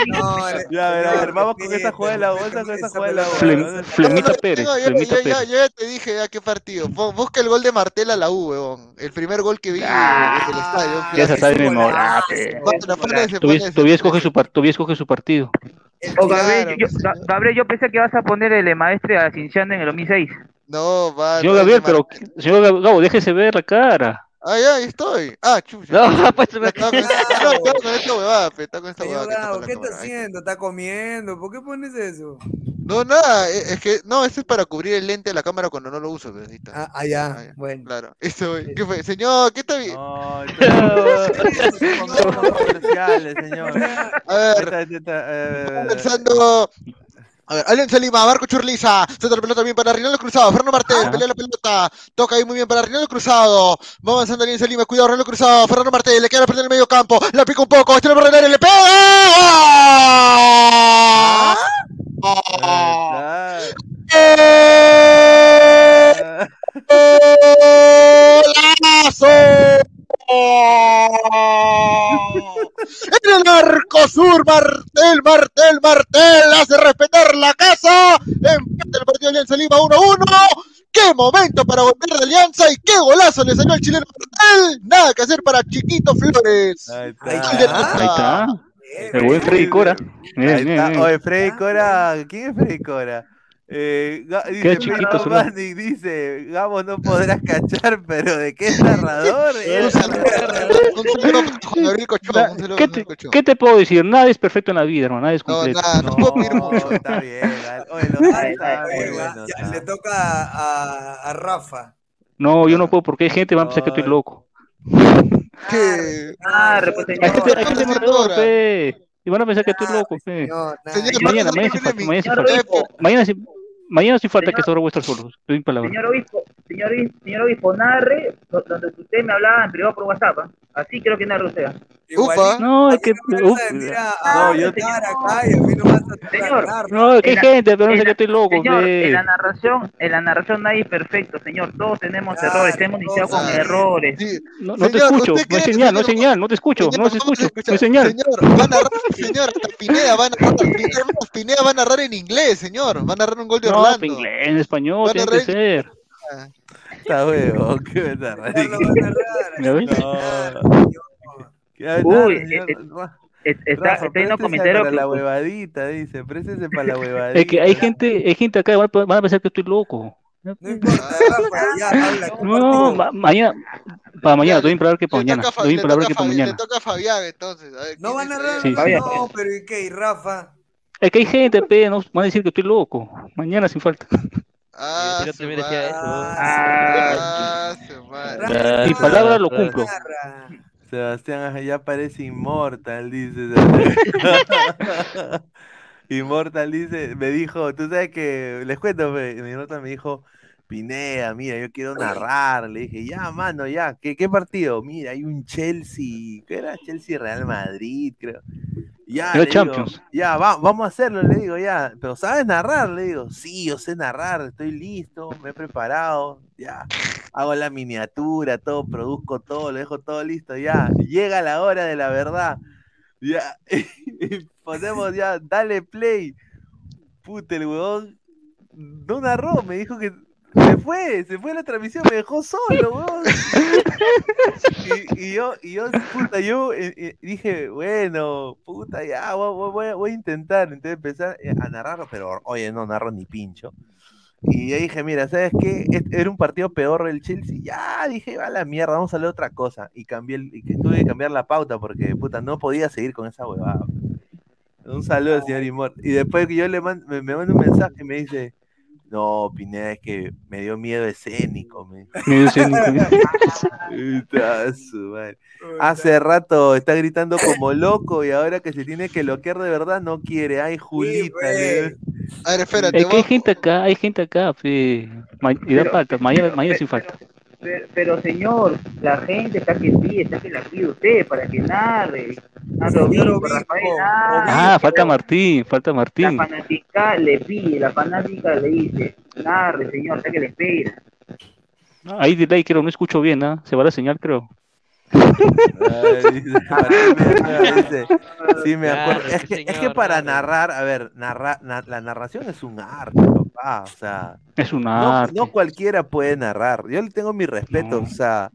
No, eh,
Ya, a ver, a ver, vamos con esa jugada de la U, esa- jugada de la U.
Flemita Pérez.
No, ya, ya,
Pérez.
ya te dije ya qué partido. Busca el gol de Martel a la U, weón. El primer gol que vi
Ah,
en el estadio.
Ya se sabe
ponle
Todavía escoge su partido.
Oh, Gabriel, yo,
pues,
Ga- Gabriel, yo pensé que vas a poner el maestre a Cinciano en el 2006.
ese. No, va.
Señor
no,
Gabriel, pero señor Gab- Gabo, déjese ver la cara.
Ah, ya, ahí estoy. Ah, chucha.
No, pues
Ya estaba con, esta huevada, pe, estaba con esta huevada.
¿qué está.
Ahí
haciendo? ¿Está comiendo? ¿Por qué pones eso?
No, nada, e- es que, no, esto es para cubrir el lente de la cámara cuando no lo uso, pe, ahí está.
Ah, ah, ya,
Ah, ya.
bueno.
Claro, eso, güey. ¿qué fue? Señor, ¿qué está bien?
No, señor.
A ver,
Está-
A ver, Alianza Lima, Marco Churliza, centro la pelota bien para Rinaldo Cruzado, Fernando Martel,
Ajá.
pelea la pelota, toca ahí muy bien para Rinaldo Cruzado, va avanzando Alianza Lima, cuidado Rinaldo Cruzado, Fernando Martel, le queda la pelota en el medio campo, la pica un poco, estira por el área, le pega.
Ah,
¡Golazo! En el arco sur, Martel, Martel, Martel hace respetar la casa. Empate el partido de Alianza Lima 1-1. ¡Qué momento para volver de Alianza! ¡Y qué golazo le salió al chileno Martel! Nada que hacer para Chiquito Flores.
Ahí está.
está.
Ahí está. El buen Freddy Cora. Bien,
Ahí
bien,
está.
bien.
Oye, Freddy Cora, ¿quién es Freddy Cora? Eh, dice,
Qué chiquito.
Manning dice, Gabo no podrás cachar, pero ¿de qué es narrador?
¿Qué te, qué puedo decir? Nada es perfecto en la vida, hermano. Nada es
No,
completo.
no mucho.
está bien. Oye, está muy bueno, está.
le toca a, a Rafa.
No, yo no puedo porque hay gente que va a pensar que estoy loco.
¿Qué?
Ah, pues.
Y van a pensar que estoy loco, fe.
No,
mañana,
no
mañana, mañana, Mañana, se- mañana sí falta
Señor-
que. Te doy palabra.
Señor obispo, señor, obispo- señor obispo, narre do- donde usted me hablaba en privado por WhatsApp. ¿ah? Así creo que narre usted.
Upa.
No, es que. uf,
No, yo te acá y a mí no me vas a
Señor,
no, es
la-
gente, pero no sé que estoy loco.
Señor, en la narración, en la narración nadie es perfecto, señor. Todos tenemos errores, hemos iniciado con errores.
No, no te escucho, no hay señal, no hay señal, no te escucho, no te escucho, no hay señal.
Señor, va a narrar, señor, Pineda va a narrar, Pineda, va a narrar en inglés, señor, va a narrar un gol de
No,
Orlando.
en inglés, en español, tiene que ser.
Está huevo, qué verdad.
¿Ya ves?
Uy, eh, eh, es- está,
Rafa,
está comentarios
para
que-
la huevadita, dice, préstese para la huevadita.
Es que hay gente, hay gente acá, van a- van a pensar que estoy loco.
No.
No, ma- mañana, para mañana, te doy palabra que para mañana,
toca
te doy
le
palabra
toca
que
a
para mañana.
toca a Fabián, entonces. A ver,
No van a
¿quién
narrar,
Sí, sí.
no, pero ¿y qué? ¿Y Rafa?
Es que hay gente, pe, no van a decir que estoy loco. Mañana sin falta.
Ah,
Yo también decía eso.
Ah.
Mi palabra lo cumplo.
Sebastián ya parece inmortal, dice. inmortal dice, me dijo, tú sabes que, les cuento, pe, mi nota me dijo, Pineda, mira, yo quiero narrar. Le dije, ya, mano, ya, ¿qué, qué partido? Mira, hay un Chelsea, ¿qué era? Chelsea Real Madrid, creo. Ya,
Era
le digo,
Champions.
ya, va- vamos a hacerlo, le digo, ya. Pero ¿sabes narrar? Le digo, sí, yo sé narrar, estoy listo, me he preparado, ya. Hago la miniatura, todo, produzco todo, lo dejo todo listo, ya. Llega la hora de la verdad. Ya. Y ponemos ya, dale play. Puta, el huevón no narró, me dijo que se fue, se fue la transmisión, me dejó solo, huevón. Y, y yo, y yo, puta, yo eh, eh, dije, bueno, puta, ya, voy, voy- voy a- intentar. Entonces empezar eh, a narrarlo, pero oye, no narro ni pincho. Y yo dije, mira, ¿sabes qué? Era un partido peor el Chelsea. Ya, dije, va a la mierda, vamos a leer otra cosa. Y cambié, el- y que tuve que cambiar la pauta porque, puta, no podía seguir con esa huevada. Un saludo, señor Imor. Y después que yo le mando, me, me manda un mensaje y me dice, no, Pineda, es que me dio miedo escénico. Me...
Medio escénico.
Hace rato está gritando como loco y ahora que se tiene que loquear de verdad no quiere. Ay, Julita. le-
A ver, espérate,
Es que hay gente acá, hay gente acá. Ma- y da
Pero-
falta, mañana, mañana sin falta.
Pero, pero, señor, la gente está que pide, está que la pide usted para que narre. Narre
Señor
obispo,
obispo,
Rafael, narre.
Ah, falta Martín, falta
La
Martín.
fanática le pide, la fanática le dice, narre, señor, está que le espera.
Ahí delay creo, no escucho bien, ¿ah? Se va la señal, creo.
Ay, sí, me
Claro,
acuerdo. Es que, es que para narrar, a ver, narrar, na- la narración es un arte, papá. O sea,
Es un
no, no cualquiera puede narrar. Yo le tengo mi respeto,
No.
o sea,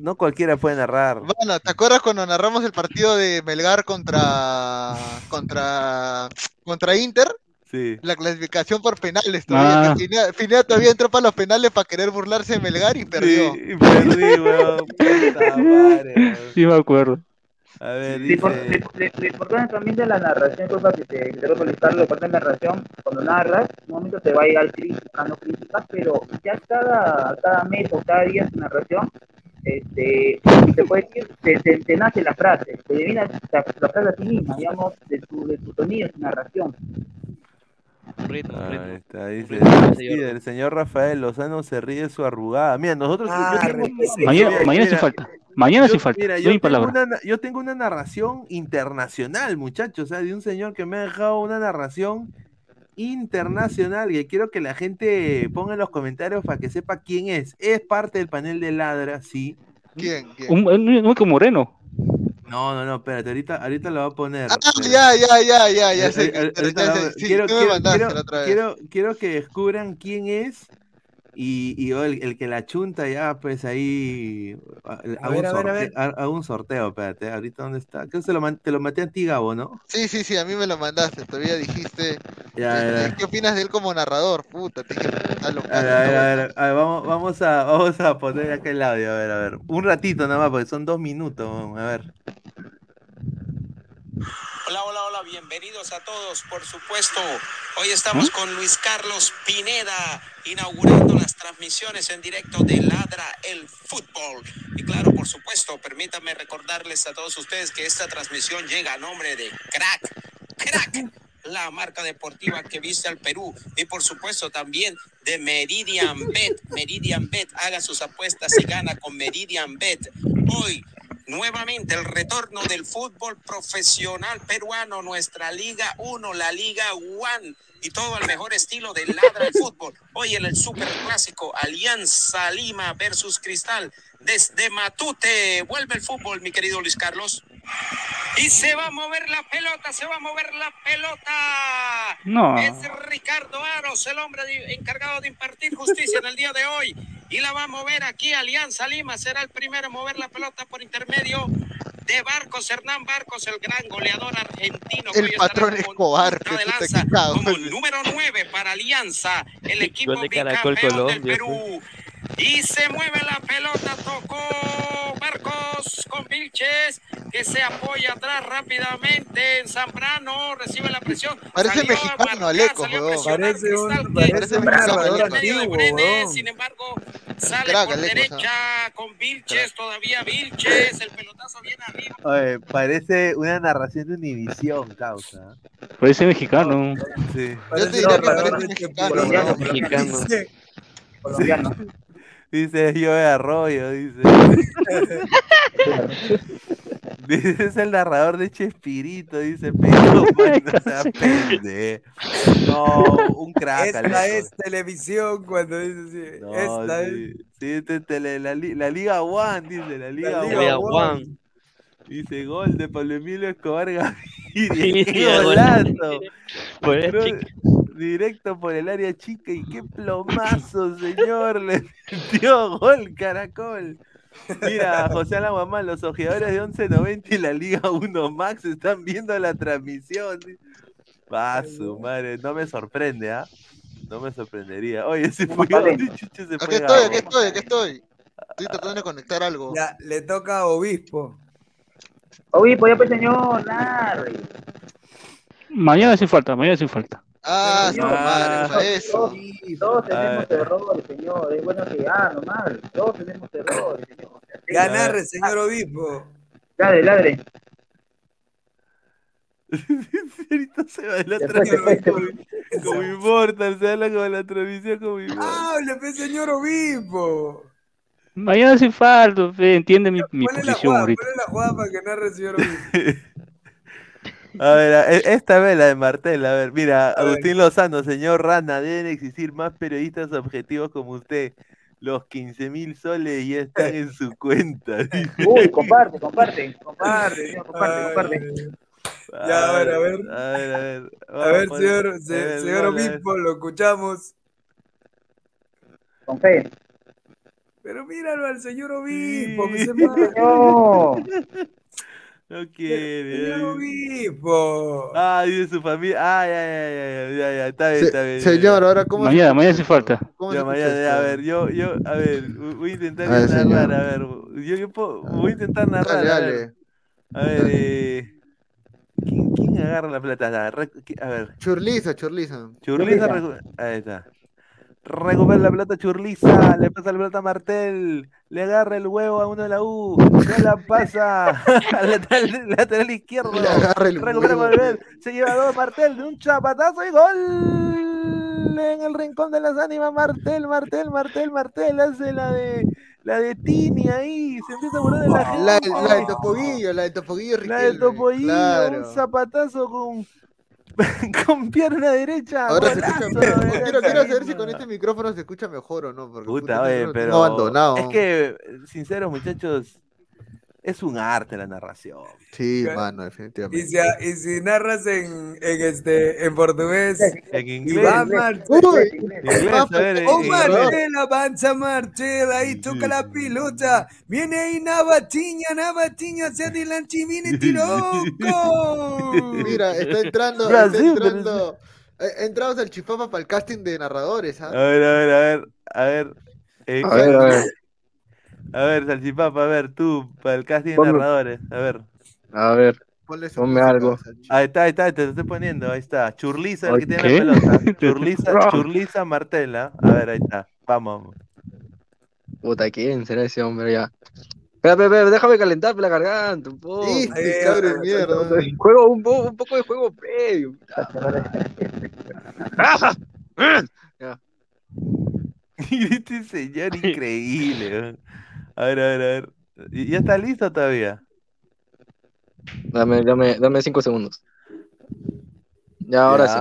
no cualquiera puede narrar.
Bueno, ¿te acuerdas cuando narramos el partido de Melgar contra contra contra Inter?
Sí.
La clasificación por penales todavía.
Ah.
Pineda todavía entró para los penales para querer burlarse de Melgar y perdió.
Sí, y perdí, weón. Puta madre, weón.
Sí, me acuerdo.
A ver, dice.
lo importante también de la narración, cosa que te quiero solicitar, lo importante de la narración, cuando narras, en un momento te va a llegar críticas, no críticas, pero ya cada, cada mes o cada día tu narración, este, te puede decir, te, te, te nace la frase, te viene la, la frase a ti misma, digamos, de tu, de tu sonido, tu narración.
Ritmo,
Ahí
ritmo.
está, dice.
Ritmo,
sí,
señor.
el señor Rafael Lozano se ríe de su arrugada. Mira, nosotros. yo
Ah,
tengo-.
Mañana,
mira,
mañana sin falta. Mañana
yo-
sin falta.
Mira, yo tengo,
palabra.
una, na- yo tengo una narración internacional, muchachos, o sea, de un señor que me ha dejado una narración internacional y quiero que la gente ponga en los comentarios para que sepa quién es. Es parte del panel de Ladra, sí.
¿Quién? ¿Quién?
Un, un, un único moreno.
No, no, no, espérate, ahorita, ahorita lo voy a poner.
Ah,
espérate.
ya, ya, ya, ya, ya
Eh,
sé.
eh, lo- quiero, quiero- quiero-
la otra vez.
quiero- quiero que descubran quién es y, y yo, el, el que la chunta ya, pues ahí a- hago,
ver,
un,
a ver, a ver.
sorteo, ha- hago un sorteo, espérate, ahorita dónde está. Creo que se lo, te lo maté a ti, Gabo, ¿no?
Sí, sí, sí, a mí me lo mandaste. Todavía dijiste.
Ya,
este,
ya.
¿Qué opinas de él como narrador? Puta, te dije, está loco.
A ver, a ver, a ver, a ver, vamos, vamos, a, vamos a poner acá el audio, a ver, a ver. Un ratito nada más, porque son dos minutos, a ver.
Hola, bienvenidos a todos, por supuesto. Hoy estamos con Luis Carlos Pineda inaugurando las transmisiones en directo de Ladra el Fútbol. Y claro, por supuesto, permítanme recordarles a todos ustedes que esta transmisión llega a nombre de Crack, Crack, la marca deportiva que viste al Perú. Y por supuesto también de Meridian Bet. Meridian Bet, haga sus apuestas y gana con Meridian Bet. Hoy, nuevamente, el retorno del fútbol profesional peruano, nuestra Liga 1, la Liga One. Y todo al mejor estilo del ladra el fútbol. Hoy en el Super Clásico, Alianza Lima versus Cristal. Desde Matute, vuelve el fútbol, mi querido Luis Carlos. Y se va a mover la pelota, se va a mover la pelota.
No.
Es Ricardo Aros, el hombre de- encargado de impartir justicia en el día de hoy. Y la va a mover aquí Alianza Lima. Será el primero en mover la pelota por intermedio de Barcos, Hernán Barcos, el gran goleador argentino. que
El
hoy estará
patrón Escobar,
de
que puta
lanza, como número 9 para Alianza, el equipo
Gol de Caracol
bicampeón del. Perú. Y se mueve la pelota, tocó Marcos con Vilches, que se apoya atrás rápidamente en Zambrano, recibe la presión.
Parece
salió a
mexicano,
marcar,
Aleco,
Parece un- parece
un
antiguo,
Brenes, sin embargo, sale
Crack,
por
Aleco,
derecha con Vilches, todavía Vilches, el pelotazo viene arriba.
Oye, parece una narración de Univisión, causa.
Parece mexicano.
Sí.
Yo te
Parece
diría que
narrador
parece
de
mexicano.
colombiano.
Dice
yo de arroyo, dice. Dice, es el narrador de Chespirito, dice, pero man, no sea pende. No, un crack.
Esta es televisión cuando dice así.
No,
Esta es.
sí, sí, este tele- la, la Liga One, dice, la Liga,
Liga
Liga
One.
One.
Dice gol de Pablo Emilio Escobar
Sí,
Gaviria. ¡Qué
gol.
golazo!
Chico.
Directo por el área chica y qué plomazo, señor. Le metió gol, caracol. Mira, José Alaguamán, los ojeadores de 11.90 y la Liga 1 Max están viendo la transmisión. Va, su madre, no me sorprende, ¿ah? No me sorprendería. Oye, se fue.
Vale.
¿dónde chucha se
Aquí
fue
estoy,
Gabo?
aquí estoy, aquí estoy. Estoy tratando de conectar algo.
Ya, le toca a Obispo.
Pues ya pues señor, Larry.
Mañana sin falta, mañana sin falta.
Ah,
Señor,
madre, para
todos-
eso.
sí, todos tenemos errores, señor. Es bueno que ya, normal. Todos tenemos errores, señor.
Ya narre, señor Obispo.
Ladre, ladre.
Ahorita se va de la transmisión como, Immortal, se habla como la transmisión como Immortal.
¡Hable, pues, señor Obispo!
Mañana sin falta, fe, entiende mi, mi posición
jugada,
ahorita.
ponle la jugada para que narre el señor Obispo.
A ver, a- e- esta vez la de Martel, a ver, mira. Agustín Lozano, señor Rana, deben existir más periodistas objetivos como usted. Los 15 mil soles ya están en su cuenta. dice.
Uy, comparte, comparte. Comparte, comparte, comparte.
Ya, a ver, a ver.
A ver, a ver.
A ver, señor,
a
se-
ver,
señor. Obispo, lo escuchamos.
Con fe.
Pero míralo al señor Obispo, que se.
No.
No quiere.
Señor
ay.
Obispo.
Ah, dice su familia. Ah, ya, ya, ya, ya, ya, ya, está bien,
Se-
está bien.
señor, ahora, ¿cómo se
Mañana, mañana sin
esto?
falta.
¿Cómo se
Ya, mañana, ya, a ver, yo, yo, a ver, voy a intentar
A ver,
narrar,
señor.
a ver, yo, yo puedo- voy a intentar narrar,
Dale,
a ver, a ver, eh, ¿quién, quién agarra la plata? A ver,
Churliza, churliza.
Churliza, ahí está, recupera la plata Churliza, le pasa la plata a Martel, le agarra el huevo a uno de la U, se la pasa al lateral, lateral izquierdo,
el
recupera. Martel, se lleva dos Martel de un chapatazo y gol en el rincón de las ánimas Martel, Martel, Martel, Martel hace la de la de Tini ahí, se empieza a burlar de la gente.
La, la de Topoguillo, la de Topoguillo
La de
Riquelme.
Topollillo,
Claro.
un zapatazo con, con pierna derecha.
Ahora se
golazo,
escucha mejor.
de
Quiero, quiero saber si con este micrófono se escucha mejor o no. Porque
Puta,
puta,
oye,
micrófono
pero
abandonado.
es que, sinceros muchachos, es un arte la narración.
Sí,
¿Qué?
mano,
Y
definitivamente.
si, y si narras en, en, este, en portugués,
En
y
inglés,
va
en
Martel.
Uy,
inglés, a ver, en-
Oh, Martel, avanza Martel, ahí toca la pelota. Viene ahí Navatiña, Navatiña hacia adelante y viene Tiroco.
Mira, está entrando,
Brasil,
está entrando. eh, Entramos al chifapa para el casting de narradores,
A
¿ah?
ver, a ver, a ver, a ver. eh,
A ver, a ver,
a ver, Salchipapa, a ver, tú, para el casting de
Ponme-
narradores, a ver.
a ver.
Ponle su
Ponme
música,
algo.
Ahí está, ahí está, te lo estoy poniendo, ahí está. Churliza, el que tiene
¿Qué?
la pelota. Churliza. Churliza Martela. A ver, ahí está. Vamos.
Puta, ¿quién será ese hombre ya? Espera, espera, espera, déjame calentar la garganta un poco.
Sí,
Eh,
cabrón de mierda.
Juego un, po- un poco de juego previo. Ya.
este señor increíble. weón. A ver, a ver, a ver. ¿Y- ¿Ya está listo todavía?
Dame, dame, dame cinco segundos. Ya, ahora
Ya.
sí.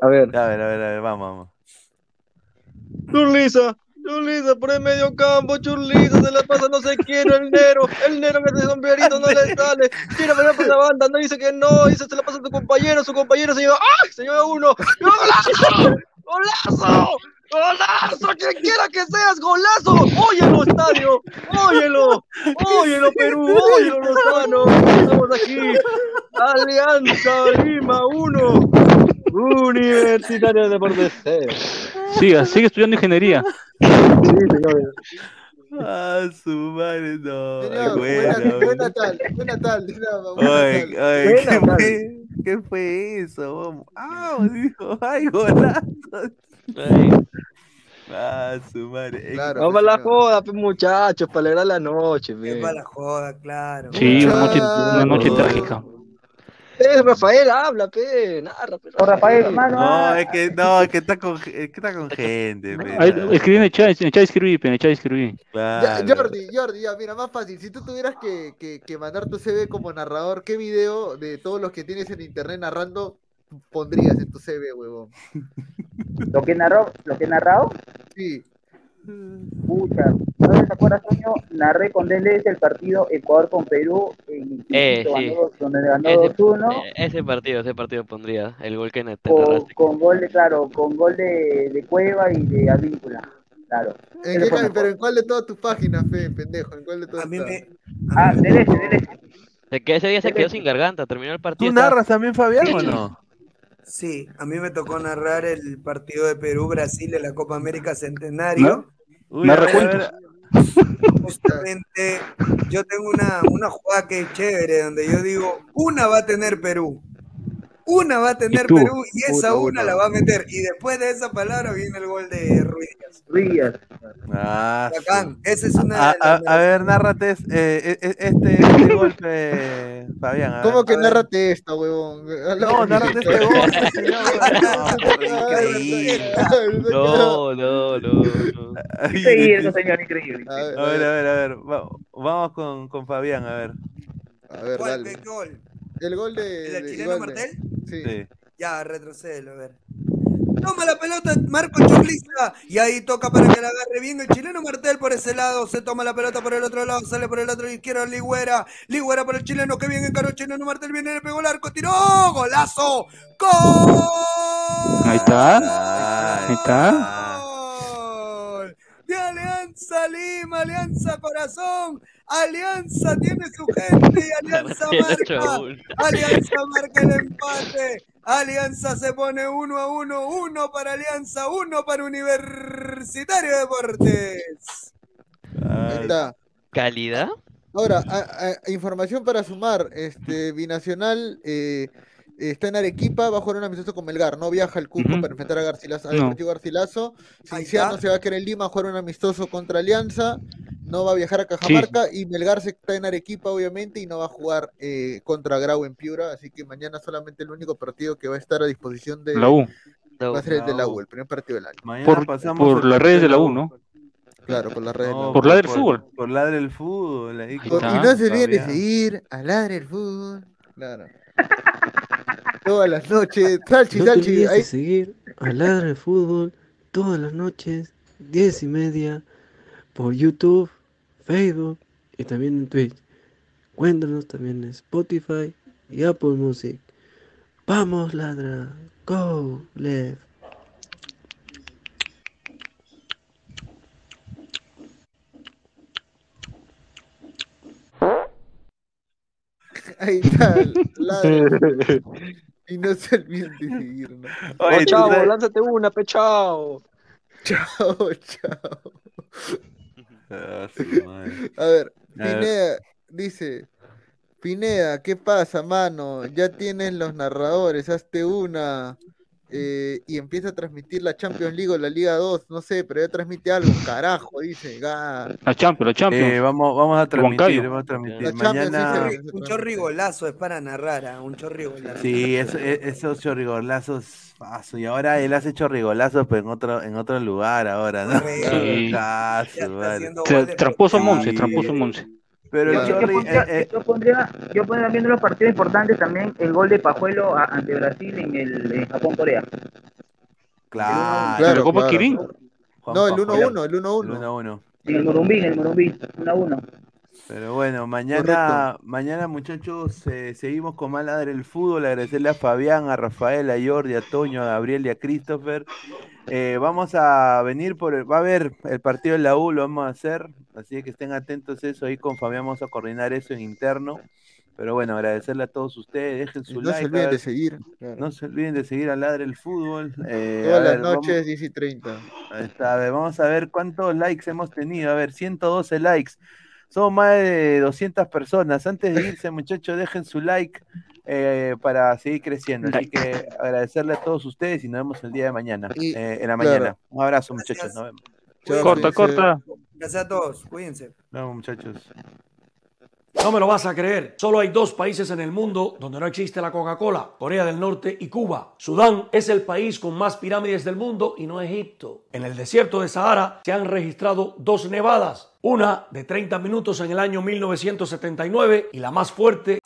A ver.
A ver, a ver, a ver, vamos, vamos.
Churliza, Churliza por el medio campo, Churliza se la pasa no sé quién, el Nero, el Nero que ese sombrerito no le sale, quiere venir por la banda, no dice que no, dice se la pasa a tu compañero, su compañero se lleva, ¡ah! Se lleva uno, ¡golazo! ¡Golazo! ¡Golazo! ¡Quien quiera que seas, golazo! ¡Óyelo, estadio! ¡Óyelo! ¡Óyelo, Perú! ¡Óyelo, Lozano! Estamos aquí. Alianza Lima 1. Universitario de Deportes 0.
Siga, sigue estudiando ingeniería.
Sí, señor.
Ah, su madre, no.
Señor,
buena,
buen, buen
buena. ¿qué fue, ¿qué fue eso? vamos? Ah, dijo, ay, golazo. Ah, su madre.
Claro,
Vamos a la joda, pues, muchachos, para alegrar la noche,
Es para la joda, claro.
Sí, una noche, una noche trágica.
Eh, Rafael, habla, pe, narra, pe.
Con Rafael, hermano.
No,
ah,
es que no, es que está con, es que está con gente, pe.
Escribí en el chat, en el chat escribí, pe, en el chat escribí.
Ya,
Claro.
Jordi, Jordi, ya, mira, más fácil. Si tú tuvieras que, que, que mandar tu CV como narrador, ¿qué video de todos los que tienes en internet narrando pondrías en tu CV, huevón?
Lo que narró, lo que he narrado,
Sí.
pucha, ¿no te acuerdas, Toño? Narré con DLS el partido Ecuador con Perú en
Eh, sí.
donde ganó
Ese-
2-1,
eh, ese partido, ese partido pondría el gol que te
con, con gol de, claro, con gol de, de Cueva y de Advíncula, claro.
¿En qué pero en cuál de todas tus páginas, fe, pendejo? ¿En cuál de todas
A mí me.
Ah, DLS, DLS.
De que ese día se quedó sin garganta, terminó el partido.
¿Tú narras también, Fabián, o no?
Sí, a mí me tocó narrar el partido de Perú-Brasil en la Copa América Centenario.
Uy, a
Narra
ver, a
cuentos.
ver.
Justamente, yo tengo una, una jugada que es chévere, donde yo digo, una va a tener Perú. Una va a tener
tú?
Perú y esa
Puta,
una la va a meter. Y después de esa palabra viene el gol de Ruiz Díaz.
Ruiz.
Ah, sí.
Bacán. Esa es una
A,
de
a-
las
a ver, nárrate es- eh, e- e- este, este golpe, Fabián. a
¿Cómo
ver.
que nárrate esta, huevón?
No, nárrate este golpe, señor. No.
No, no, no, no.
Ay,
Increíble, señor, increíble.
A ver,
A ver, a ver, a ver. va- vamos con, con Fabián, a ver.
a ver,
¿Cuál?
dale.
¿Qué gol?
El gol de.
¿El
de
chileno. Martel?
Sí.
Sí.
Ya, retrocédelo, a ver. Toma la pelota Marco Churliza y ahí toca para que la agarre bien el chileno Martel por ese lado, se toma la pelota por el otro lado, sale por el otro izquierdo Ligüera, Ligüera por el chileno que bien encaró el chileno Martel, viene, le pegó el arco, tiró, golazo, gol.
Ahí está. Ahí está.
Alianza Lima, Alianza Corazón, Alianza tiene su gente y Alianza marca. Alianza marca el empate, Alianza se pone uno a uno, uno para Alianza, uno para Universitario de Deportes.
Ahí está.
¿Calidad?
Ahora, a- a- información para sumar, este Binacional eh, está en Arequipa, va a jugar un amistoso con Melgar, no viaja al Cusco para enfrentar a Garcilaso, al
No.
Deportivo Garcilaso. Cinciano se va a quedar en Lima a jugar un amistoso contra Alianza, no va a viajar a Cajamarca y Melgar se está en Arequipa obviamente y no va a jugar eh, contra Grau en Piura, así que mañana solamente el único partido que va a estar a disposición de
La U.
va a ser el de la
La
U, el primer partido del año.
Mañana
Por,
pasamos
por las redes de la U, ¿no?
Claro, por las redes. de la
No,
U.
Por Ladre el Fútbol.
Por Ladre el Fútbol. ahí
Ahí
con
y
está.
no se olviden de seguir a Ladre el Fútbol. Claro. Todas las noches. Salchi,
No
Salchi. ahí-
de seguir a Ladra el Fútbol todas las noches, 10 y media, por YouTube, Facebook y también en Twitch. Cuéntanos también en Spotify y Apple Music. Vamos, Ladra. Go, left.
Ahí está. Y no se olviden de seguirnos.
Oye,
Oh,
tú
chavo,
sabes-
lánzate una, pe chao.
Chao, chao.
Ah,
A ver. Pineda dice. Pineda, ¿qué pasa, mano? Ya tienes los narradores, hazte una. Eh, y empieza a transmitir la Champions League o la Liga 2, no sé, pero ya transmite algo, carajo, dice. ah.
La Champions, la Champions.
Eh, vamos, vamos a transmitir, vamos a transmitir.
La Champions,
Mañana.
sí.
Un chorrigolazo es para narrar, ¿ah? un chorrigolazo.
Sí, eso- e- esos chorrigolazos. paso, Y ahora él hace chorrigolazos, pero en otro, en otro lugar ahora, ¿no?
Sí.
Ah, su madre.
Tra- Tramposo Monse,
Sí.
tramposo Monse.
Pero el
Yo, yo
Chorri,
pondría,
eh, eh,
yo pondría, yo pondría viendo los partidos importantes también el gol de Pajuelo a- ante Brasil en el en Japón-Corea.
claro.
Claro,
¿La Copa
claro.
Kirin?
Juan
No, el
Pajuelo.
1-1, el
El
1-1.
1-1.
En el Morumbí, en el Morumbí, 1 a 1.
Pero bueno, mañana, mañana muchachos, eh, seguimos con más ladre el fútbol. Agradecerle a Fabián, a Rafael, a Jordi, a Toño, a Gabriel y a Christopher. Eh, vamos a venir por el, va a haber el partido de la U, lo vamos a hacer, así que estén atentos a eso ahí con Fabián, vamos a coordinar eso en interno. Pero bueno, agradecerle a todos ustedes, dejen su
no
like.
se
a
olviden de seguir. claro.
no se olviden de seguir a Ladre el Fútbol. eh,
Todas las
ver, vamos-
noches, 10 y 30.
Ahí está, a ver, vamos a ver cuántos likes hemos tenido. A ver, 112 likes. Somos más de 200 personas. Antes de irse, muchachos, dejen su like eh, para seguir creciendo. Así que agradecerle a todos ustedes y nos vemos el día de mañana,
Y-
eh, en la
claro.
mañana. Un abrazo, muchachos. Nos vemos.
Chao,
Corta,
cuídense.
corta.
Gracias a todos, cuídense.
Nos vemos, muchachos.
No me lo vas a creer. Solo hay dos países en el mundo donde no existe la Coca-Cola, Corea del Norte y Cuba. Sudán es el país con más pirámides del mundo y no Egipto. En el desierto de Sahara se han registrado dos nevadas, una de 30 minutos en el año 1979 y la más fuerte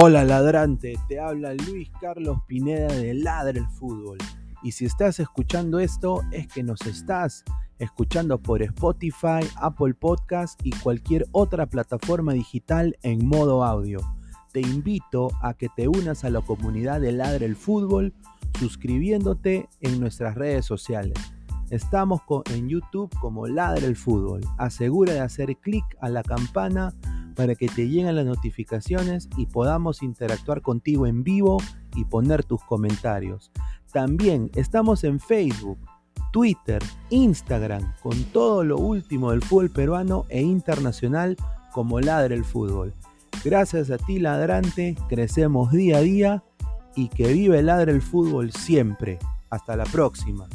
Hola ladrante, te habla Luis Carlos Pineda de Ladre el Fútbol. Y si estás escuchando esto es que nos estás escuchando por Spotify, Apple Podcast y cualquier otra plataforma digital en modo audio. Te invito a que te unas a la comunidad de Ladre el Fútbol suscribiéndote en nuestras redes sociales. Estamos en YouTube como Ladre el Fútbol. Asegura de hacer clic a la campana para que te lleguen las notificaciones y podamos interactuar contigo en vivo y poner tus comentarios. También estamos en Facebook, Twitter, Instagram, con todo lo último del fútbol peruano e internacional como Ladre el Fútbol. Gracias a ti, ladrante, crecemos día a día y que vive Ladre el Fútbol siempre. Hasta la próxima.